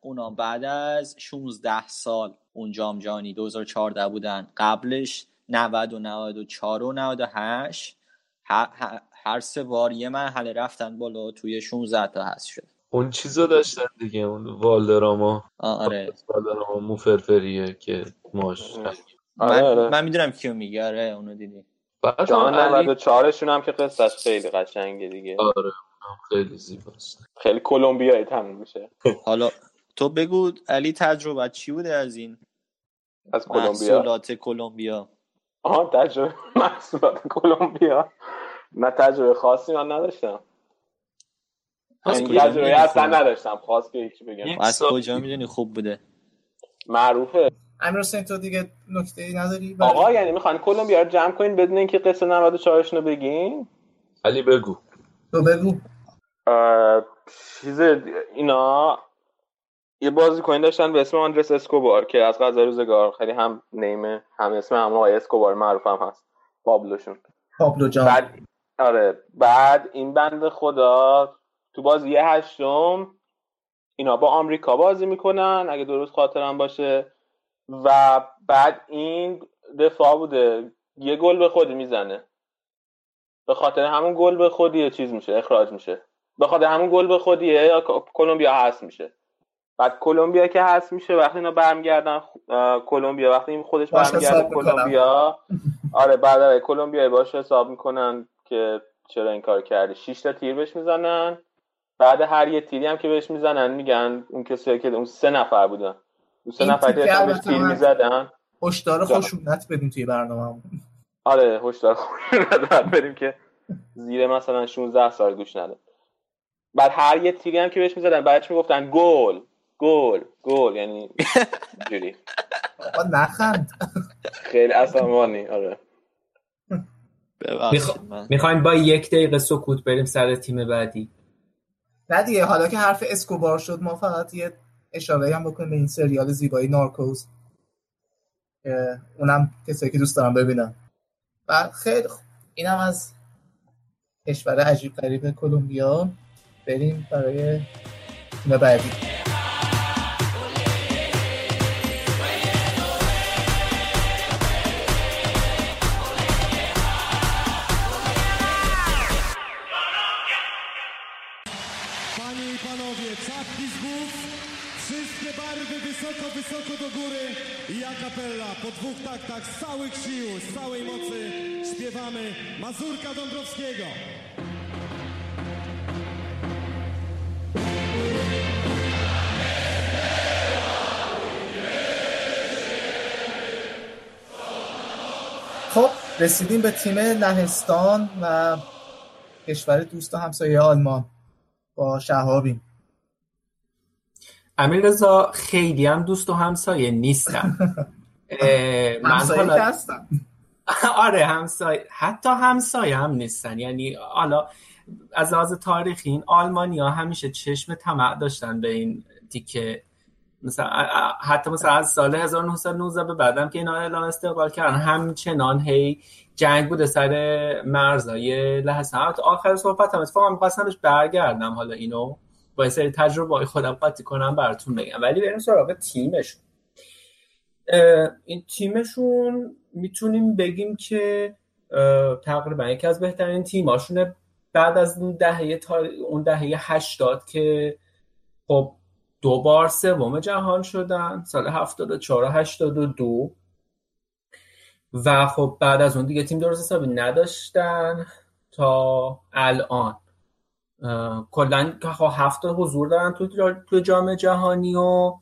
اونا بعد از 16 سال اون جام جهانی 2014 بودن. قبلش 90 و 94 و 98 هر, هر- هر سه بار یه مرحله رفتن بالا توی 16 تا هست شد. اون چیزو داشتن دیگه اون والدراما. آره. والدراما موفرفریه که ماش من, من می‌دونم کیو میگه آره اونو دیدی. علی 94 شون هم که قصهش خیلی قشنگه دیگه. آره خیلی زیباست. خیلی کلمبیایی تموم میشه. حالا تو بگو علی تجربه چی بوده از این از کلمبیا. محصولات کلمبیا؟ آها تجربه [LAUGHS] محصولات کلمبیا. نه تجربه خاصی من نداشتم. تجربه می‌دونی اصلا خوب؟ نداشتم خاص که هیچی بگم. از کجا می‌دونی خوب بوده؟ معروفه. امیر حسین تو دیگه نکته ای نداری؟ برای- آقا یعنی می‌خوان کلمبیا رو جمع کنین بدون اینکه قصه 94 رو بگین. علی بگو. تو بگو. اه، چیز اینا یه بازیکن داشتن به اسم آندرس اسکوبار که از غذا روزگار خیلی هم نیمه هم اسم هم آقای اسکوبار معروف هم هست پابلوشون. پابلو جان. بعد آره بعد این بند خدا تو بازی یه هشتم اینا با آمریکا بازی می‌کنن اگه درست خاطرم باشه. و بعد این دفاع بوده. یه گل به خودی می‌زنه. به خاطر همون گل به خودی چیز میشه اخراج میشه. به خاطر همون گل به خودیه یا کلمبیا هست میشه. بعد کلمبیا که هست میشه وقتی اینا برمیگردن کلمبیا وقتی این خودش می‌کنم. کلمبیا [LAUGHS] آره بعد آره کلمبیا باش حساب می‌کنن که چرا این کار کردی. شش تا تیر بهش می‌زنن. بعد هر یه تیری هم که بهش می‌زنن میگن اون کسی که اون سه نفر بودن. اون سه نفر که بهش تیر می‌زدن. هشدار جان. خشونت بدیم توی برنامه آره هشدار ندارم [LAUGHS] بریم که زیر مثلا 16 سال گوش نده بعد هر یه تیری هم که بهش می‌زدن بعدش می‌گفتن گل گل گل یعنی جوری نخند. خیلی اسمانی آره. می‌خوایم با یک دقیقه سکوت بریم سر تیم بعدی. نه حالا که حرف اسکوبار شد ما فقط یه اشاره هم بکنیم به این سریال زیبایی نارکوز. اونم کسایی که دوست دارم ببینم و خیلی خوب. اینم از کشور عجیب غریب کلمبیا. بریم برای تیم بعدی. I a capella po dwóch taktach z całych sił, z całej mocy śpiewamy Mazurka Dąbrowskiego. خب رسیدیم به تیم لهستان و کشور دوست و همسایه آلمان با شهابیم امیر رضا خیلی هم دوست و همسایه نیستم. [LAUGHS] من همسایه حالا- که هستن [LAUGHS] آره همسایه حتی همسایه هم نیستن. یعنی حالا از لحاظ تاریخی این آلمانیا همیشه چشم طمع داشتن به این تیکه. مثلا حتی مثلا از سال 1919 به بعدم که اینا اعلام استقلال کردن همچنان هی جنگ بوده سر مرزای لحظه. آخر صحبت هم اتفاقا می‌خواستم بهش برگردم حالا اینو. با سری تجربه خودم قاطی کنم براتون بگم. ولی بریم سراغ تیمشون. این تیمشون می‌تونیم بگیم که تقریبا یکی از بهترین تیماشونه. بعد از اون دهه تا اون دهه 80 که خب دو بار سوم جهان شدن سال 74 و 82 و خب بعد از اون دیگه تیم درست حسابی نداشتن تا الان. کلا خب هفت حضور دارن تو تو جام جهانی و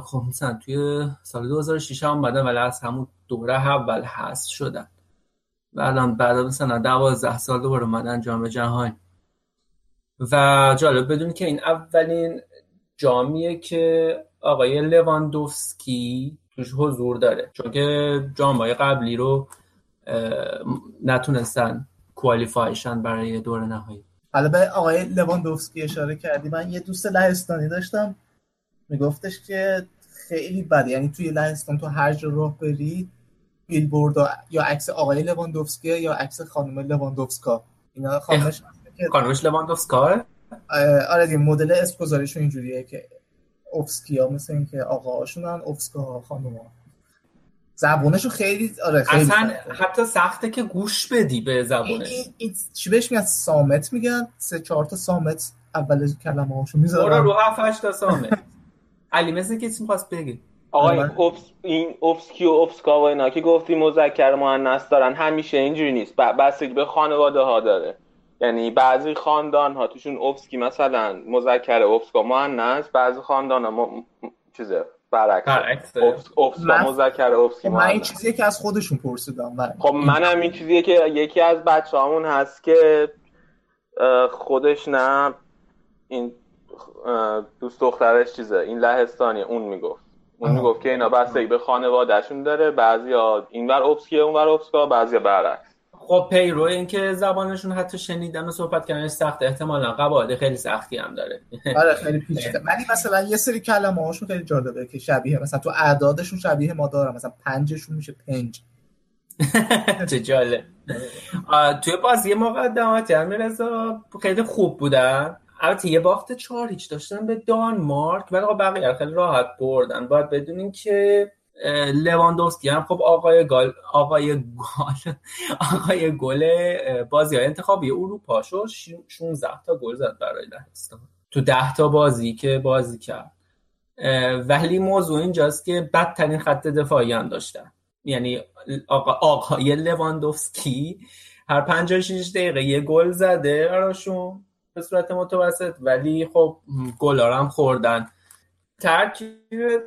خب مثلا توی سال 2006 هم اومدن ولی از همون دوره اول هست شدن. و الان بعد مثلا دوازده سال دوباره اومدن جام جهانی. و جالب بدون که این اولین جامیه که آقای لواندوفسکی توش حضور داره. چون که جامعه قبلی رو نتونستن کوالیفایشن برای دور نهایی. حالا به آقای لواندوفسکی اشاره کردی. من یه دوست لهستانی داشتم. میگفتش که خیلی بده. یعنی توی لهستان تو هر جا راه بری بیلبورد یا عکس آقای لواندوفسکی یا عکس خانم لواندوفسکا. اینا خانمش خانمش لواندوفسکا؟ آره دیگه مدل اسم گذاریشون اینجوریه که اوفسکیا مثل اینکه آقاهاشونن اوفسکا خانوما. زبونشون خیلی آره خیلی اصلا سخته. حتی سخته که گوش بدی به زبونش. این- این چی بهش میگن؟ سامت میگن. سه چهار تا سامت اول کلمه هاشو برو می‌ذارن رو هفت هشت تا سامه علی مثل که چیزی خواست بگی آقای اوبس این اوبسکی و اوبسکا و اینا که گفتی مذکر مؤنث دارن همیشه اینجوری نیست. ب- بستگی به خانواده ها داره. یعنی بعضی خاندان ها توشون اوبسکی مثلا؟ مذکر اوبسکا مؤنث بعضی خاندان ها م... م- چیزه؟ برعکس. برعکس. اوبس... مذکر اوبسکی من این چیزیه که از خودشون پرسیدم من خب منم این چیزیه که یکی از بچه همون هست که خودش نه این دوست دخترش چیزه این لهستانیه اون می‌گفت. اون. می‌گفت که اینا بستگی به خانوادهشون داره بعضیا اینور اوبسکیه اونور اوبسکا بعضیا برعکس. خب پیرو این که زبانشون حتی شنیدن و صحبت کردنش سخت. احتمالا قواعد خیلی سختی هم داره. [LAUGHS] آره خیلی پیچیده. ولی مثلا یه سری کلمه هاشون خیلی جالبه که شبیه مثلا تو اعدادشون شبیه ما دارن. مثلا پنجشون میشه پنج. [LAUGHS] چه جالب. توی بازی مقدماتی امیررضا خیلی خوب بودن. البته یه باخت چهار هیچ داشتن به دانمارک ولی آقا بقیه خیلی راحت بردن. باید بدونین که لواندوفسکی هم خب آقای گال آقای گال آقای گل بازی های انتخابی اروپا شد. 16 تا گل زد برای لهستان. تو 10 تا بازی که بازی کرد. ولی موضوع اینجاست که بدترین خط دفاعی هم داشتن. یعنی آقا آقای لواندوفسکی هر 56 دقیقه یه گل زده براشون به صورت متوسط. ولی خب رو هم خوردن. ترکیب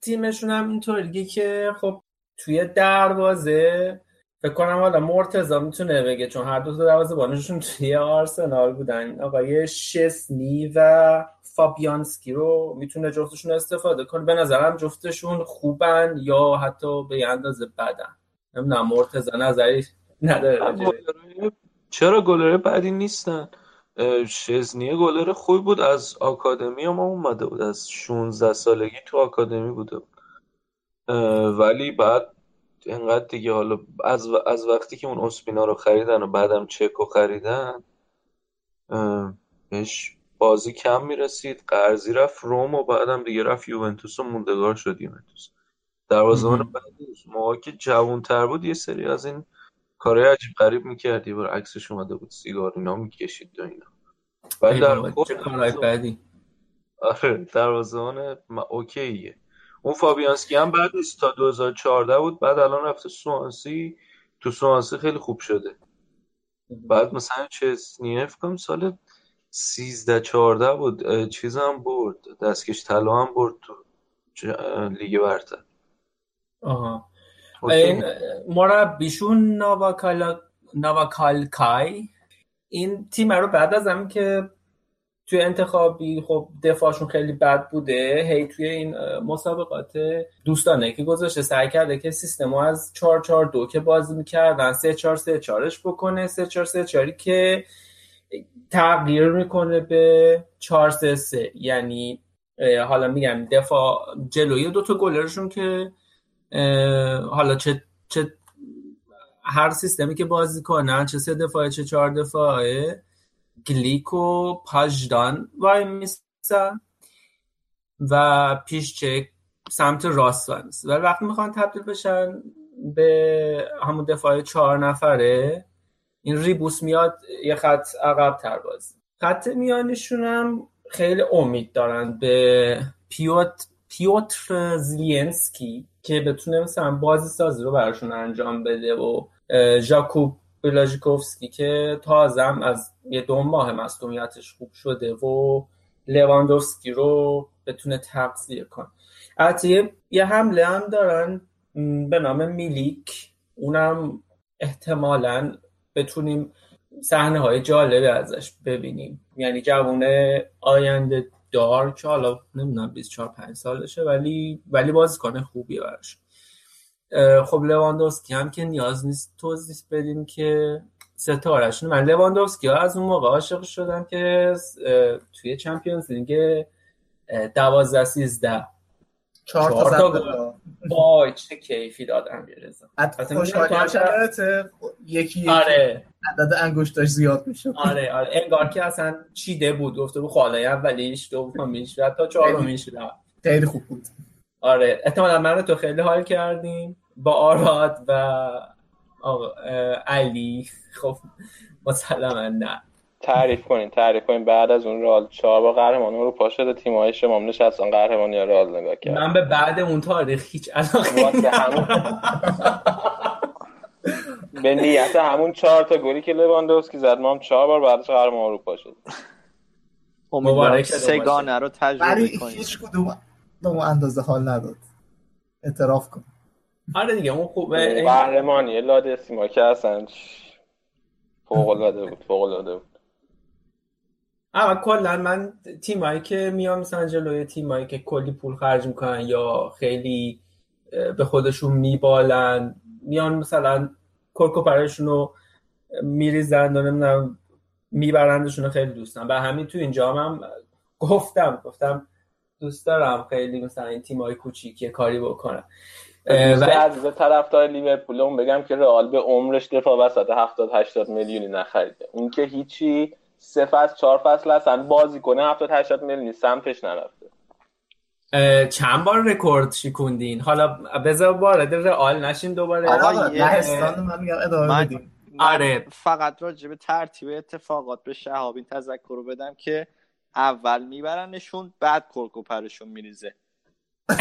تیمشون هم اینطوریه که خب توی دروازه فکر کنم حالا مرتضی می‌تونه بگه چون هر دو تا دروازه‌بانشون توی آرسنال بودن. آقای شسنی و فابیانسکی رو می‌تونه جفتشون استفاده کنه. به نظرم جفتشون خوبن یا حتی به اندازه بدن. نمی‌دونم مرتضی نظری نداره چرا گلر بعدی نیستن؟ شزنیه گلر خوبی بود. از آکادمی ما اومده بود. از 16 سالگی تو آکادمی بوده بود. ولی بعد انقدر دیگه حالا از, از وقتی که اون اسپینا رو خریدن و بعدم چکو خریدن بهش بازی کم می‌رسید. قرضی رفت روم و بعدم دیگه رفت یوونتوس و موندگار شد یوونتوس. دروازه‌بان بعدی موقعی که جوان‌تر بود یه سری از این کارهای عجیب غریب می‌کرد یه بار عکسش اومده بود سیگار اینا می‌کشید و اینا. ولی در کارهای بدی. آره دروازه‌بان م- اوکیه. اون فابیانسکی هم بعد نیست. تا 2014 بود بعد الان رفته سوانسی. تو سوانسی خیلی خوب شده. بعد مثلا چسنیه فکر کنم سال 13 14 بود. اه، چیز هم برد. دستکش طلا هم برد تو لیگ برتر. آها. این مربیشون نواکالا نواکالکای. این تیم رو بعد از همین که توی انتخابی خب دفاعشون خیلی بد بوده هی توی این مسابقات دوستانه که گذاشته سعی کرده که سیستم از 4 4 2 که بازی می‌کردن 3 4 3 4 ش بکنه. 3 4 3 4 که تغییر می‌کنه به 4 3 3 یعنی حالا میگم دفاع جلوی دوتا گلرشون که حالا چه چه هر سیستمی که بازی کنن چه سه دفاعه چه چهار دفاعه گلیک و پاژدان وای میسن. و پیشچک سمت راست وای ولی وقتی می‌خوان تبدیل بشن به همون دفاع چهار نفره این ریبوس میاد یه خط عقب تر بازی. خط میانشون هم خیلی امید دارن. به پیوت پیوتر زیلینسکی که بتونه مثلا بازی سازی رو براشون انجام بده و ژاکوب بلاژیکوفسکی که تازه هم از یه دو ماه مصدومیتش خوب شده و لواندوفسکی رو بتونه تغذیه کنه. البته یه- حمله هم دارن به نام میلیک. اونم احتمالا بتونیم صحنه های جالبی ازش ببینیم. یعنی جوونه آینده دار که حالا نمی‌دونم 24 5 سالشه ولی ولی بازیکن خوبیه براش. خب لواندوفسکی هم که نیاز نیست توضیح بدیم که ستارهشون من لواندوفسکی از اون موقع عاشق شدم که توی چمپیونز لیگ دوازده سیزده چهار تا زد تا گل. وای چه کیفی دادن بیرزا حتی خوشحالیش هم یادته؟ یکی یکی. آره. عدد انگشتاش زیاد میشه آره آره. انگار که اصلا چیده بود گفته بود خاله اولیش دومیش و حتی چهارمیش خیلی خوب بود. آره. احتمالا من و تو خیلی حال کردیم با آراد و علی. خب مسلما نه. تعریف کنین تعریف کنین بعد از اون رئال چهار بار قهرمان اروپا شده تیم‌های شما نشستن قهرمانی رئال نگاه کرد. من به بعد اون تاریخ هیچ علاقه به نیت همون چهار تا گلی که لواندوفسکی زد ما هم چهار بار بعدش قهرمان اروپا شد امیدوارم مبارک سگانه رو تجربه کنیم هیچ کدوم به اون اندازه حال نداد. اعتراف کن. آره دیگه اون خوبه قهرمانی لاده سیما که اصلا فوق العاده بود فوق العاده بود. اما کلا من تیمایی که میان مثلا جلوی تیمایی که کلی پول خرج می‌کنن یا خیلی به خودشون میبالن میان مثلا کرکوپرشون رو میریزن و نمی‌دونم میبرندشون رو خیلی دوست دارم. و همین تو اینجا هم گفتم گفتم دوست دارم خیلی مثلا این تیمای کوچیکی کاری بکنم و عزیز طرفدار لیورپول اون بگم که رئال به عمرش دفاع وسط 70 80 میلیونی نخریده. اون که هیچی سه فصل چهار فصل اصلا بازی کنه 70 80 میلیونی سمتش نرفته. چند بار رکورد شکوندین حالا بذار وارد رئال نشیم دوباره. آقا، من میگم ادامه بدیم. آره. فقط راجع به ترتیب اتفاقات به شهاب این تذکر رو بدم که اول میبرنشون بعد کرکوپرشون میریزه. [LAUGHS]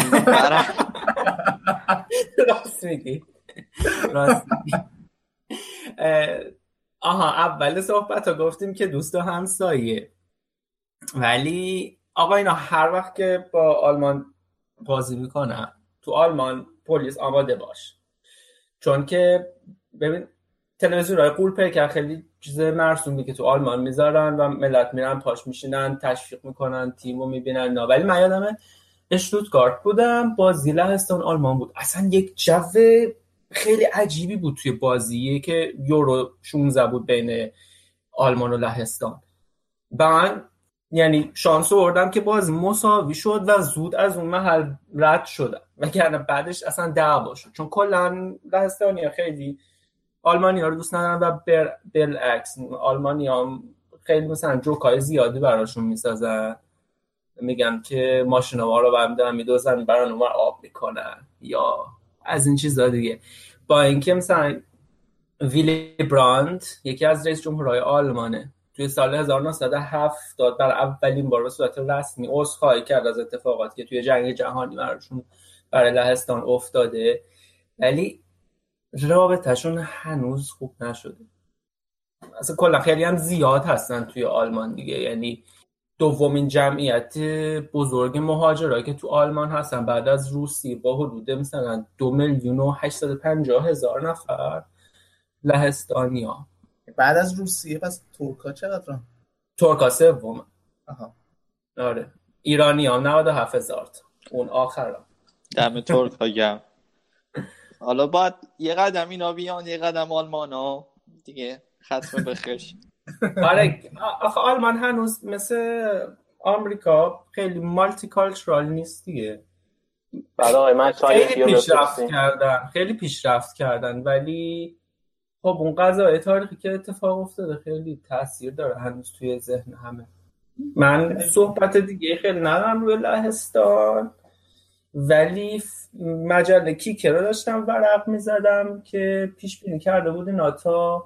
راست میگی. راست میگی. آها اول صحبت ها گفتیم که دوست و همسایه. ولی آقا اینا هر وقت که با آلمان بازی می‌کنن تو آلمان پلیس آماده باش. چون که ببین تلویزیون های قول پیکر خیلی چیز مرسومی که تو آلمان می‌ذارن و ملت میرن پاش میشینن تشویق می‌کنن تیم رو می‌بینن نه ولی من یادمه اشتوتگارت بودم بازی لهستان آلمان بود. اصلا یک جو خیلی عجیبی بود توی بازی که یورو 16 بود بین آلمان و لهستان. من یعنی شانس آوردم که باز مساوی شد و زود از اون محل رد شدم. وگرنه بعدش اصلا دعوا شد. چون کلا لهستانی خیلی آلمانی ها رو دوست ندارن و بر بالعکس ها خیلی مثلا جوکای زیادی براشون می‌سازن. میگن که ماشین ها رو بنده میدوزن برای اونور آب می‌کنن یا از این چیزا دیگه. با اینکه مثلا ویلی براند یکی از رئیس جمهورهای آلمانه توی سال 1970 بر اولین بار به صورت رسمی عذرخواهی کرد از اتفاقاتی که توی جنگ جهانی براشون برای لهستان افتاده. ولی رابطهشون هنوز خوب نشده. اصلا کلا خیلی هم زیاد هستن توی آلمان دیگه. یعنی دومین جمعیت بزرگ مهاجرایی که تو آلمان هستن. بعد از روسیه با حدود مثلا دو میلیون و 850 هزار نفر لهستانیا. بعد از روسیه پس ترکا چقدر؟ ترکا سوم. آها. آره. ایرانی هم 97 هزار تا. اون آخر. دم ترک ها گم حالا باید یه قدم اینا بیان یه قدم آلمان ها دیگه ختم بخش. آره آخه آلمان هنوز مثل آمریکا خیلی مالتی کالچرال نیست دیگه. آقای من خیلی پیشرفت کردن خیلی پیشرفت کردن ولی خب اون قضایای تاریخی که اتفاق افتاده خیلی تاثیر داره هنوز توی ذهن همه. من صحبت دیگه خیلی ندارم روی لهستان ولی مجله کیکر رو داشتم ورق می‌زدم که پیش بینی کرده بود اینا تا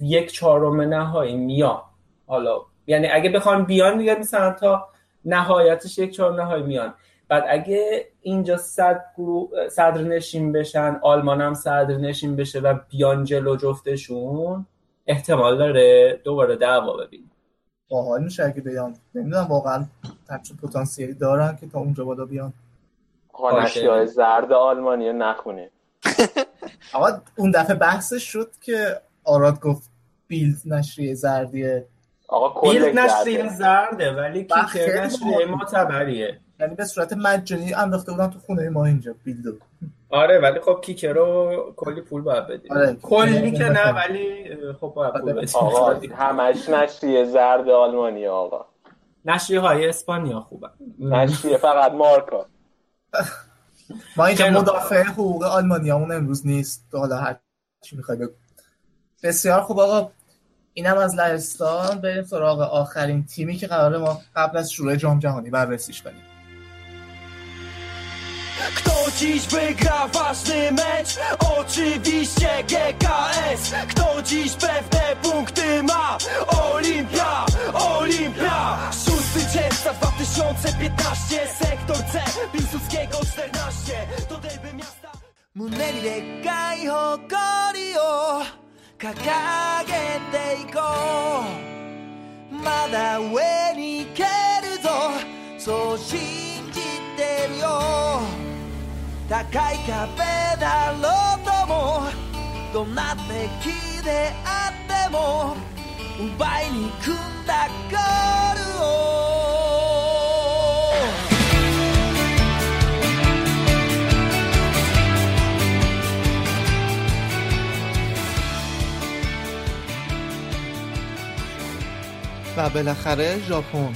یک چهارم نهایی میان. حالا یعنی اگه بخوان بیان دیگه مثلا تا نهایتش یک چهارم نهایی میان. بعد اگه اینجا صد صدر نشین بشن آلمان هم صدر نشین بشه و بیان جلو جفتشون احتمال داره دوباره دعوا ببینیم. باحال میشه اگه بیان. نمی‌دونم واقعا همچین پتانسیلی دارن که تا اونجا بالا بیان. نشریه‌های زرد آلمانی نخونه [LAUGHS] آقا اون دفعه بحثش شد که آراد گفت بیلد نشریه زردیه آقا بیلد نشریه زرده ولی کیکر نشریه معتبریه یعنی به صورت مجانی انداخته بودن تو خونه ما اینجا بیلدو. آره ولی خب کیکر رو کلی پول باید بدیم. آره. کلی که نه ولی خب باید پول بدیم. آقا همش نشریه زرد آلمانی آقا. نشریه های اسپانیا خوبه نشریه فقط مارکا. ما اینجا مدافع حقوق آلمانیامون امروز نیست. حالا هر چی می‌خوای بگو. بسیار خوب آقا اینم از لهستان بریم سراغ آخرین تیمی که قرار ما قبل از شروع جام جهانی بررسیش کنیم Kto dziś wygra ważny mecz? Oczywiście GKS Kto dziś pewne punkty ma? Olimpia, Olimpia 6 czerwca 2015 Sektor C, Piłsudskiego 14 To derby miasta 胸にでっかい誇りを 掲げていこう。まだ上に行けるぞ。そう信じてるよ。高い壁だろうとも。どんな敵であっても。奪いに組んだゴールを。و بالاخره ژاپن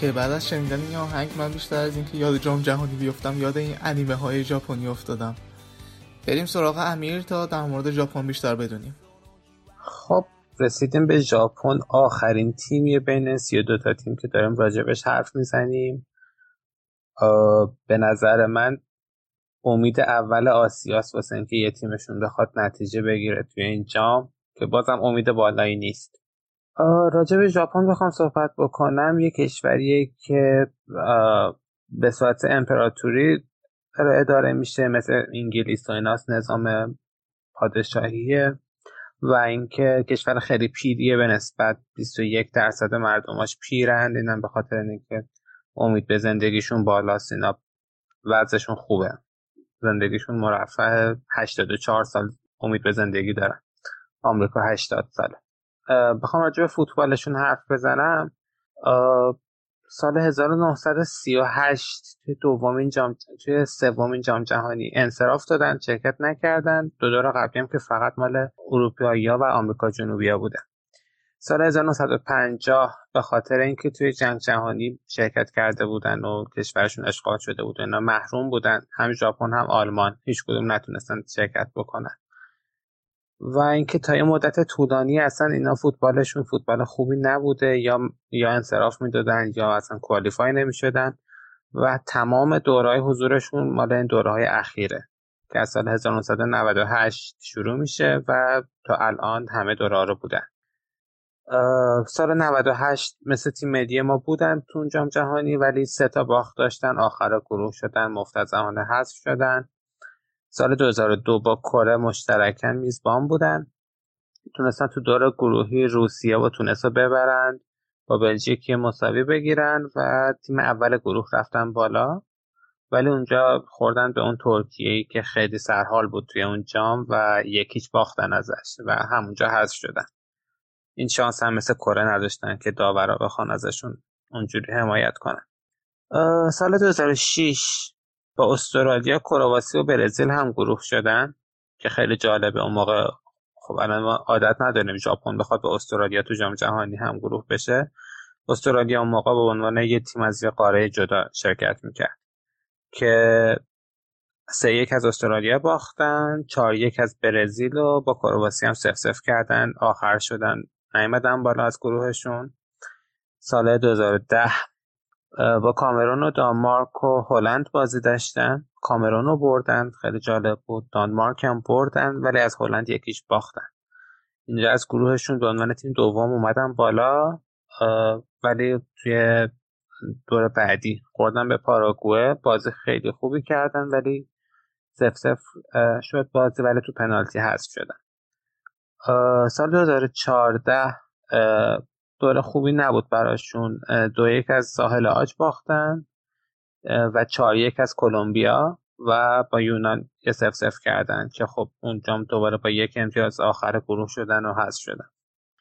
که بعد از شنیدن این آهنگ من بیشتر از اینکه یاد جام جهانی بیفتم یاد این انیمه های ژاپنی افتادم. بریم سراغ امیر تا در مورد ژاپن بیشتر بدونیم. خب رسیدیم به ژاپن. آخرین تیمی بین 32 تا تیم که داریم راجبش حرف می‌زنیم. به نظر من امید اول آسیاس واسه اینکه یه تیمشون بخواد نتیجه بگیره توی این جام که بازم امید بالایی نیست. راجع به ژاپن بخوام صحبت بکنم. یه کشوریه که به صورت امپراتوری داره اداره میشه مثل انگلیس و ایناست نظام پادشاهیه. و اینکه کشور خیلی پیریه به نسبت 21 درصد مردماش پیرند اینم به خاطر اینکه امید به زندگیشون بالاست اینا وضعشون خوبه. زندگیشون مرفه 84 سال امید به زندگی دارن. آمریکا 80 ساله. بخوام راجع به فوتبالشون حرف بزنم. سال 1938 توی دومین جام توی سومین جام جهانی انصراف دادن شرکت نکردن. دو دور قبلی هم که فقط مال اروپایی و آمریکا جنوبی بودن. سال 1950 به خاطر اینکه توی جنگ جهانی شرکت کرده بودن و کشورشون اشغال شده بود اینا محروم بودن. هم ژاپن هم آلمان. هیچ کدوم نتونستن شرکت بکنن. و اینکه تا یه مدت طولانی اصلا اینا فوتبالشون فوتبال خوبی نبوده یا یا انصراف می‌دادن یا اصلا کوالیفای نمی‌شدن و تمام دورهای حضورشون مال این دورهای اخیره که از سال 1998 شروع میشه و تا الان همه دوره رو بودن. سال 98 مثل تیم ملی ما بودن تو جام جهانی ولی سه تا باخت داشتن آخر گروه شدن مفتزهانه حذف شدن. سال 2002 با کره مشترکن میزبان بودن. تونستن تو دور گروهی روسیه و تونس رو ببرن با بلژیک مساوی بگیرن و تیم اول گروه رفتن بالا. ولی اونجا خوردن به اون ترکیه که خیلی سرحال بود توی اون جام و یکیچ باختن ازش و همونجا حذف شدن. این شانس هم مثل کره نداشتن که داورا بخوان ازشون اونجوری حمایت کنن. سال 2006 با استرالیا کرواسی و برزیل هم گروه شدن که خیلی جالبه. اون موقع خب الان ما عادت نداریم ژاپن بخواد با استرالیا تو جام جهانی هم گروه بشه. استرالیا اون موقع به عنوان یه تیم از یه قاره جدا شرکت می‌کرد که سه یک از استرالیا باختن چهار یک از برزیل و با کرواسی هم سف سف کردن. آخر شدن نیومدن بالا از گروهشون. سال 2010 اه، با کامرون و دانمارک و هلند بازی داشتن. کامرون رو بردن خیلی جالب بود. دانمارک هم بردن ولی از هلند یکیش باختن. اینجا از گروهشون به عنوان تیم دوم اومدن بالا ولی توی دور بعدی خوردن به پاراگوئه. بازی خیلی خوبی کردن ولی سف سف شد بازی ولی تو پنالتی حذف شدن. سال 2014 اه، دور خوبی نبود براشون. دو یک از ساحل آج باختن و چهار یک از کلمبیا و با یونان یه سف سف کردن که خب اونجا دوباره با یک امتیاز آخر گروه شدن و حذف شدن.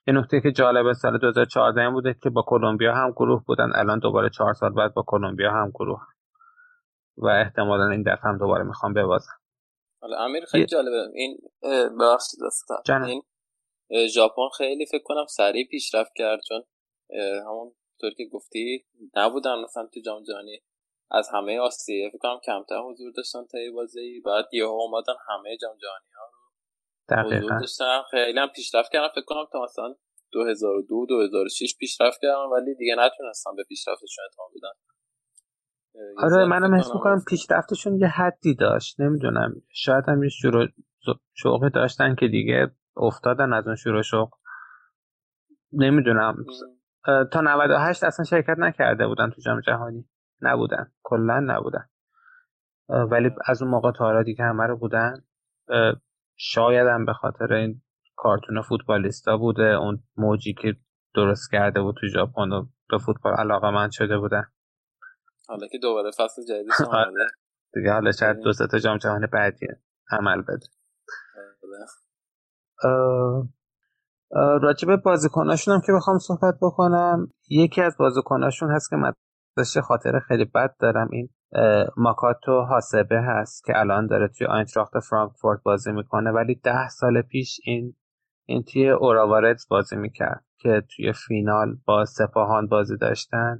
یه نکته که جالب سال 2014 این بوده که با کلمبیا هم گروه بودن. الان دوباره چهار سال بعد با کلمبیا هم گروه هم. و احتمالا این دفعه هم دوباره می‌خوام ببازن حالا امیر خیلی جالبه. این ببخشید. این ژاپن خیلی فکر کنم سریع پیشرفت کرد چون همون طور که گفتی نبودن مثلا تو جام جهانی از همه آسیه. فکر کنم کمتر حضور داشتن تا یه بازی. بعد یهو اومدن همه جام جهانی ها حضور دقیقا. داشتن. خیلی هم پیشرفت کردن. فکر کنم تا مثلا 2002 2006 پیشرفت کردن ولی دیگه نتونستن به پیشرفتشون ادامه بدن. یه آره منم حس کنم می‌کنم پیشرفتشون یه حدی داشت. نمی‌دونم. شاید هم یه شروع شوقی داشتن که دیگه افتادن از اون شروع شوق نمی‌دونم. تا 98 اصلا شرکت نکرده بودن تو جام جهانی. نبودن. کلا نبودن. ولی از اون موقع تا حالا دیگه همه رو بودن. شاید هم به خاطر این کارتون فوتبالیستا بوده. اون موجی که درست کرده بود تو ژاپن و به فوتبال علاقه من شده بودن. حالا که دوباره فصل جدیدش آره. اومده. دیگه حالا شاید دو تا جام جهانی بعدی عمل بده. به بازیکناشون هم که بخوام صحبت بکنم یکی از بازیکناشون هست که من ازش یه خاطره خیلی بد دارم این ماکاتو هاسبه هست که الان داره توی آینتراخت فرانکفورت بازی می‌کنه ولی ده سال پیش این این توی اوراوارتس بازی می‌کرد که توی فینال با سپاهان بازی داشتن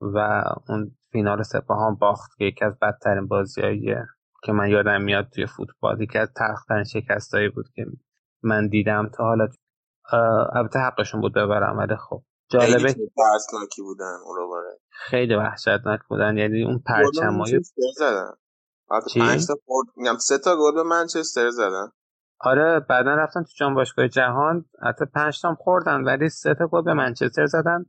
و اون فینال سپاهان باخت که یکی از بدترین بازیاییه که من یادم میاد توی فوتبال یکی از تلخترین شکستایی بود که من دیدم تا حالا. البته حقشون بود ببرم ولی خب. جالبه ترسناکی بودن اون رو باره خیلی وحشتناک بودن. یعنی اون پرچمای زدن؟ پنج تا میگم سه تا گل به منچستر زدن. آره بعدا رفتن تو جام باشگاه جهان. حتی پنج تام خوردن ولی سه تا گل به منچستر زدن.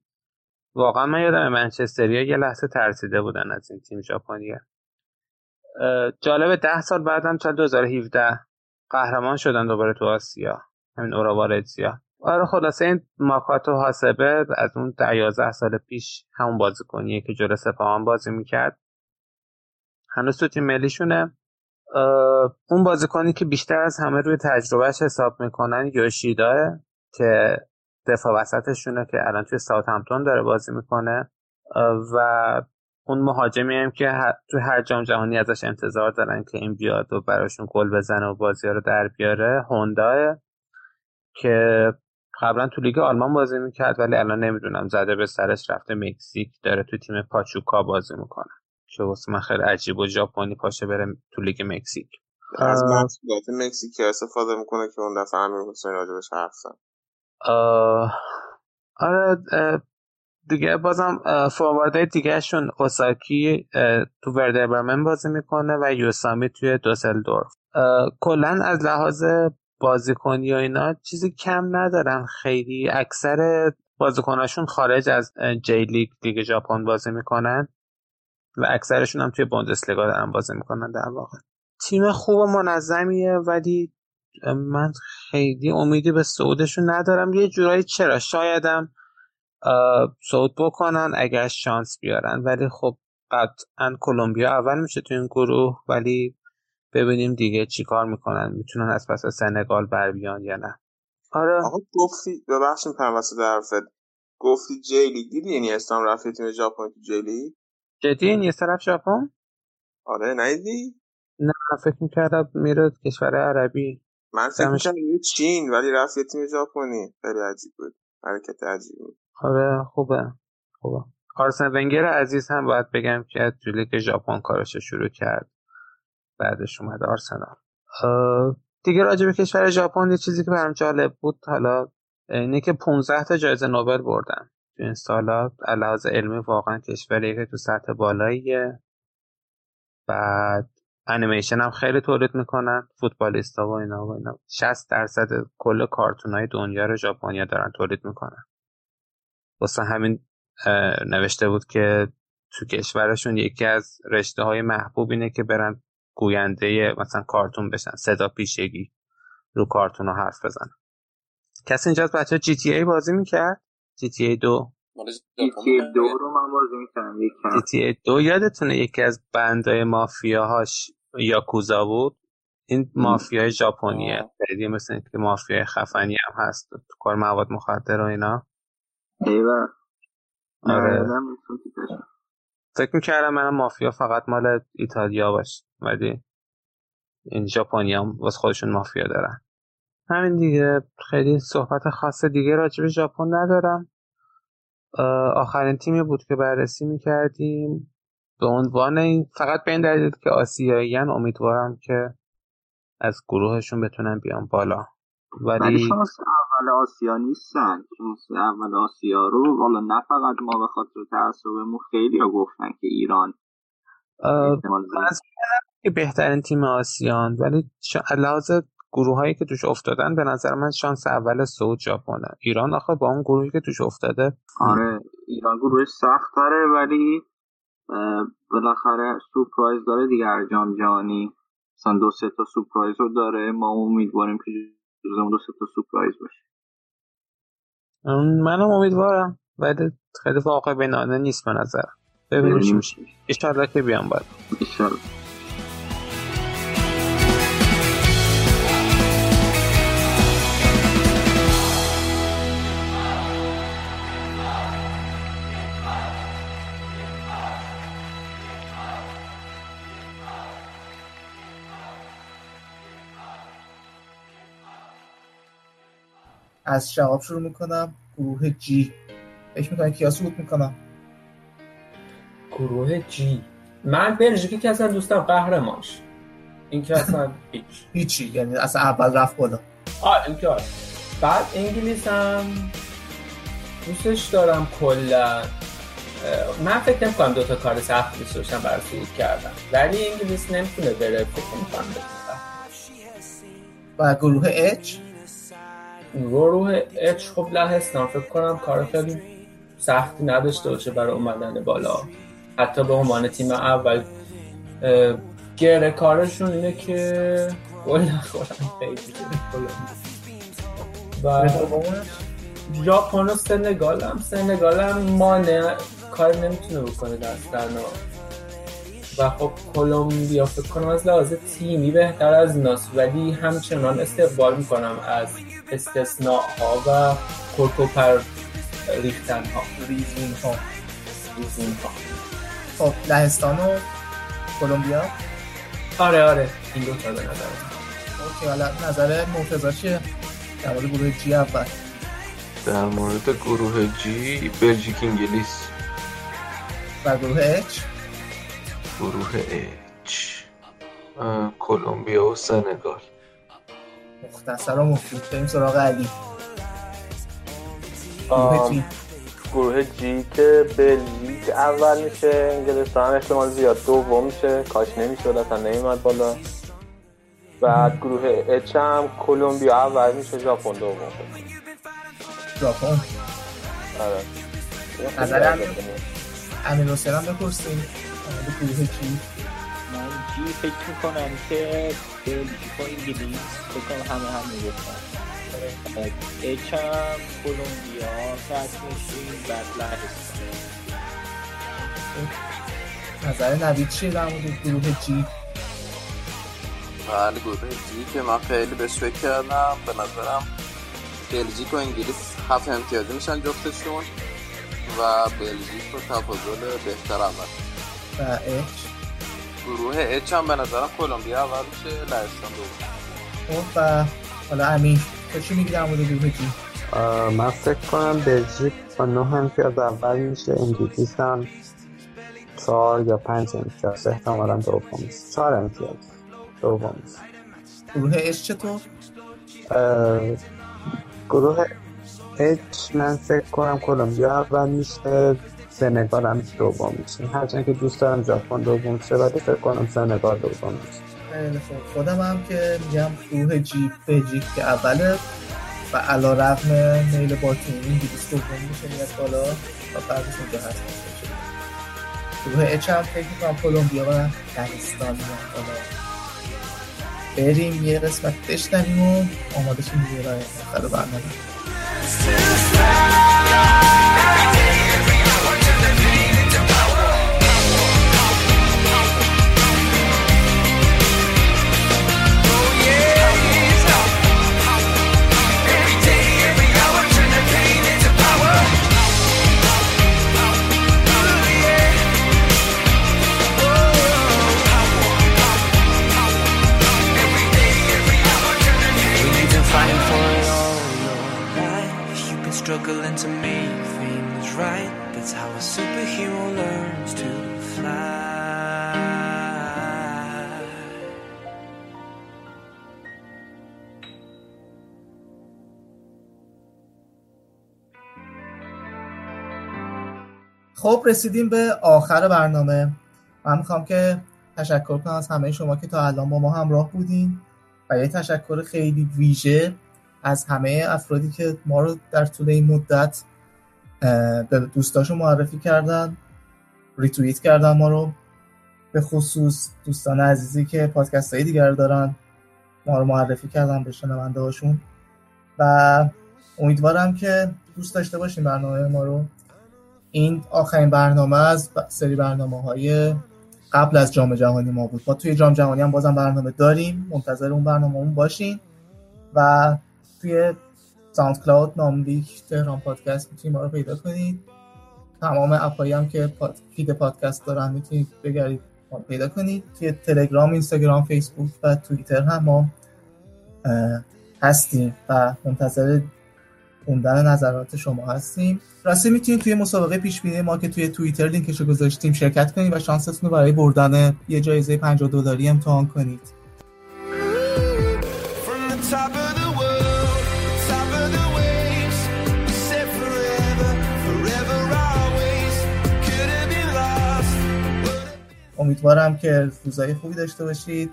واقعا من یادم منچستریا یه لحظه ترسیده بودن از این تیم ژاپنیه اه، جالبه ده سال بعدم سال 2017 قهرمان شدن دوباره تو آسیا. همین اوراوارتسیا آره خلاصه این ماکاتو هاسبه از اون ده یازده سال پیش همون بازیکنیه که جلو سپاهان بازی می‌کرد. هنوز تو تیم ملیشونه. اون بازیکنی که بیشتر از همه روی تجربهش حساب می‌کنن یوشیداه که دفاع وسطشونه که الان توی ساوثهمپتون داره بازی می‌کنه. و اون مهاجمی هم که هر- توی هر جام جهانی ازش انتظار دارن که این بیاد و براشون گل بزنه و بازی رو در بیاره هوندا که قبلا تو لیگ آلمان بازی می‌کرد ولی الان نمی‌دونم زده به سرش رفته مکزیک داره تو تیم پاچوکا بازی می‌کنه. که واسه من خیلی عجیب و ژاپنی پاشه بره تو لیگ مکزیک. از محصولات مکزیکی استفاده می‌کنه که اون دفعه امیر حسین راجبش حرف زد. آره دیگه بازم اه، فورواردهای دیگهشون اوساکی تو وردر برمن بازی می‌کنه و یوسامی توی دوسلدورف. کلا از لحاظ بازیکنی و اینا چیزی کم ندارن. خیلی اکثر بازیکناشون خارج از جی لیگ لیگ ژاپن بازی می‌کنن و اکثرشون هم توی بوندسلیگا دارن بازی می‌کنن در واقع. تیم خوب و منظمیه ولی من خیلی امیدی به صعودشون ندارم. یه جورایی چرا؟ شایدم صعود بکنن اگر شانس بیارن. ولی خب قطعا کلمبیا اول میشه تو این گروه ولی ببینیم دیگه چیکار می‌کنن می‌تونن از پس سنگال بر بیان یا نه. آره. آقا گفتی ببخشید پر وسط حرفت. گفتی جی لیگ دیدی یعنی اسلام رفت یه تیم ژاپن تو جی لیگ جدی؟ این یه طرف ژاپن؟ آره. ندیدی؟ نه فکر می‌کردم میره کشور عربی. من فکر یه چین ولی رفت یه تیم ژاپنی. خیلی عجیب بود. حرکت عجیب بود. آره خوبه خوبه. آرسن ونگر عزیز هم باید بگم که تو لیگ ژاپن کارش رو شروع کرد. بعدش اومد آرسنال. دیگه راجع به کشور ژاپن یه چیزی که برام جالب بود حالا اینه که 15 تا جایزه نوبل بردن. تو این سالا لحاظ علمی واقعا کشوریه که تو سطح بالاییه. بعد انیمیشن هم خیلی تولید می‌کنن فوتبالیستا و اینا و اینا. 60 درصد کل کارتون های دنیا رو ژاپنیا دارن تولید می‌کنن. واسه همین نوشته بود که تو کشورشون یکی از رشته های محبوب اینه که برن گوینده مثلا کارتون بشن صدا پیشگی رو کارتون رو حرف بزنن. کسی اینجا از بچه جی تی ای بازی می‌کرد؟ جی تی ای دو. یکی دو رو من بازی یکم. جی تی ای دو یادتونه یکی از بندای مافیاهاش یاکوزا بود؟ این مافیای ژاپنیه. خیلی مثل اینکه که مافیای خفنی هم هست. تو کار مواد مخدر و اینا. ایوه. آره. تیکش. فکر می‌کردم منم مافیا فقط مال ایتالیا باشه ولی این ژاپنیا هم واسه خودشون مافیا دارن. همین دیگه خیلی صحبت خاص دیگه راجع به ژاپن ندارم. آخرین تیمی بود که بررسی می‌کردیم. به عنوان این فقط به این دلیل که آسیاییان امیدوارم که از گروهشون بتونن بیان بالا. ولی ولی شانس اول آسیا نیستن. شانس اول آسیا رو والا نه فقط ما به خاطر تعصبمون خیلی ها گفتن که ایران که بهترین تیم آسیان ولی. لحاظ گروه هایی که توش افتادن به نظر من شانس اول سعود ژاپنه ایران آخه با اون گروهی که توش افتاده. آره ایران گروهش سخت داره ولی بالاخره سورپرایز داره دیگه جام جهانی. مثلا دو سه تا سورپرایز رو داره. ما امیدواریم که جز اون دو تا سورپرایز باشه. منم امیدوارم ولی خیلی واقع بینانه نیست به نظرم. ببینیم چی میشه. که بیان بالا. از شهاب شروع می‌کنم گروه جی فکر می‌کنم کیا صعود می‌کنم؟ گروه جی من بلژیکی که اصلا دوستم قهرمانش. این که اصلا هیچ [LAUGHS] هیچی یعنی اصلا اول رفت بالا. آه این که. بعد انگلیس هم دوستش دارم کلا. من فکر نمی کنم دوتا کار سخت دوست داشتم برای صعود کردم ولی انگلیس نمی‌تونه بره فکر نمی کنم و گروه اچ گروه اچ خب لهستان فکر کنم کار خیلی سختی نداشته باشه برای اومدن بالا. حتی به عنوان تیم اول. گره کارشون اینه که گل نخورن. و ژاپن و سنگال هم سنگال هم مانع کار نمی‌تونه بکنه دست در نار و خب کلمبیا فکر کنم از لحاظ تیمی بهتر از ایناست ولی همچنان استقبال می‌کنم از استثناء ها و کرک و پر ریختن ها ریزین ها ریزین ها خب لهستان و کلمبیا؟ آره آره. این دو تا به نظر OK حالا نظر مرتضی چیه؟ در مورد گروه جی اول. در مورد گروه جی بلژیک انگلیس. و گروه اچ؟ گروه اچ. اه، کلمبیا و سنگال. مختصر و مفید بریم سراغ علی. گروه جی. که بلژیک اول میشه انگلستان احتمال زیاد دوم میشه کاش نمی‌شد اصلا نمیمد بالا. بعد گروه اچ هم کلمبیا اول میشه ژاپن دوم. ژاپن. آره. نظر امیر حسین هم بپرسیم گروه جی. من جی فکر می‌کنم که بلژیک و انگلیس فکر کنم همه هم می‌گفتن. اچ هم کلمبیا رد میشیم بعد لهستان نظر نوید چیه در مورد گروه جی بله گروه جی که من خیلی بهش فکر کردم. به نظرم بلژیک و انگلیس هفت امتیازی میشن جفتشون و بلژیک رو تفاضل بهتر اول. و اچ گروه اچ هم به نظرم کلمبیا اول میشه لهستان دوم. خب و حالا امین تو چی میگی در مورد گروه جی آه، من فکر کنم بلژیک با نه امتیاز اول میشه انگلیس هم چهار یا پنج امتیاز احتمالا دوم میشه چهار امتیاز دوم میشه گروه اش چطور؟ گروه اچ من فکر کنم کلمبیا اول میشه. سنگال هم دوم میشه هرچند که دوست دارم ژاپن دوم شه ولی فکر کنم سنگال دوم میشه خودم هم که میگم گروه جی بلژیک که اوله و علا رقم میل باطنی انگلیس دوم میشه میاد بالا و بعدش اونجا هست. گروه اچ هم فکر می‌کنم کلمبیا و دنستان میاد بالا. بریم یه قسمت بشنویم و آماده شیم دیگه برای آخر برنامه. Struggling to make things right. That's how a superhero learns to fly. خب رسیدیم به آخر برنامه من می‌خوام که تشکر کنم از همه شما که تا الان با ما همراه بودین و یه تشکر خیلی ویژه از همه افرادی که ما رو در طول این مدت به دوستاشون معرفی کردن ریتوییت کردن ما رو. به خصوص دوستان عزیزی که پادکست های دیگر دارن ما رو معرفی کردن به شنونده هاشون و امیدوارم که دوست داشته باشین برنامه ما رو. این آخرین برنامه از سری برنامه های قبل از جام جهانی ما بود. ما توی جام جهانی هم بازم برنامه داریم. منتظر اون برنامه اون باشین. و توی ساوند کلاود ناملیک تهران پادکست می‌تونید ما رو پیدا کنید. تمام app ایی هم که پاد... feed پادکست دارن می‌تونید بگردید ما پیدا کنید. توی تلگرام اینستاگرام فیسبوک و توییتر هم ما هستیم و منتظر خوندن نظرات شما هستیم. راستی می‌تونید توی مسابقه پیش بینی ما که توی توییتر لینکش رو گذاشتیم شرکت کنید و شانستون رو برای بردن یه جایزه 50 دلاری امتحان کنید. امیدوارم که روزای خوبی داشته باشید.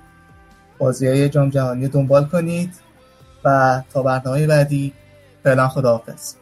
بازی های جام جهانی دنبال کنید و تا برنامه بعدی فعلا خداحافظ.